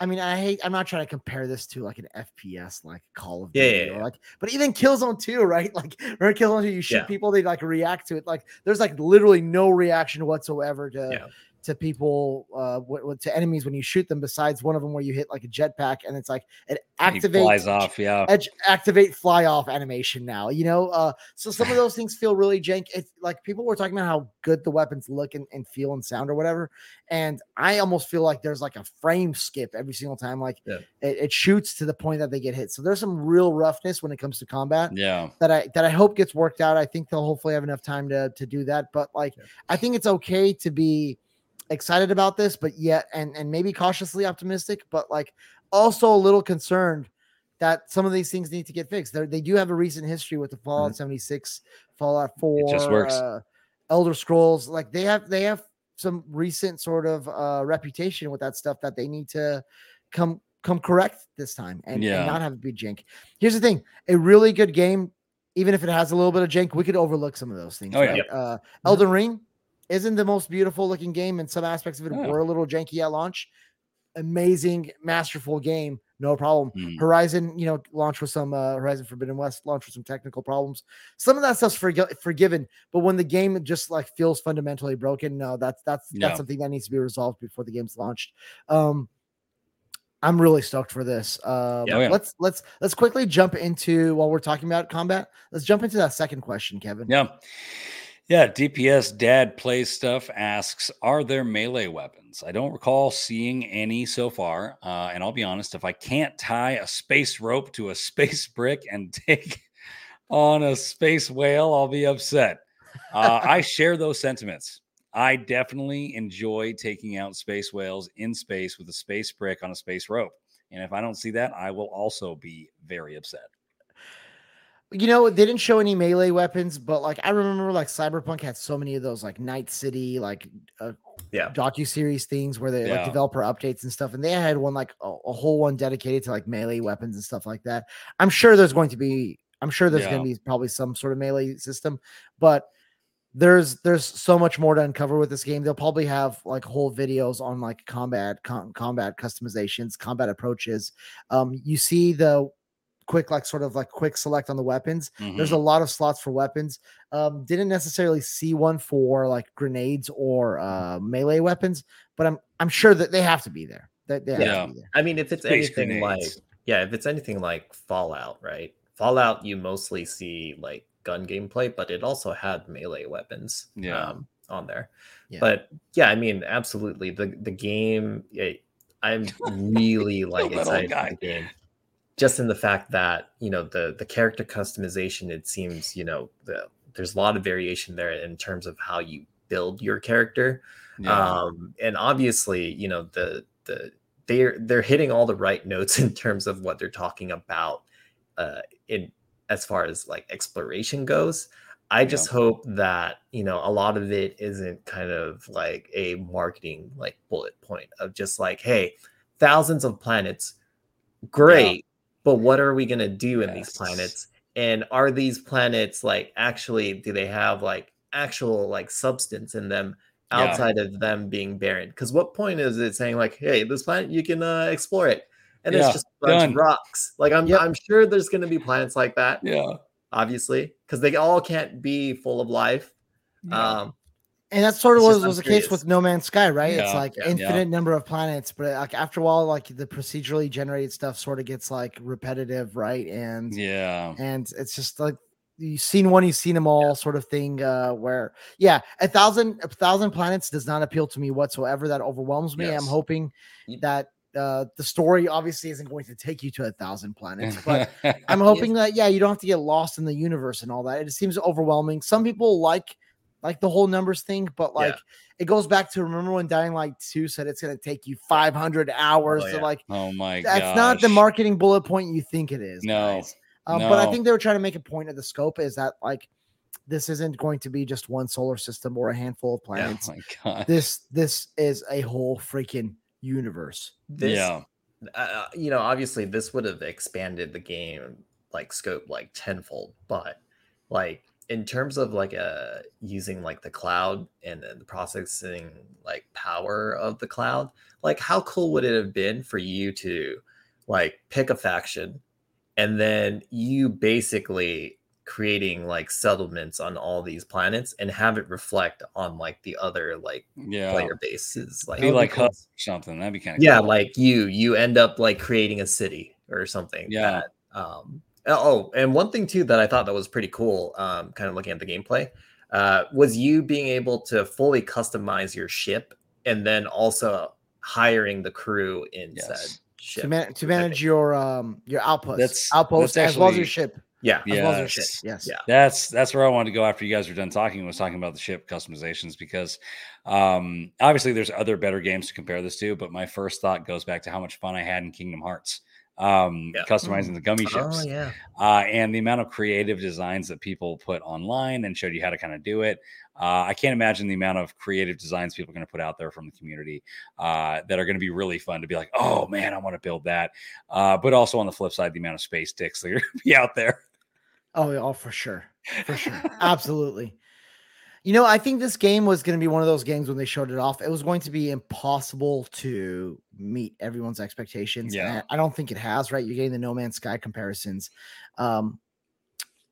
Speaker 1: I mean, I hate. I'm not trying to compare this to like an FPS, like Call of
Speaker 3: Yeah,
Speaker 1: Duty,
Speaker 3: yeah,
Speaker 1: or
Speaker 3: yeah.
Speaker 1: like, but even Killzone 2, right? Like, remember Killzone 2, you shoot
Speaker 3: Yeah.
Speaker 1: people, they like react to it. Like, there's like literally no reaction whatsoever to
Speaker 3: Yeah.
Speaker 1: To people, uh, w- to enemies when you shoot them. Besides one of them where you hit like a jetpack, and it's like it activates
Speaker 2: flies off. Yeah.
Speaker 1: edge activate fly off animation now you know uh so some of those things feel really jank it's like people were talking about how good the weapons look and, and feel and sound or whatever and i almost feel like there's like a frame skip every single time like
Speaker 3: Yeah.
Speaker 1: it, it shoots to the point that they get hit so there's some real roughness when it comes to combat
Speaker 2: Yeah.
Speaker 1: that i that i hope gets worked out i think they'll hopefully have enough time to to do that but like
Speaker 3: Yeah.
Speaker 1: i think it's okay to be excited about this but yet and and maybe cautiously optimistic but like also a little concerned that some of these things need to get fixed. They're, they do have a recent history with the Fallout 76, Fallout 4,
Speaker 2: Mm-hmm. just works.
Speaker 1: Uh, Elder Scrolls. Like they have they have some recent sort of uh, reputation with that stuff that they need to come come correct this time and, and not have it be jank. Here's the thing: a really good game, even if it has a little bit of jank, we could overlook some of those things.
Speaker 2: Oh, yeah.
Speaker 1: right? Uh, Elden Ring isn't the most beautiful looking game, and some aspects of it
Speaker 2: Yeah.
Speaker 1: were a little janky at launch. Amazing, masterful game. no problem.
Speaker 2: Mm.
Speaker 1: Horizon, you know, launched with some uh, Horizon Forbidden West launched with some technical problems. Some of that stuff's forg- forgiven, but when the game just like feels fundamentally broken, no, that's that's
Speaker 2: Yeah.
Speaker 1: that's something that needs to be resolved before the game's launched. Um, I'm really stoked for this. Um.
Speaker 2: Oh, yeah.
Speaker 1: Let's let's let's quickly jump into while we're talking about combat. Let's jump into that second question, Kevin.
Speaker 2: Yeah. Yeah. DPS Dad Plays Stuff asks Are there melee weapons? I don't recall seeing any so far. Uh, and I'll be honest, if I can't tie a space rope to a space brick and take on a space whale, I'll be upset. Uh, I share those sentiments. I definitely enjoy taking out space whales in space with a space brick on a space rope. And if I don't see that, I will also be very upset.
Speaker 1: You know, they didn't show any melee weapons, but like I remember, like Cyberpunk had so many of those, like Night City, like uh,
Speaker 3: Yeah.
Speaker 1: docu series things where they like developer updates and stuff, and they had one like a, a whole one dedicated to like melee weapons and stuff like that. I'm sure there's going to be, I'm sure there's going to be probably some sort of melee system, but there's there's so much more to uncover with this game. They'll probably have like whole videos on like combat com- combat customizations, combat approaches. Um, you see the quick like sort of like quick select on the weapons there's
Speaker 2: Mhm.
Speaker 1: a lot of slots for weapons um didn't necessarily see one for like grenades or uh melee weapons but i'm i'm sure that they have to be there that they have
Speaker 2: Yeah.
Speaker 1: to be there
Speaker 3: I mean, if it's
Speaker 2: Space
Speaker 3: anything like yeah, if it's anything like Fallout, right? Fallout, you mostly see like gun gameplay, but it also had melee weapons
Speaker 2: Yeah.
Speaker 3: um, on there.
Speaker 1: Yeah.
Speaker 3: But yeah, I mean, absolutely. The the game, it, I'm really like excited
Speaker 2: guy.
Speaker 3: for the game, just in the fact that you know the the character customization. It seems you know the, there's a lot of variation there in terms of how you build your character.
Speaker 2: Yeah.
Speaker 3: um and obviously you know the the they're they're hitting all the right notes in terms of what they're talking about uh in as far as like exploration goes. I just hope that you know a lot of it isn't kind of like a marketing like bullet point of just like hey thousands of planets. Great but what are we going to do in these planets and are these planets like actually do they have like actual like substance in them
Speaker 2: Yeah.
Speaker 3: outside of them being barren because what point is it saying like hey this planet you can uh, explore it and
Speaker 2: Yeah,
Speaker 3: it's just a bunch
Speaker 2: done.
Speaker 3: of rocks like i'm
Speaker 1: Yep.
Speaker 3: i'm sure there's going to be planets like that
Speaker 2: yeah.
Speaker 3: obviously because they all can't be full of life
Speaker 2: Yeah.
Speaker 3: um
Speaker 1: and that's sort of
Speaker 3: It's
Speaker 1: was, the case with no man's sky right it's like
Speaker 3: yeah,
Speaker 1: infinite number of planets but like after a while like the procedurally generated stuff sort of gets like repetitive right and
Speaker 2: yeah.
Speaker 1: and it's just like you've seen one, you've seen them all, sort of thing. Uh, where yeah, a thousand a thousand planets does not appeal to me whatsoever. That overwhelms me.
Speaker 2: Yes.
Speaker 1: I'm hoping that uh, the story obviously isn't going to take you to a thousand planets, but I'm hoping that yeah, you don't have to get lost in the universe and all that. It seems overwhelming. Some people like like the whole numbers thing, but like it goes back to remember when Dying Light 2 said it's going to take you 500 hours
Speaker 3: Oh,
Speaker 1: to like
Speaker 2: oh my god.
Speaker 1: that's not the marketing bullet point you think it is.
Speaker 2: No,
Speaker 1: guys. Um, But I think they were trying to make a point of the scope is that like this isn't going to be just one solar system or a handful of planets.
Speaker 2: Oh
Speaker 1: planets.
Speaker 2: my god.
Speaker 1: This this is a whole freaking universe.
Speaker 3: this
Speaker 2: yeah.
Speaker 3: uh, you know, obviously this would have expanded the game like scope like tenfold, but like in terms of like uh using like the cloud and then the processing like power of the cloud, like how cool would it have been for you to like pick a faction and then you basically creating like settlements on all these planets and have it reflect on like the other like
Speaker 2: Yeah.
Speaker 3: player bases like
Speaker 2: Be like
Speaker 1: cool.
Speaker 2: Hub something. That'd be kind of
Speaker 3: yeah like you you end up like creating a city or something
Speaker 2: Yeah.
Speaker 3: that, um oh and one thing too that i thought that was pretty cool um kind of looking at the gameplay uh was you being able to fully customize your ship and then also hiring the crew in
Speaker 2: Yes.
Speaker 3: said ship
Speaker 1: To, man- to manage your um your outputs,
Speaker 2: That's-
Speaker 1: outposts
Speaker 2: that's
Speaker 1: as well as your ship,
Speaker 3: yeah
Speaker 1: as well as your ship.
Speaker 2: Yes.
Speaker 1: Yes.
Speaker 3: Yeah.
Speaker 2: That's that's where I wanted to go after you guys were done talking. Was talking about the ship customizations because um, obviously there's other better games to compare this to, but my first thought goes back to how much fun I had in Kingdom Hearts, um,
Speaker 3: Yeah.
Speaker 2: customizing the gummy ships.
Speaker 3: oh yeah
Speaker 2: uh, and the amount of creative designs that people put online and showed you how to kind of do it. Uh, I can't imagine the amount of creative designs people are going to put out there from the community uh, that are going to be really fun to be like, oh man, I want to build that. Uh, but also on the flip side, the amount of space dicks that are going to be out there.
Speaker 1: Oh, yeah, oh, for sure, for sure, absolutely. You know, I think this game was going to be one of those games when they showed it off. It was going to be impossible to meet everyone's expectations.
Speaker 2: Yeah.
Speaker 1: and I don't think it has. Right, you're getting the No Man's Sky comparisons. Um,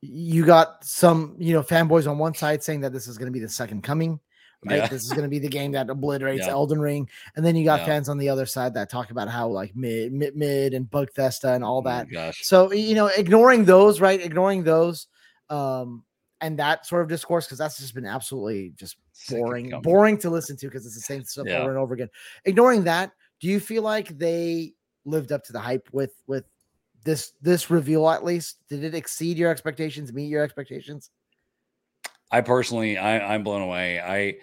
Speaker 1: you got some, you know, fanboys on one side saying that this is going to be the second coming. Right,
Speaker 2: Yeah.
Speaker 1: this is going to be the game that obliterates
Speaker 2: Yeah.
Speaker 1: Elden Ring, and then you got
Speaker 2: Yeah.
Speaker 1: fans on the other side that talk about how like mid, mid, mid, and Bugthesda and all
Speaker 2: Oh
Speaker 1: that.
Speaker 2: gosh.
Speaker 1: So you know, ignoring those, right? Ignoring those, um, and that sort of discourse because that's just been absolutely just boring, boring to listen to because it's the same stuff
Speaker 2: Yeah.
Speaker 1: over and over again. Ignoring that, do you feel like they lived up to the hype with with this this reveal at least? Did it exceed your expectations? Meet your expectations?
Speaker 2: I personally, I, I'm blown away. I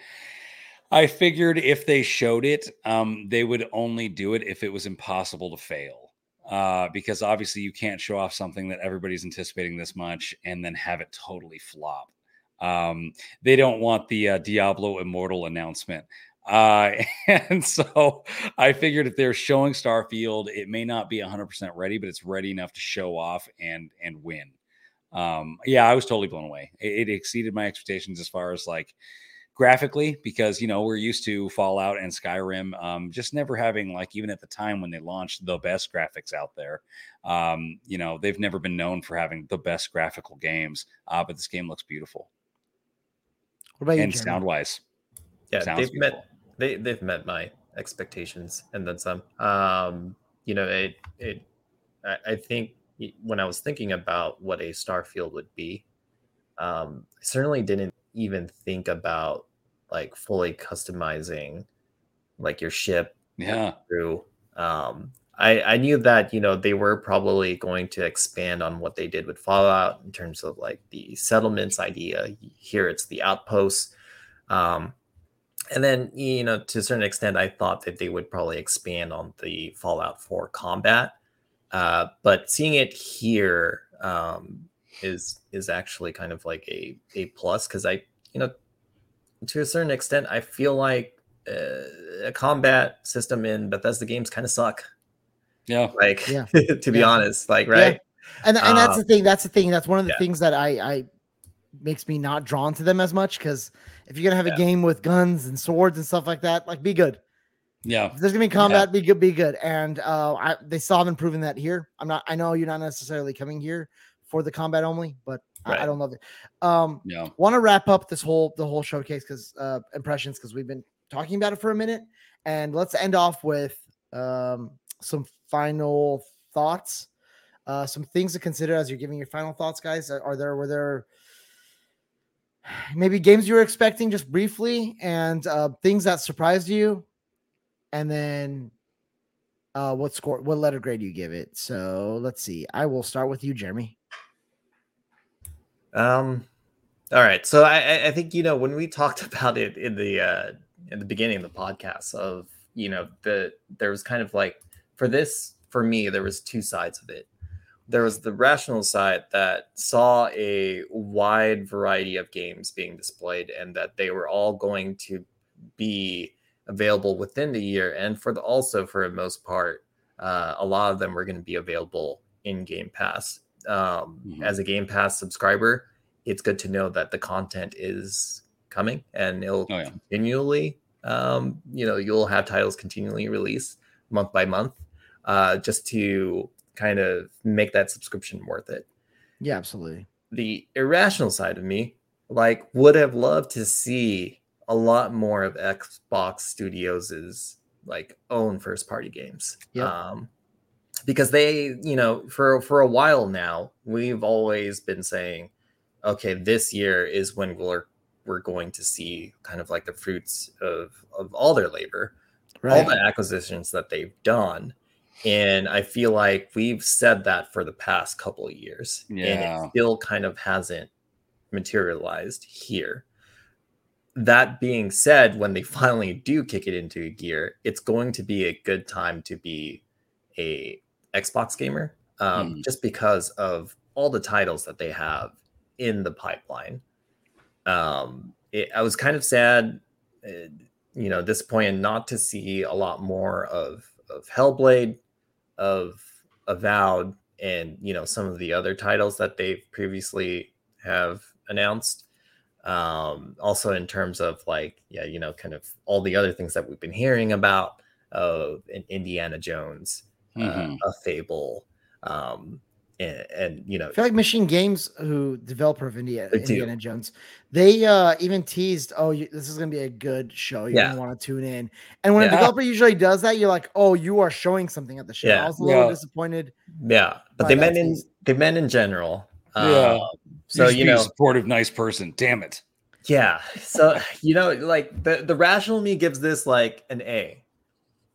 Speaker 2: I figured if they showed it, um, they would only do it if it was impossible to fail. Uh, because obviously you can't show off something that everybody's anticipating this much and then have it totally flop. Um, they don't want the uh, Diablo Immortal announcement. Uh, and so I figured if they're showing Starfield, it may not be 100% ready, but it's ready enough to show off and and win um yeah i was totally blown away it, it exceeded my expectations as far as like graphically because you know we're used to fallout and skyrim um just never having like even at the time when they launched the best graphics out there um you know they've never been known for having the best graphical games uh but this game looks beautiful
Speaker 1: What about you,
Speaker 2: and
Speaker 1: Jeremy?
Speaker 2: sound wise
Speaker 3: Yeah,
Speaker 2: Sounds
Speaker 3: they've
Speaker 2: beautiful.
Speaker 3: met they they've met my expectations and then some. Um, you know, it it I, I think when I was thinking about what a Starfield would be, um, I certainly didn't even think about like fully customizing like your ship
Speaker 2: yeah
Speaker 3: through. Um, I, I knew that you know they were probably going to expand on what they did with Fallout in terms of like the settlements idea. Here it's the outposts, um, and then you know to a certain extent I thought that they would probably expand on the Fallout 4 combat. Uh, but seeing it here um, is is actually kind of like a a plus because I you know to a certain extent I feel like uh, a combat system in Bethesda games kind of suck.
Speaker 2: yeah
Speaker 3: Like,
Speaker 1: Yeah.
Speaker 3: to be
Speaker 1: Yeah.
Speaker 3: honest, like,
Speaker 1: Yeah.
Speaker 3: right?
Speaker 1: And and that's
Speaker 3: Uh,
Speaker 1: the thing. That's the thing. That's one of the
Speaker 3: yeah.
Speaker 1: things that I I makes me not drawn to them as much because if you're gonna have
Speaker 3: Yeah.
Speaker 1: a game with guns and swords and stuff like that, like be good.
Speaker 2: yeah
Speaker 1: If there's gonna be combat, be good, be good. And uh, I, they still haven't proven that here. I'm not. I know you're not necessarily coming here for the combat only, but I, I don't love it. Um,
Speaker 2: yeah
Speaker 1: want to wrap up this whole the whole showcase because uh, impressions because we've been talking about it for a minute, and let's end off with um, some final thoughts. Uh, some things to consider as you're giving your final thoughts, guys. Are, are there were there maybe games you were expecting just briefly and uh, things that surprised you, and then uh, what score, what letter grade do you give it? So let's see. I will start with you, Jeremy.
Speaker 3: Um, all right. So I, I- think you know when we talked about it in the uh, in the beginning of the podcast of you know the there was kind of like for this for me there was two sides of it. There was the rational side that saw a wide variety of games being displayed and that they were all going to be available within the year and for the also for the most part uh, a lot of them were going to be available in game pass um,
Speaker 2: Mhm.
Speaker 3: as a game pass subscriber it's good to know that the content is coming and it'll
Speaker 2: Oh, yeah.
Speaker 3: continually um, you know you'll have titles continually released month by month uh, just to kind of make that subscription worth it
Speaker 1: Yeah, absolutely.
Speaker 3: the irrational side of me like would have loved to see a lot more of xbox Studios's like own first party games
Speaker 1: Yep.
Speaker 3: um because they you know for for a while now we've always been saying okay this year is when we're we're going to see kind of like the fruits of of all their labor all the acquisitions that they've done. And i feel like we've said that for the past couple of years and it still kind of hasn't materialized here. That being said when they finally do kick it into gear it's going to be a good time to be a xbox gamer um,
Speaker 2: Hmm.
Speaker 3: just because of all the titles that they have in the pipeline. Um, it, i was kind of sad uh, you know disappointed not to see a lot more of of hellblade of avowed and you know some of the other titles that they've previously have announced. Um, also in terms of like, yeah, you know, kind of all the other things that we've been hearing about of in Indiana Jones, Uh, a Fable, um, and, and you know,
Speaker 1: I feel like Machine Games, who developer of India,
Speaker 3: They do.
Speaker 1: Indiana Jones, they uh even teased, "Oh, you, this is gonna be a good show. You're
Speaker 3: Yeah.
Speaker 1: gonna want to tune in." And when a developer usually does that, you're like, "Oh, you are showing something at the show."
Speaker 3: Yeah.
Speaker 1: I was a little
Speaker 2: Yeah.
Speaker 1: disappointed.
Speaker 3: yeah, but they meant in they meant in general.
Speaker 2: Yeah.
Speaker 3: Um, so
Speaker 2: Used
Speaker 3: you know,
Speaker 2: supportive, nice person. Damn it.
Speaker 3: Yeah. So, you know, like the, the rational me gives this like an A.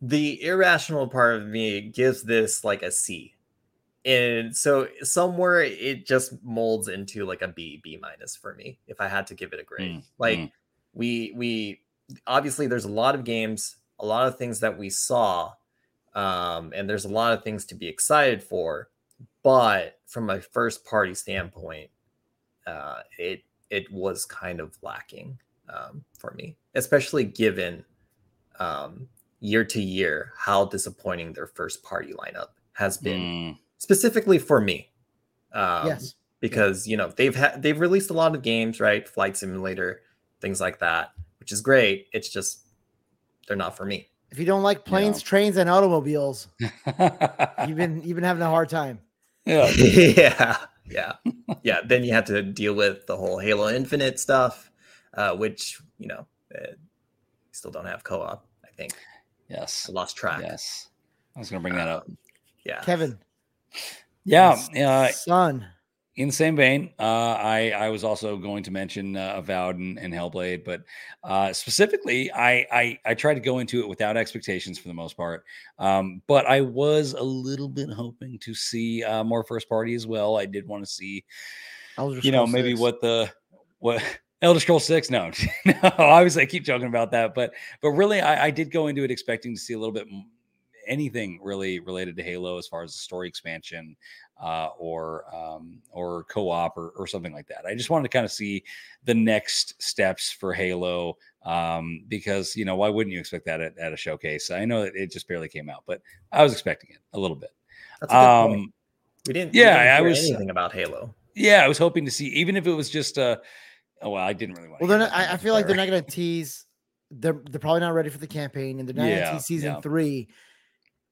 Speaker 3: The irrational part of me gives this like a C. And so somewhere it just molds into like a B, B minus for me if I had to give it a grade.
Speaker 2: Mm,
Speaker 3: like
Speaker 2: mm.
Speaker 3: we we obviously there's a lot of games, a lot of things that we saw, um, and there's a lot of things to be excited for. But from a first party standpoint, uh, it it was kind of lacking um, for me, especially given um, year to year how disappointing their first party lineup has been,
Speaker 2: Mm,
Speaker 3: specifically for me. Um,
Speaker 1: yes,
Speaker 3: because you know they've had they've released a lot of games, right? Flight Simulator, things like that, which is great. It's just they're not for me.
Speaker 1: if you don't like planes, trains, and automobiles, you've been you've been having a hard time.
Speaker 2: yeah.
Speaker 3: yeah, yeah, yeah. Then you have to deal with the whole Halo Infinite stuff, uh, which you know uh, still don't have co-op. I think
Speaker 2: Yes.
Speaker 3: I lost track.
Speaker 2: Yes. I was going to bring that up.
Speaker 3: Um, yeah,
Speaker 1: Kevin,
Speaker 2: Yeah.
Speaker 1: his
Speaker 2: Uh,
Speaker 1: son.
Speaker 2: in the same vein, uh, I I was also going to mention uh, Avowed and, and Hellblade, but uh, specifically, I, I I tried to go into it without expectations for the most part. Um, but I was a little bit hoping to see uh, more first party as well. I did want to see,
Speaker 1: Elder
Speaker 2: you know, maybe
Speaker 1: 6.
Speaker 2: what the what Elder Scrolls Six. No, no. Obviously, I keep joking about that, but but really, I, I did go into it expecting to see a little bit. anything really related to halo as far as the story expansion uh, or um, or co-op or, or something like that. I just wanted to kind of see the next steps for Halo um, because you know why wouldn't you expect that at, at a showcase? I know that it just barely came out, but I was expecting it a little bit.
Speaker 3: that's a.
Speaker 2: Um,
Speaker 3: We didn't.
Speaker 2: yeah,
Speaker 3: we didn't
Speaker 2: I was-
Speaker 3: anything about Halo.
Speaker 2: yeah, I was hoping to see even if it was just uh oh well, I didn't really want.
Speaker 1: Well, they're not, I, I feel like they're not going to tease. They're they're probably not ready for the campaign, and they're not going to tease season
Speaker 2: yeah.
Speaker 1: three.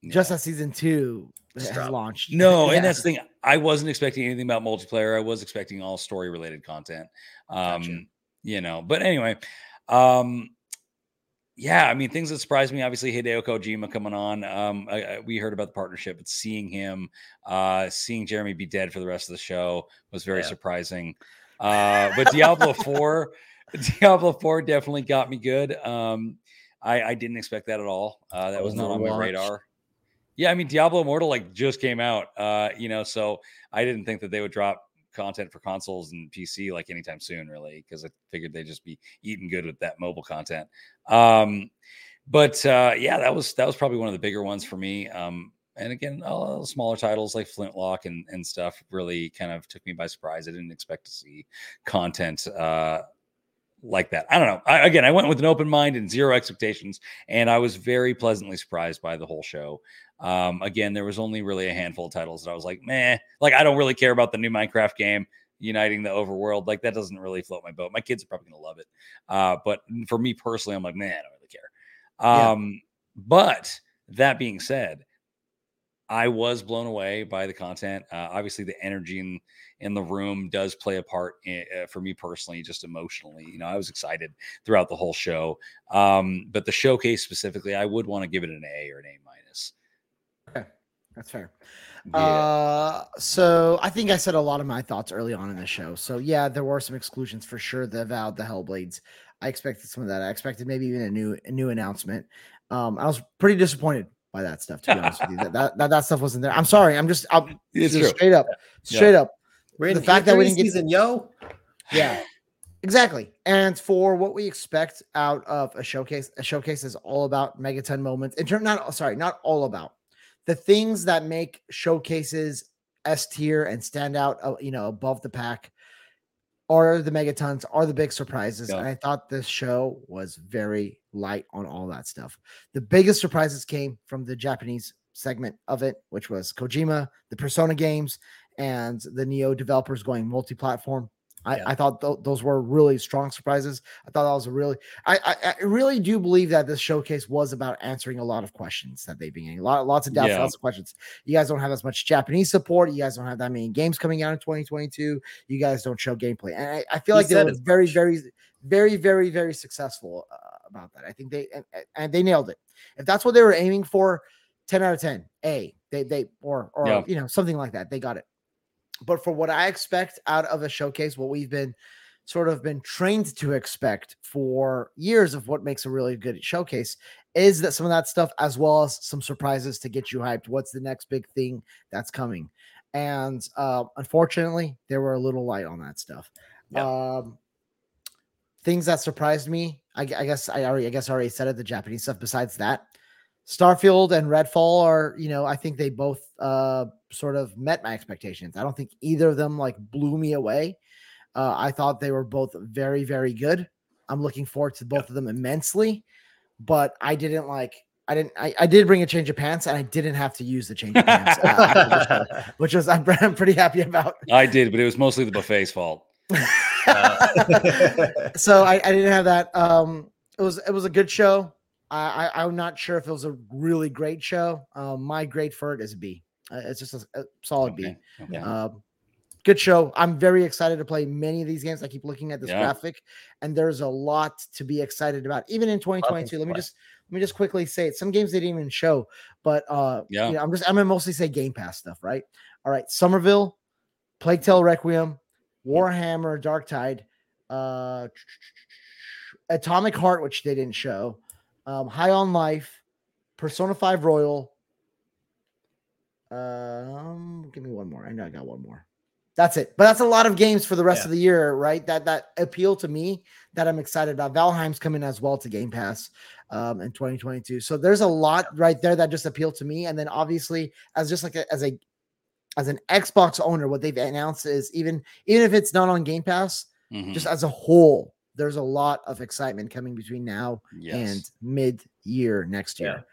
Speaker 1: Just as season two has launched.
Speaker 2: No,
Speaker 1: Yeah.
Speaker 2: and that's the thing. I wasn't expecting anything about multiplayer. I was expecting all story related content. Um,
Speaker 3: Gotcha.
Speaker 2: you know, but anyway, um, yeah, I mean, things that surprised me, obviously Hideo Kojima coming on. Um, I, I- we heard about the partnership, but seeing him, uh, seeing Jeremy be dead for the rest of the show was very
Speaker 3: Yeah.
Speaker 2: surprising. Uh, but Diablo 4, Diablo 4 definitely got me good. Um, I, I didn't expect that at all. Uh, that was not on my radar. Yeah, I mean Diablo Immortal like just came out, uh, you know, so I didn't think that they would drop content for consoles and PC like anytime soon, really, because I figured they'd just be eating good with that mobile content. Um, but uh, yeah, that was that was probably one of the bigger ones for me. Um, and again, uh, smaller titles like Flintlock and and stuff really kind of took me by surprise. I didn't expect to see content uh, like that. I don't know. I, again, I went with an open mind and zero expectations, and I was very pleasantly surprised by the whole show. Um, again, there was only really a handful of titles that I was like, meh, like I don't really care about the new Minecraft game uniting the overworld. Like that doesn't really float my boat. My kids are probably gonna love it. Uh, but for me personally, I'm like, man, I don't really care.
Speaker 1: Yeah.
Speaker 2: Um, but that being said, I was blown away by the content. Uh, obviously, the energy in in the room does play a part in, uh, for me personally, just emotionally. You know, I was excited throughout the whole show. Um, but the showcase specifically, I would want to give it an A or an A minus.
Speaker 1: Okay, that's fair.
Speaker 2: Yeah.
Speaker 1: Uh, so I think I said a lot of my thoughts early on in the show. So yeah, there were some exclusions for sure. The Avowed, the Hellblades. I expected some of that. I expected maybe even a new a new announcement. Um, I was pretty disappointed by that stuff. To be honest with you, that, that that that stuff wasn't there. I'm sorry. I'm just I'm
Speaker 2: it's
Speaker 1: just straight up,
Speaker 2: Yeah.
Speaker 1: straight up.
Speaker 3: We're in
Speaker 1: The fact that we
Speaker 3: E3
Speaker 1: didn't get-
Speaker 3: season, yo.
Speaker 1: Yeah, exactly. And for what we expect out of a showcase, a showcase is all about megaton moments. In term, not sorry, not all about the things that make showcases S tier and stand out, uh, you know, above the pack. Are the megatons, are the big surprises.
Speaker 2: Yeah.
Speaker 1: And I thought this show was very light on all that stuff. The biggest surprises came from the Japanese segment of it, which was Kojima, the Persona games, and the Nioh developers going multi platform I,
Speaker 3: Yeah.
Speaker 1: I thought th- those were really strong surprises. I thought that was a really, I, I, I really do believe that this showcase was about answering a lot of questions that they've been getting. Lot, lots of doubts,
Speaker 2: Yeah.
Speaker 1: lots of questions. You guys don't have as much Japanese support. You guys don't have that many games coming out in 2022. You guys don't show gameplay, and I, I feel
Speaker 3: He
Speaker 1: like they were very, very, very, very, very successful uh, about that. I think they and, and they nailed it. If that's what they were aiming for, 10 out of 10. A they they or or
Speaker 2: Yeah.
Speaker 1: you know something like that. They got it. But for what I expect out of a showcase, what we've been sort of been trained to expect for years of what makes a really good showcase is that some of that stuff, as well as some surprises to get you hyped. What's the next big thing that's coming? And uh, unfortunately, they were a little light on that stuff. Um, things that surprised me, I, I guess I already, I guess I already said it. The Japanese stuff. Besides that, Starfield and Redfall are, you know, I think they both uh, sort of met my expectations. I don't think either of them like blew me away. Uh, I thought they were both very, very good. I'm looking forward to both of them immensely, but I didn't like. I didn't. I, I did bring a change of pants, and I didn't have to use the change of pants, uh, after the show, which was I'm, I'm pretty happy about.
Speaker 2: I did, but it was mostly the buffet's fault.
Speaker 1: so I, I didn't have that. Um, it was it was a good show. I, I I'm not sure if it was a really great show. Um, my grade for it is a B. Uh, it's just a, a solid B.
Speaker 2: Okay, okay.
Speaker 1: Um, good show. I'm very excited to play many of these games. I keep looking at this
Speaker 2: Yeah.
Speaker 1: graphic, and there's a lot to be excited about, even in 2022. Let me just let me just quickly say it. Some games they didn't even show, but uh,
Speaker 2: Yeah.
Speaker 1: you know, I'm just I'm gonna mostly say Game Pass stuff, right? All right, Somerville, Plague Tale Requiem, Warhammer Dark Tide, uh, Atomic Heart, which they didn't show, um, High on Life, Persona 5 Royal. Um, give me one more. I know I got one more. That's it. But that's a lot of games for the rest
Speaker 3: Yeah.
Speaker 1: of the year, right? That that appeal to me that I'm excited about. Valheim's coming as well to Game Pass um in 2022. So there's a lot right there that just appealed to me. And then obviously, as just like a, as a as an Xbox owner, what they've announced is even even if it's not on Game Pass,
Speaker 2: Mhm.
Speaker 1: just as a whole, there's a lot of excitement coming between now
Speaker 2: yes.
Speaker 1: and mid year next year.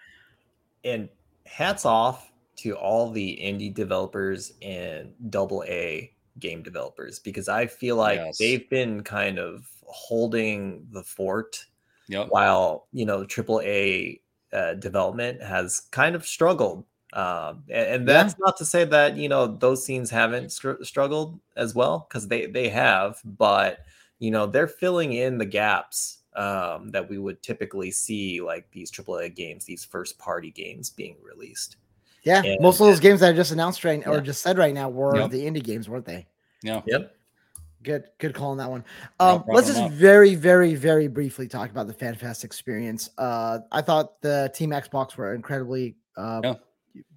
Speaker 3: and hats off to all the indie developers and double A game developers because I feel like
Speaker 2: Yes.
Speaker 3: they've been kind of holding the fort
Speaker 2: Yep.
Speaker 3: while you know triple A uh, development has kind of struggled. Um, and, and
Speaker 1: Yeah.
Speaker 3: that's not to say that you know those scenes haven't str- struggled as well because they they have, but you know they're filling in the gaps um, that we would typically see like these AAA games, these first party games being released.
Speaker 1: Yeah,
Speaker 3: And-
Speaker 1: most of those games that I just announced right or just said right now were
Speaker 2: Yep.
Speaker 1: the indie games, weren't they?
Speaker 2: Yeah.
Speaker 3: Yep.
Speaker 1: Good, good call on that one.
Speaker 2: No
Speaker 1: Um, let's just
Speaker 2: up.
Speaker 1: very, very, very briefly talk about the FanFest experience. Uh, I thought the Team Xbox were incredibly uh,
Speaker 2: Yeah.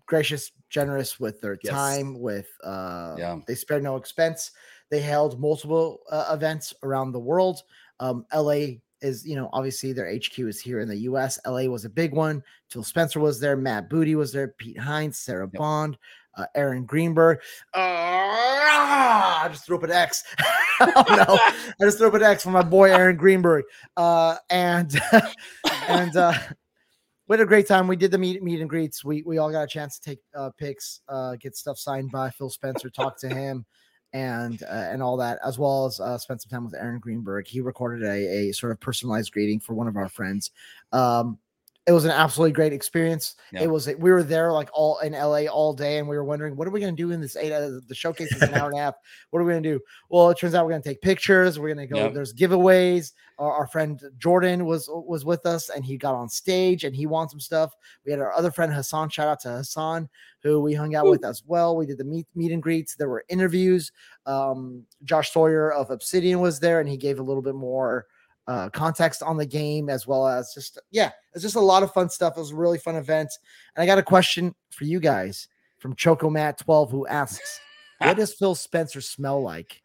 Speaker 1: gracious, generous with their
Speaker 3: Yes.
Speaker 1: time. With uh,
Speaker 2: Yeah.
Speaker 1: they spared no expense. They held multiple uh, events around the world. Um, LA is, you know, obviously their HQ is here in the US. LA was a big one. Phil Spencer was there. Matt Booty was there. Pete Hines, Sarah
Speaker 2: Yep.
Speaker 1: Bond, uh, Aaron Greenberg. Ah, I just threw up an X. oh, no, I just threw up an X for my boy Aaron Greenberg. Uh, and and uh, we had a great time. We did the meet meet and greets. We we all got a chance to take uh, pics, uh, get stuff signed by Phil Spencer, talk to him, and uh, and all that, as well as uh, spend some time with Aaron Greenberg. He recorded a, a sort of personalized greeting for one of our friends. Um, it was an absolutely great experience.
Speaker 2: Yeah.
Speaker 1: It was we were there like all in LA all day, and we were wondering what are we going to do in this eight. Uh, the showcase is an hour and a half. What are we going to do? Well, it turns out we're going to take pictures. We're going to go. There's giveaways. Our, our friend Jordan was was with us, and he got on stage and he won some stuff. We had our other friend Hassan. Shout out to Hassan, who we hung out with as well. We did the meet meet and greets. There were interviews. Um, Josh Sawyer of Obsidian was there, and he gave a little bit more uh, context on the game as well as just yeah, it's just a lot of fun stuff. It was a really fun event. And I got a question for you guys from Chocomat twelve who asks, "What does Phil Spencer smell like?"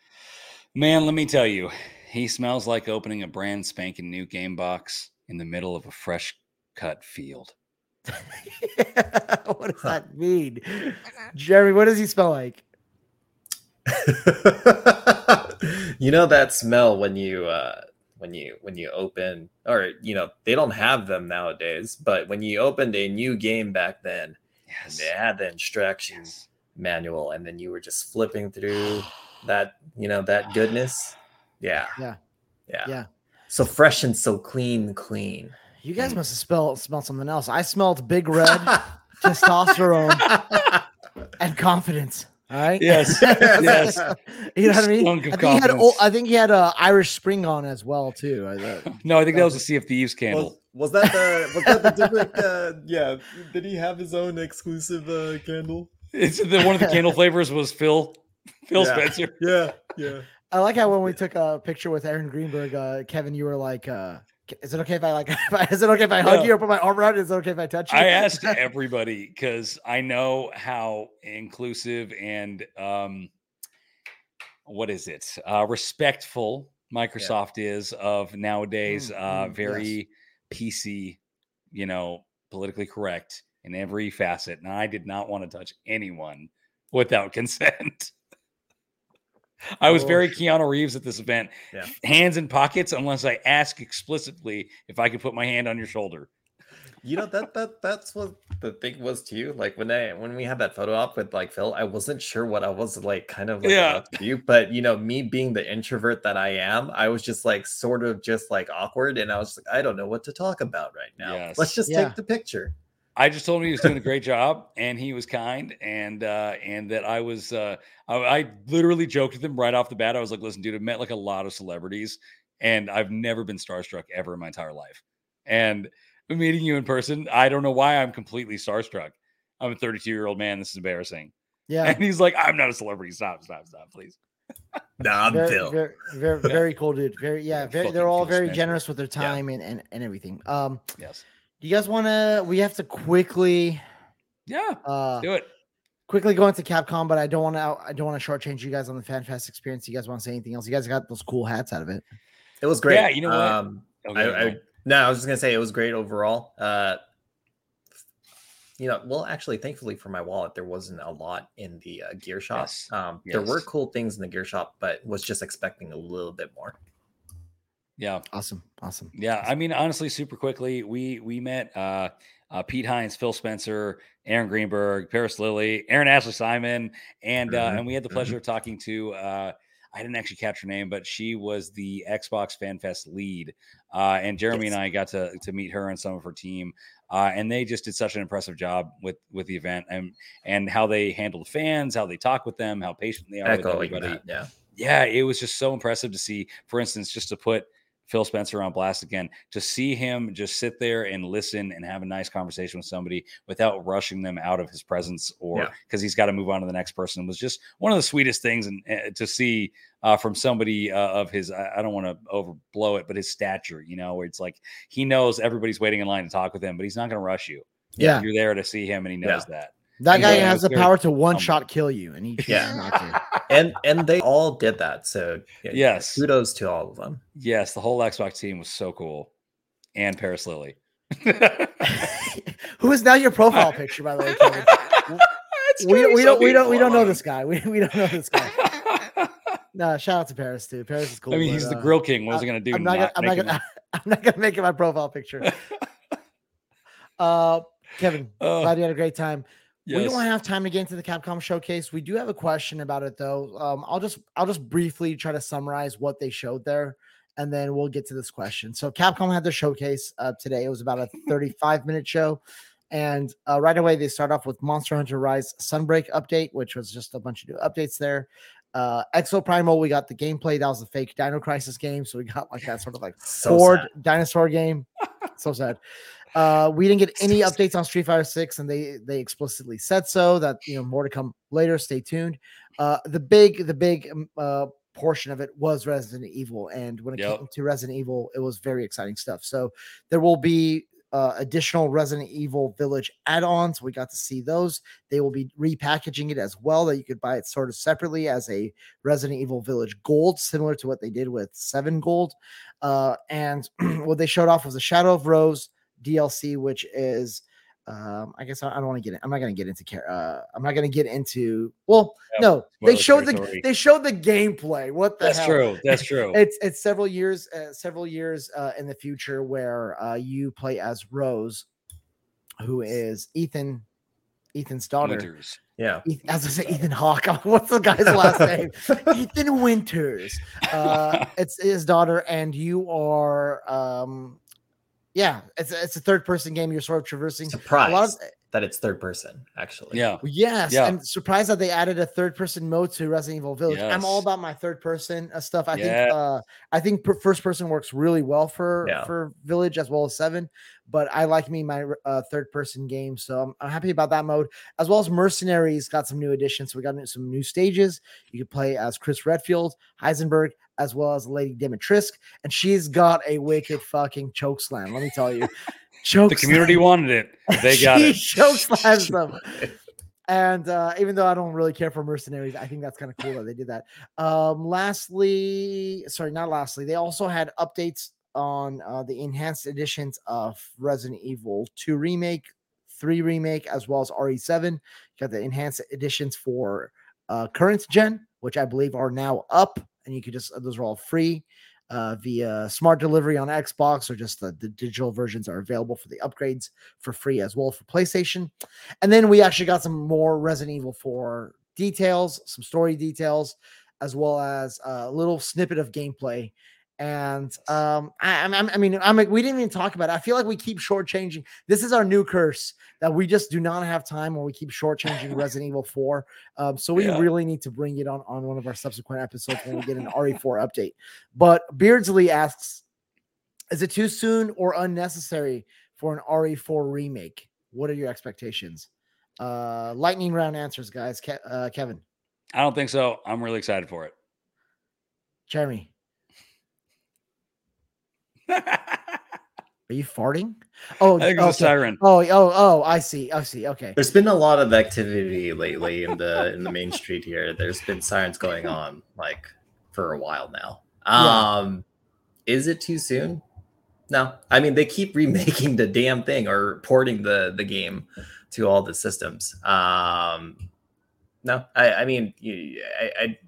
Speaker 2: Man, let me tell you, he smells like opening a brand spanking new game box in the middle of a fresh cut field.
Speaker 1: what does that mean, Jeremy? What does he smell like?
Speaker 3: you know that smell when you uh when you when you open or you know they don't have them nowadays but when you opened a new game back then and
Speaker 2: Yes.
Speaker 3: they had the instructions
Speaker 2: Yes.
Speaker 3: manual and then you were just flipping through that you know that goodness. Yeah.
Speaker 1: Yeah.
Speaker 3: Yeah.
Speaker 1: Yeah.
Speaker 3: So fresh and so clean, clean.
Speaker 1: You guys mm. must have smelled smelled something else. I smelled big red testosterone and confidence. All right.
Speaker 2: Yes. yes.
Speaker 1: you know what I mean? I think, he had,
Speaker 2: confidence.
Speaker 1: old- I think he had a Irish Spring on as well too. I thought-
Speaker 2: No, I think that was a Sea of Thieves candle.
Speaker 3: Was, was that the was that the different? Uh, yeah. Did he have his own exclusive uh, candle?
Speaker 2: It's the one of the candle flavors was Phil Phil
Speaker 3: Yeah.
Speaker 2: Spencer.
Speaker 3: Yeah. Yeah.
Speaker 1: I like how when we took a picture with Aaron Greenberg, uh, Kevin, you were like, uh, "Is it okay if I like? if I- Is it okay if I hug
Speaker 2: Yeah.
Speaker 1: you or put my arm around you? Is it okay if I touch you?"
Speaker 2: I asked everybody because I know how inclusive and um, what is it? Uh, respectful Microsoft is of nowadays.
Speaker 1: Mm,
Speaker 2: uh,
Speaker 1: mm, yes.
Speaker 2: very PC, you know, politically correct in every facet, and I did not want to touch anyone without consent. I was
Speaker 1: Oh,
Speaker 2: very Keanu Reeves at this event.
Speaker 3: Yeah.
Speaker 2: Hands in pockets, unless I ask explicitly if I could put my hand on your shoulder.
Speaker 3: You know that that that's what the thing was too. Like when I when we had that photo op with like Phil, I wasn't sure what I was like kind of like
Speaker 2: Yeah.
Speaker 3: about to do. But you know, me being the introvert that I am, I was just like sort of just like awkward, and I was like, I don't know what to talk about right now.
Speaker 2: Yes.
Speaker 3: Let's just
Speaker 1: Yeah.
Speaker 3: take the picture.
Speaker 2: I just told him he was doing a great job and he was kind and uh and that I was uh I, I literally joked with him right off the bat. I was like, listen, dude, I've met like a lot of celebrities and I've never been starstruck ever in my entire life. And meeting you in person, I don't know why I'm completely starstruck. I'm a 32 year old man. This is embarrassing.
Speaker 1: yeah,
Speaker 2: And he's like, I'm not a celebrity. Stop, stop, stop, please.
Speaker 3: no, I'm
Speaker 1: very,
Speaker 3: Phil.
Speaker 1: very, very, very cool, dude. Very, yeah,
Speaker 2: Yeah,
Speaker 1: very. They're all very generous with their time and, and and everything. Um,
Speaker 2: Yes.
Speaker 1: Do you guys want to? We have to quickly,
Speaker 2: Yeah.
Speaker 1: uh,
Speaker 2: Do it.
Speaker 1: quickly go into Capcom, but I don't want to. I don't want to shortchange you guys on the FanFest experience. You guys want to say anything else? You guys got those cool hats out of it.
Speaker 3: It was great.
Speaker 2: Yeah, you know what?
Speaker 3: Um,
Speaker 2: Okay,
Speaker 3: I,
Speaker 2: go.
Speaker 3: I no, I was just gonna say it was great overall. Uh, you know, well, actually, thankfully for my wallet, there wasn't a lot in the uh, gear shop.
Speaker 2: Yes,
Speaker 3: Um, there were cool things in the gear shop, but was just expecting a little bit more.
Speaker 2: Yeah.
Speaker 1: Awesome, awesome.
Speaker 2: Yeah, I mean, honestly, super quickly, we we met uh, uh, Pete Hines, Phil Spencer, Aaron Greenberg, Paris Lilly, Erin Ashley Simon, and uh,
Speaker 3: Mhm,
Speaker 2: and we had the
Speaker 3: mhm.
Speaker 2: pleasure of talking to. Uh, I didn't actually catch her name, but she was the Xbox Fan Fest lead, uh, and Jeremy
Speaker 3: Yes.
Speaker 2: and I got to to meet her and some of her team, uh, and they just did such an impressive job with with the event and and how they handled fans, how they talk with them, how patient they are with everybody
Speaker 3: that, yeah.
Speaker 2: yeah, it was just so impressive to see, for instance, just to put Phil Spencer on blast again, to see him just sit there and listen and have a nice conversation with somebody without rushing them out of his presence or
Speaker 3: Yeah.
Speaker 2: because he's got to move on to the next person was just one of the sweetest things and uh, to see uh, from somebody uh, of his, I, I don't want to overblow it, but his stature, you know, where it's like he knows everybody's waiting in line to talk with him, but he's not going to rush you.
Speaker 1: Yeah,
Speaker 2: You're there to see him and he knows that.
Speaker 1: That guy has the power to one shot kill you, and he
Speaker 3: Yeah.
Speaker 1: not to.
Speaker 3: And and they all did that. So yeah,
Speaker 2: Yes.
Speaker 3: kudos to all of them.
Speaker 2: Yes, the whole Xbox team was so cool. And Paris Lilly,
Speaker 1: Who is now your profile picture, by the way, Kevin? We, we don't we don't we don't know this guy. We, we don't know this guy. No, shout out to Paris too. Paris is cool.
Speaker 2: I mean,
Speaker 1: but,
Speaker 2: he's the
Speaker 1: uh,
Speaker 2: grill king. What was
Speaker 1: I-
Speaker 2: he gonna do?
Speaker 1: I'm not gonna. I'm not
Speaker 2: make
Speaker 1: gonna. I'm not gonna make it my profile picture. Uh, Kevin,
Speaker 2: Oh,
Speaker 1: glad you had a great time. We don't have time to get into the Capcom showcase. We do have a question about it though. Um, I'll just I'll just briefly try to summarize what they showed there, and then we'll get to this question. So Capcom had their showcase uh, today. It was about a 35 minute show, and uh, right away they start off with Monster Hunter Rise Sunbreak update, which was just a bunch of new updates there. Uh, Exo Primal, we got the gameplay. That was a fake Dino Crisis game, so we got like that sort of like
Speaker 3: So
Speaker 1: Ford
Speaker 3: sad.
Speaker 1: dinosaur game. so sad. Uh, we didn't get any updates on Street Fighter Six, and they they explicitly said so. That you know more to come later. Stay tuned. Uh, the big the big um, uh, portion of it was Resident Evil, and when it
Speaker 2: Yep.
Speaker 1: came to Resident Evil, it was very exciting stuff. So there will be uh, additional Resident Evil Village add-ons. We got to see those. They will be repackaging it as well, that you could buy it sort of separately as a Resident Evil Village Gold, similar to what they did with Seven Gold. Uh, and what they showed off was the Shadow of Rose DLC, which is, um, I guess I, I don't want to get it. I'm not going to get into care. Uh, I'm not going to get into. Well,
Speaker 2: Yeah,
Speaker 1: no, they showed the
Speaker 2: territory.
Speaker 1: they showed the gameplay. What the
Speaker 2: That's
Speaker 1: hell?
Speaker 2: true. That's true.
Speaker 1: It's it's several years, uh, several years uh, in the future where uh, you play as Rose, who is Ethan, Ethan's daughter.
Speaker 2: Winters.
Speaker 3: Yeah.
Speaker 1: Eth- As I say, Ethan Hawke. What's the guy's last name? Ethan Winters. Uh, it's his daughter, and you are, um, yeah, it's a, it's a third person game. You're sort of traversing. A lot of,
Speaker 3: that it's third person, actually.
Speaker 2: Yeah.
Speaker 1: Yes,
Speaker 2: Yeah.
Speaker 1: and surprised that they added a third person mode to Resident Evil Village. I'm all about my third person uh, stuff. I
Speaker 2: Yeah.
Speaker 1: think uh I think per- first person works really well for
Speaker 3: Yeah.
Speaker 1: for Village as well as 7, but I like me my uh, third person game, so I'm, I'm happy about that mode as well as Mercenaries got some new additions. So we got some new stages. You can play as Chris Redfield, Heisenberg, as well as Lady Dimitrescu, and she's got a wicked fucking choke slam. Let me tell you. Choke
Speaker 2: The community wanted it. They got it.
Speaker 1: choke slams them. And uh, even though I don't really care for mercenaries, I think that's kind of cool that they did that. Um, lastly, sorry, not lastly, they also had updates on uh, the enhanced editions of Resident Evil 2 Remake, 3 Remake, as well as RE7. You got the enhanced editions for uh, current gen, which I believe are now up, and you could just, those are all free uh, via smart delivery on Xbox or just the, the digital versions are available for the upgrades for free as well for PlayStation. And then we actually got some more Resident Evil 4 details, some story details, as well as a little snippet of gameplay. And um, I, I'm- I'm- I mean, I'm like, we didn't even talk about it. I feel like we keep shortchanging. This is our new curse that we just do not have time when we keep shortchanging Resident Evil 4. Um, so we
Speaker 2: Yeah.
Speaker 1: really need to bring it on on one of our subsequent episodes when we get an RE4 update. But Beardsley asks, is it too soon or unnecessary for an RE4 remake? What are your expectations? Uh, lightning round answers, guys. Ke- uh, Kevin,
Speaker 2: I don't think so. I'm really excited for it.
Speaker 1: Jeremy, are you farting? Oh,
Speaker 2: I think it's a
Speaker 1: okay.
Speaker 2: siren.
Speaker 1: oh, oh, oh! I see. I see. Okay.
Speaker 3: There's been a lot of activity lately in the in the main street here. There's been sirens going on like for a while now.
Speaker 1: Yeah.
Speaker 3: Um is it too soon? No. I mean they keep remaking the damn thing or porting the the game to all the systems. Um no, I I mean you- I, I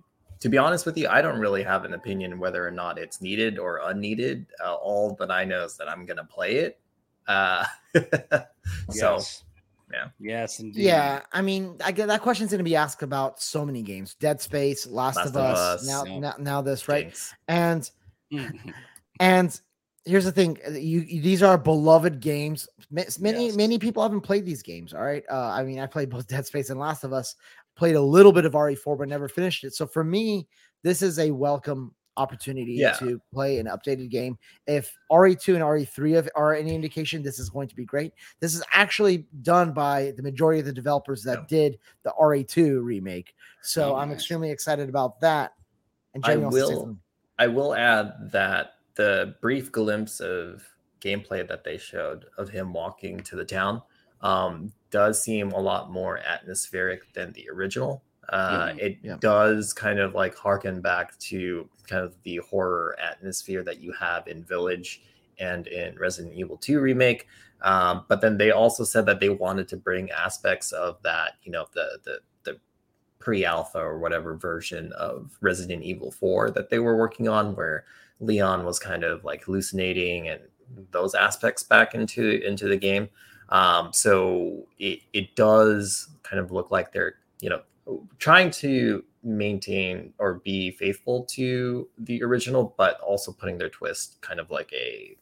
Speaker 3: to be honest with you, I don't really have an opinion whether or not it's needed or unneeded. Uh, all that I know is that I'm gonna play it. Uh, so
Speaker 2: Yes.
Speaker 3: yeah.
Speaker 2: Yes, indeed.
Speaker 1: Yeah, I mean, I get that question's going to be asked about so many games: Dead Space, Last,
Speaker 3: Last
Speaker 1: of,
Speaker 3: of
Speaker 1: Us,
Speaker 3: Us,
Speaker 1: now,
Speaker 2: yeah.
Speaker 1: now, now this, right?
Speaker 3: Jinx.
Speaker 1: And
Speaker 2: Mhm.
Speaker 1: And here's the thing: uh, you, you- these are beloved games. Many
Speaker 2: Yes.
Speaker 1: many people haven't played these games. All right. Uh, I mean, I played both Dead Space and Last of Us. Played a little bit of RE4, but never finished it. So for me, this is a welcome opportunity
Speaker 3: Yeah.
Speaker 1: to play an updated game. If RE2 and RE3 of- are any indication, this is going to be great. This is actually done by the majority of the developers that did the RE2 remake. So
Speaker 2: Oh,
Speaker 1: I'm
Speaker 2: nice.
Speaker 1: extremely excited about that. And
Speaker 3: I
Speaker 1: Jamie
Speaker 3: will- I will add that the brief glimpse of gameplay that they showed of him walking to the town um, does seem a lot more atmospheric than the original. Uh,
Speaker 2: Mhm.
Speaker 3: It
Speaker 1: Yeah.
Speaker 3: does kind of like harken back to kind of the horror atmosphere that you have in Village and in Resident Evil 2 remake. Um, but then they also said that they wanted to bring aspects of that, you know, the the the pre-alpha or whatever version of Resident Evil 4 that they were working on where Leon was kind of like hallucinating and those aspects back into into the game. Um, so it, it does kind of look like they're, you know, trying to maintain or be faithful to the original, but also putting their twist kind of like a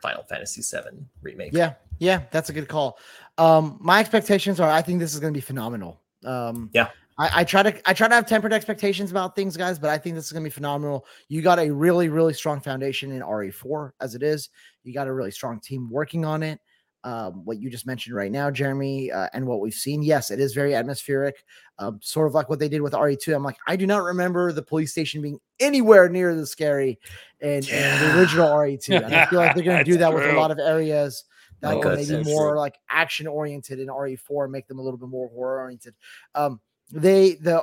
Speaker 3: Final Fantasy VII remake.
Speaker 1: Yeah, yeah, that's a good call. Um, my expectations are I think this is going to be phenomenal. Um,
Speaker 3: Yeah.
Speaker 1: I, I try to I try to have tempered expectations about things, guys, but I think this is going to be phenomenal. You got a really really strong foundation in RE4 as it is. You got a really strong team working on it. Um, what you just mentioned right now, Jeremy, uh, and what we've seen, yes, it is very atmospheric, um, sort of like what they did with RE2. I'm like, I do not remember the police station being anywhere near the scary in, in the original RE2, and I feel like they're going to do that with a lot of areas that
Speaker 3: Oh,
Speaker 1: maybe more
Speaker 3: true.
Speaker 1: like action oriented in RE4 make them a little bit more horror oriented. Um, they the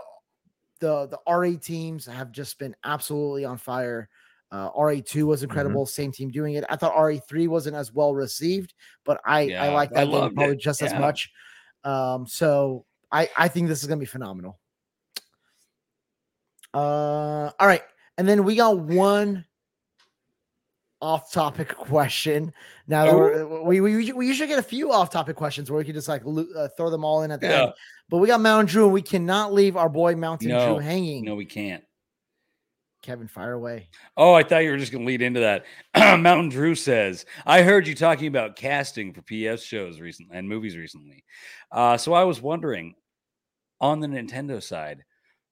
Speaker 1: the the RE teams have just been absolutely on fire. Uh, RE2 was
Speaker 2: Mm-hmm.
Speaker 1: incredible, same team doing it. I thought RE3 wasn't as well received, but I I
Speaker 2: Yeah,
Speaker 1: like
Speaker 2: I
Speaker 1: that game
Speaker 2: loved
Speaker 1: probably
Speaker 2: it,
Speaker 1: just as much. Um, so I I think this is gonna be phenomenal. Uh, all right, and then we got one off-topic question. Now we're, we, we we usually get a few off-topic questions where we can just like uh, throw them all in at the
Speaker 2: Yeah.
Speaker 1: end. But we got Mountain Drew, and we cannot leave our boy Mountain
Speaker 2: No,
Speaker 1: Drew hanging.
Speaker 2: No, we can't.
Speaker 1: Kevin, fire away.
Speaker 2: Oh, I thought you were just going to lead into that. Mountain Drew says, I heard you talking about casting for PS shows recently and movies recently. Uh, so I was wondering, on the Nintendo side,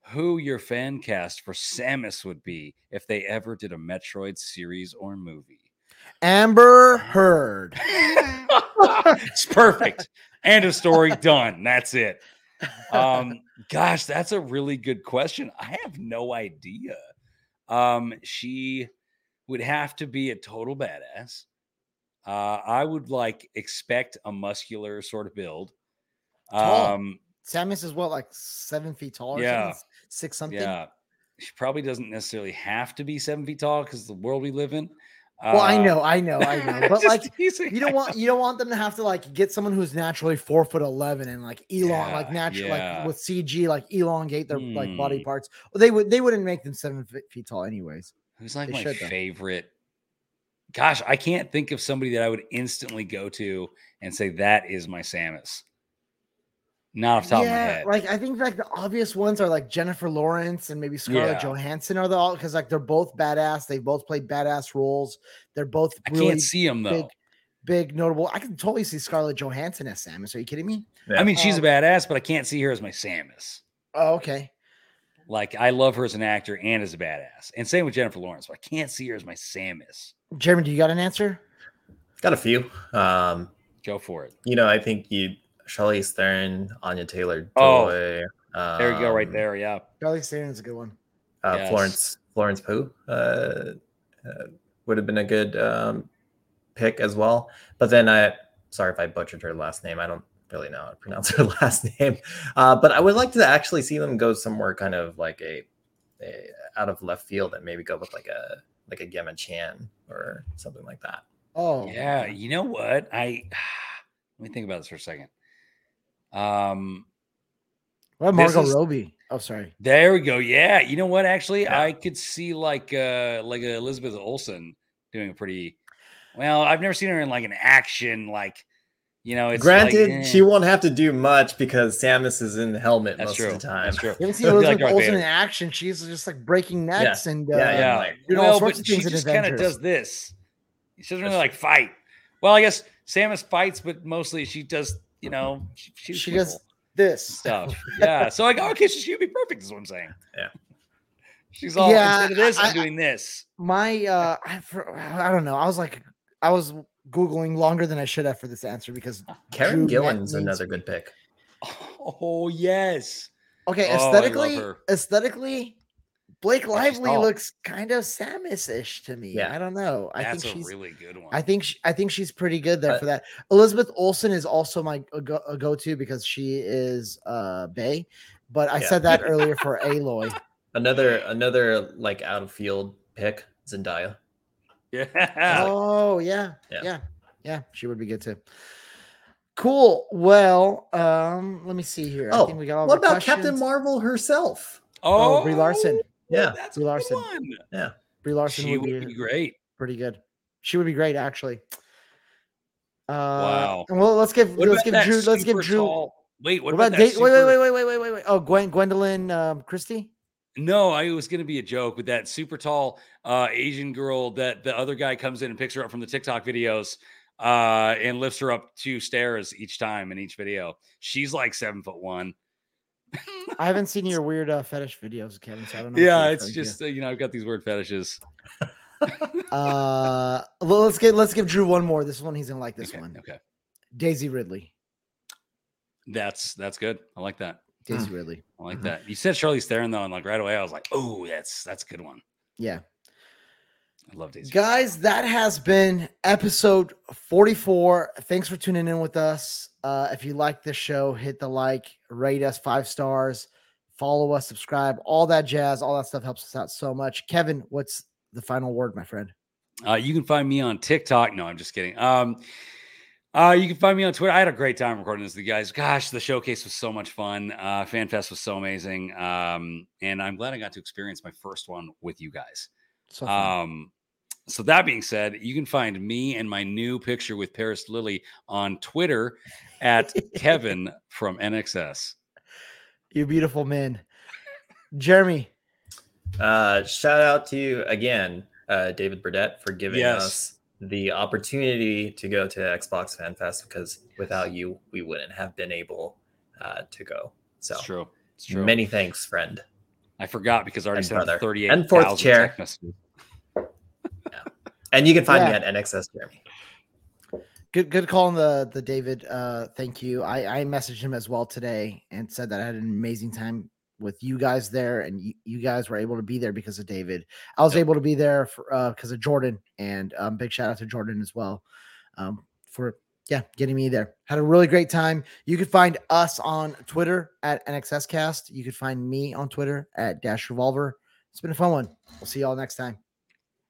Speaker 2: who your fan cast for Samus would be if they ever did a Metroid series or movie.
Speaker 1: Amber Heard.
Speaker 2: it's perfect. End of story. Done. That's it. Um, gosh, that's a really good question. I have no idea. Um, she would have to be a total badass. Uh, I would like expect a muscular sort of build.
Speaker 1: Tall.
Speaker 2: Um,
Speaker 1: Samus is what, like seven feet tall
Speaker 2: Yeah.
Speaker 1: something? Six something?
Speaker 2: yeah, she probably doesn't necessarily have to be seven feet tall because the world we live in.
Speaker 1: Well, I
Speaker 2: Uh,
Speaker 1: know, I know, I know. But like
Speaker 2: teasing.
Speaker 1: you don't want you don't want them to have to like get someone who's naturally four foot eleven and like elong like
Speaker 2: Yeah,
Speaker 1: natural
Speaker 2: yeah.
Speaker 1: like with CG like elongate their like body
Speaker 2: Hmm.
Speaker 1: parts. Well, they would they wouldn't make them seven feet, tall anyways.
Speaker 2: Who's like
Speaker 1: They
Speaker 2: my
Speaker 1: should, though.
Speaker 2: favorite? Gosh, I can't think of somebody that I would instantly go to and say that is my Samus. Not off the top of my head.
Speaker 1: like I think like the obvious ones are like Jennifer Lawrence and maybe Scarlett
Speaker 2: Yeah.
Speaker 1: Johansson are the all because like they're both badass. They both play badass roles. They're both
Speaker 2: I can't see them though.
Speaker 1: big, big notable. I can totally see Scarlett Johansson as Samus. Are you kidding me?
Speaker 2: I mean, she's
Speaker 1: Um,
Speaker 2: a badass, but I can't see her as my Samus.
Speaker 1: Oh, okay.
Speaker 2: Like I love her as an actor and as a badass. And same with Jennifer Lawrence, but I can't see her as my Samus.
Speaker 1: Jeremy, do you got an answer?
Speaker 3: Got a few. Um,
Speaker 2: Go for it.
Speaker 3: you know, I think you Charlize Theron, Anya Taylor
Speaker 2: Oh,
Speaker 3: Joy.
Speaker 2: There you go, right
Speaker 3: um,
Speaker 2: there. Yeah.
Speaker 1: Charlie Theron's a good one.
Speaker 3: Uh,
Speaker 2: Yes.
Speaker 3: Florence Florence Pugh uh, uh, would have been a good um, pick as well. But then I sorry if I butchered her last name. I don't really know how to pronounce her last name. Uh, but I would like to actually see them go somewhere kind of like a, a out of left field and maybe go with like a like a Gemma Chan or something like that.
Speaker 1: Oh,
Speaker 2: Yeah. You know what? I let me think about this for a second. Um,
Speaker 1: What about Margot
Speaker 2: is-
Speaker 1: Robbie? Oh, sorry.
Speaker 2: There we go. Yeah, you know what? Actually,
Speaker 3: Yeah.
Speaker 2: I could see like uh like Elizabeth Olsen doing a pretty well. I've never seen her in like an action like you know. It's like,
Speaker 3: Granted,
Speaker 2: eh,
Speaker 3: she won't have to do much because Samus is in the helmet
Speaker 2: That's
Speaker 3: most
Speaker 2: true.
Speaker 3: of the time.
Speaker 2: That's true.
Speaker 1: You haven't seen
Speaker 2: Like
Speaker 1: Elizabeth
Speaker 2: Darth
Speaker 1: Olsen in action. She's just like breaking necks and uh,
Speaker 3: Yeah,
Speaker 2: Yeah,
Speaker 3: like,
Speaker 1: doing all
Speaker 2: well,
Speaker 1: sorts
Speaker 2: but
Speaker 1: of
Speaker 2: she
Speaker 1: things in
Speaker 2: just kind of does this. She doesn't really like fight. Well, I guess Samus fights, but mostly she does. You know, she, shoots
Speaker 1: she does this.
Speaker 2: stuff. yeah. So I go, okay, so she'd be perfect. Is what I'm saying.
Speaker 3: Yeah.
Speaker 2: She's all
Speaker 1: Yeah,
Speaker 2: instead of this,
Speaker 1: I-
Speaker 2: I'm doing this.
Speaker 1: My, uh, I, for, I don't know. I was like, I was googling longer than I should have for this answer because
Speaker 3: Karen
Speaker 1: Drew Matt
Speaker 3: Gillan's
Speaker 1: needs-
Speaker 3: another good pick.
Speaker 2: Oh yes.
Speaker 1: Okay,
Speaker 2: Oh, I love
Speaker 1: aesthetically,
Speaker 2: her.
Speaker 1: aesthetically, Blake Lively
Speaker 2: tall.
Speaker 1: looks kind of Samus-ish to me.
Speaker 3: Yeah.
Speaker 1: I don't know. I
Speaker 2: That's
Speaker 1: think
Speaker 2: a
Speaker 1: she's.
Speaker 2: really good one.
Speaker 1: I think sh I think she's pretty good there
Speaker 3: Uh,
Speaker 1: for that. Elizabeth Olsen is also my a go- go-to because she is uh Bay, but I
Speaker 3: Yeah.
Speaker 1: said that earlier for Aloy.
Speaker 3: Another another like out of field pick, Zendaya.
Speaker 2: yeah.
Speaker 1: Oh yeah, yeah,
Speaker 3: Yeah.
Speaker 1: yeah, she would be good too. Cool. Well, um, let me see here. I
Speaker 3: Oh,
Speaker 1: think we got all
Speaker 3: What
Speaker 1: the
Speaker 3: about Captain. Marvel herself?
Speaker 1: Oh, Brie Larson.
Speaker 3: Yeah.
Speaker 2: that's
Speaker 1: Brie Larson.
Speaker 2: one.
Speaker 3: Yeah.
Speaker 1: Brie Larson
Speaker 2: She
Speaker 1: would be,
Speaker 2: would be great.
Speaker 1: pretty good. She would be great, actually. Uh,
Speaker 2: Wow.
Speaker 1: Well, let's give
Speaker 2: What
Speaker 1: let's give Drew. Let's give Drew.
Speaker 2: tall- Wait, what,
Speaker 1: What,
Speaker 2: about,
Speaker 1: about
Speaker 2: that
Speaker 1: date? Wait, wait,
Speaker 2: super-
Speaker 1: wait, wait, wait, wait, wait, wait. Oh, Gwen, Gwendoline um, Christie.
Speaker 2: No, I was going to be a joke with that super tall uh, Asian girl that the other guy comes in and picks her up from the TikTok videos uh, and lifts her up two stairs each time in each video. She's like seven foot one.
Speaker 1: I haven't seen your weird uh, fetish videos, Kevin. So I don't know.
Speaker 2: yeah, it's just uh, you know I've got these weird fetishes.
Speaker 1: Uh, well, let's get let's give Drew one more. This one he's gonna like. This
Speaker 2: okay,
Speaker 1: one,
Speaker 2: okay,
Speaker 1: Daisy Ridley.
Speaker 2: that's that's good. I like that.
Speaker 1: Daisy Ridley.
Speaker 2: I like
Speaker 3: Mhm.
Speaker 2: that. You said Charlize Theron though, and like right away I was like, oh, that's that's a good one.
Speaker 1: Yeah,
Speaker 2: I love Daisy.
Speaker 1: guys, that has been episode forty-four. Thanks for tuning in with us. Uh, if you like this show, hit the like, rate us five stars, follow us, subscribe, all that jazz. All that stuff helps us out so much. Kevin, what's the final word, my friend?
Speaker 2: Uh, you can find me on TikTok. No, I'm just kidding. Um, uh, you can find me on Twitter. I had a great time recording this with you guys. Gosh, the showcase was so much fun. Uh, FanFest was so amazing. Um, and I'm glad I got to experience my first one with you guys.
Speaker 1: So.
Speaker 2: Um, So that being said, you can find me and my new picture with Paris Lilly on Twitter at Kevin from NXS.
Speaker 1: You beautiful man. Jeremy.
Speaker 3: Uh, shout out to you again, uh, David Burdett, for giving
Speaker 2: Yes.
Speaker 3: us the opportunity to go to Xbox Fan Fest because without you, we wouldn't have been able uh, to go. So
Speaker 2: It's true. It's true.
Speaker 3: many thanks, friend.
Speaker 2: I forgot because I already
Speaker 3: And
Speaker 2: sent
Speaker 3: brother.
Speaker 2: 38
Speaker 3: And fourth chair. And you can find me at NXS Jeremy.
Speaker 1: Good good call on the the David. Uh thank you. I I messaged him as well today and said that I had an amazing time with you guys there and you, you guys were able to be there because of David. I was
Speaker 2: Yep.
Speaker 1: able to be there for uh because of Jordan and um big shout out to Jordan as well. Um for yeah, getting me there. Had a really great time. You could find us on Twitter at NXScast. You could find me on Twitter at Dash Revolver. It's been a fun one. We'll see y'all next time.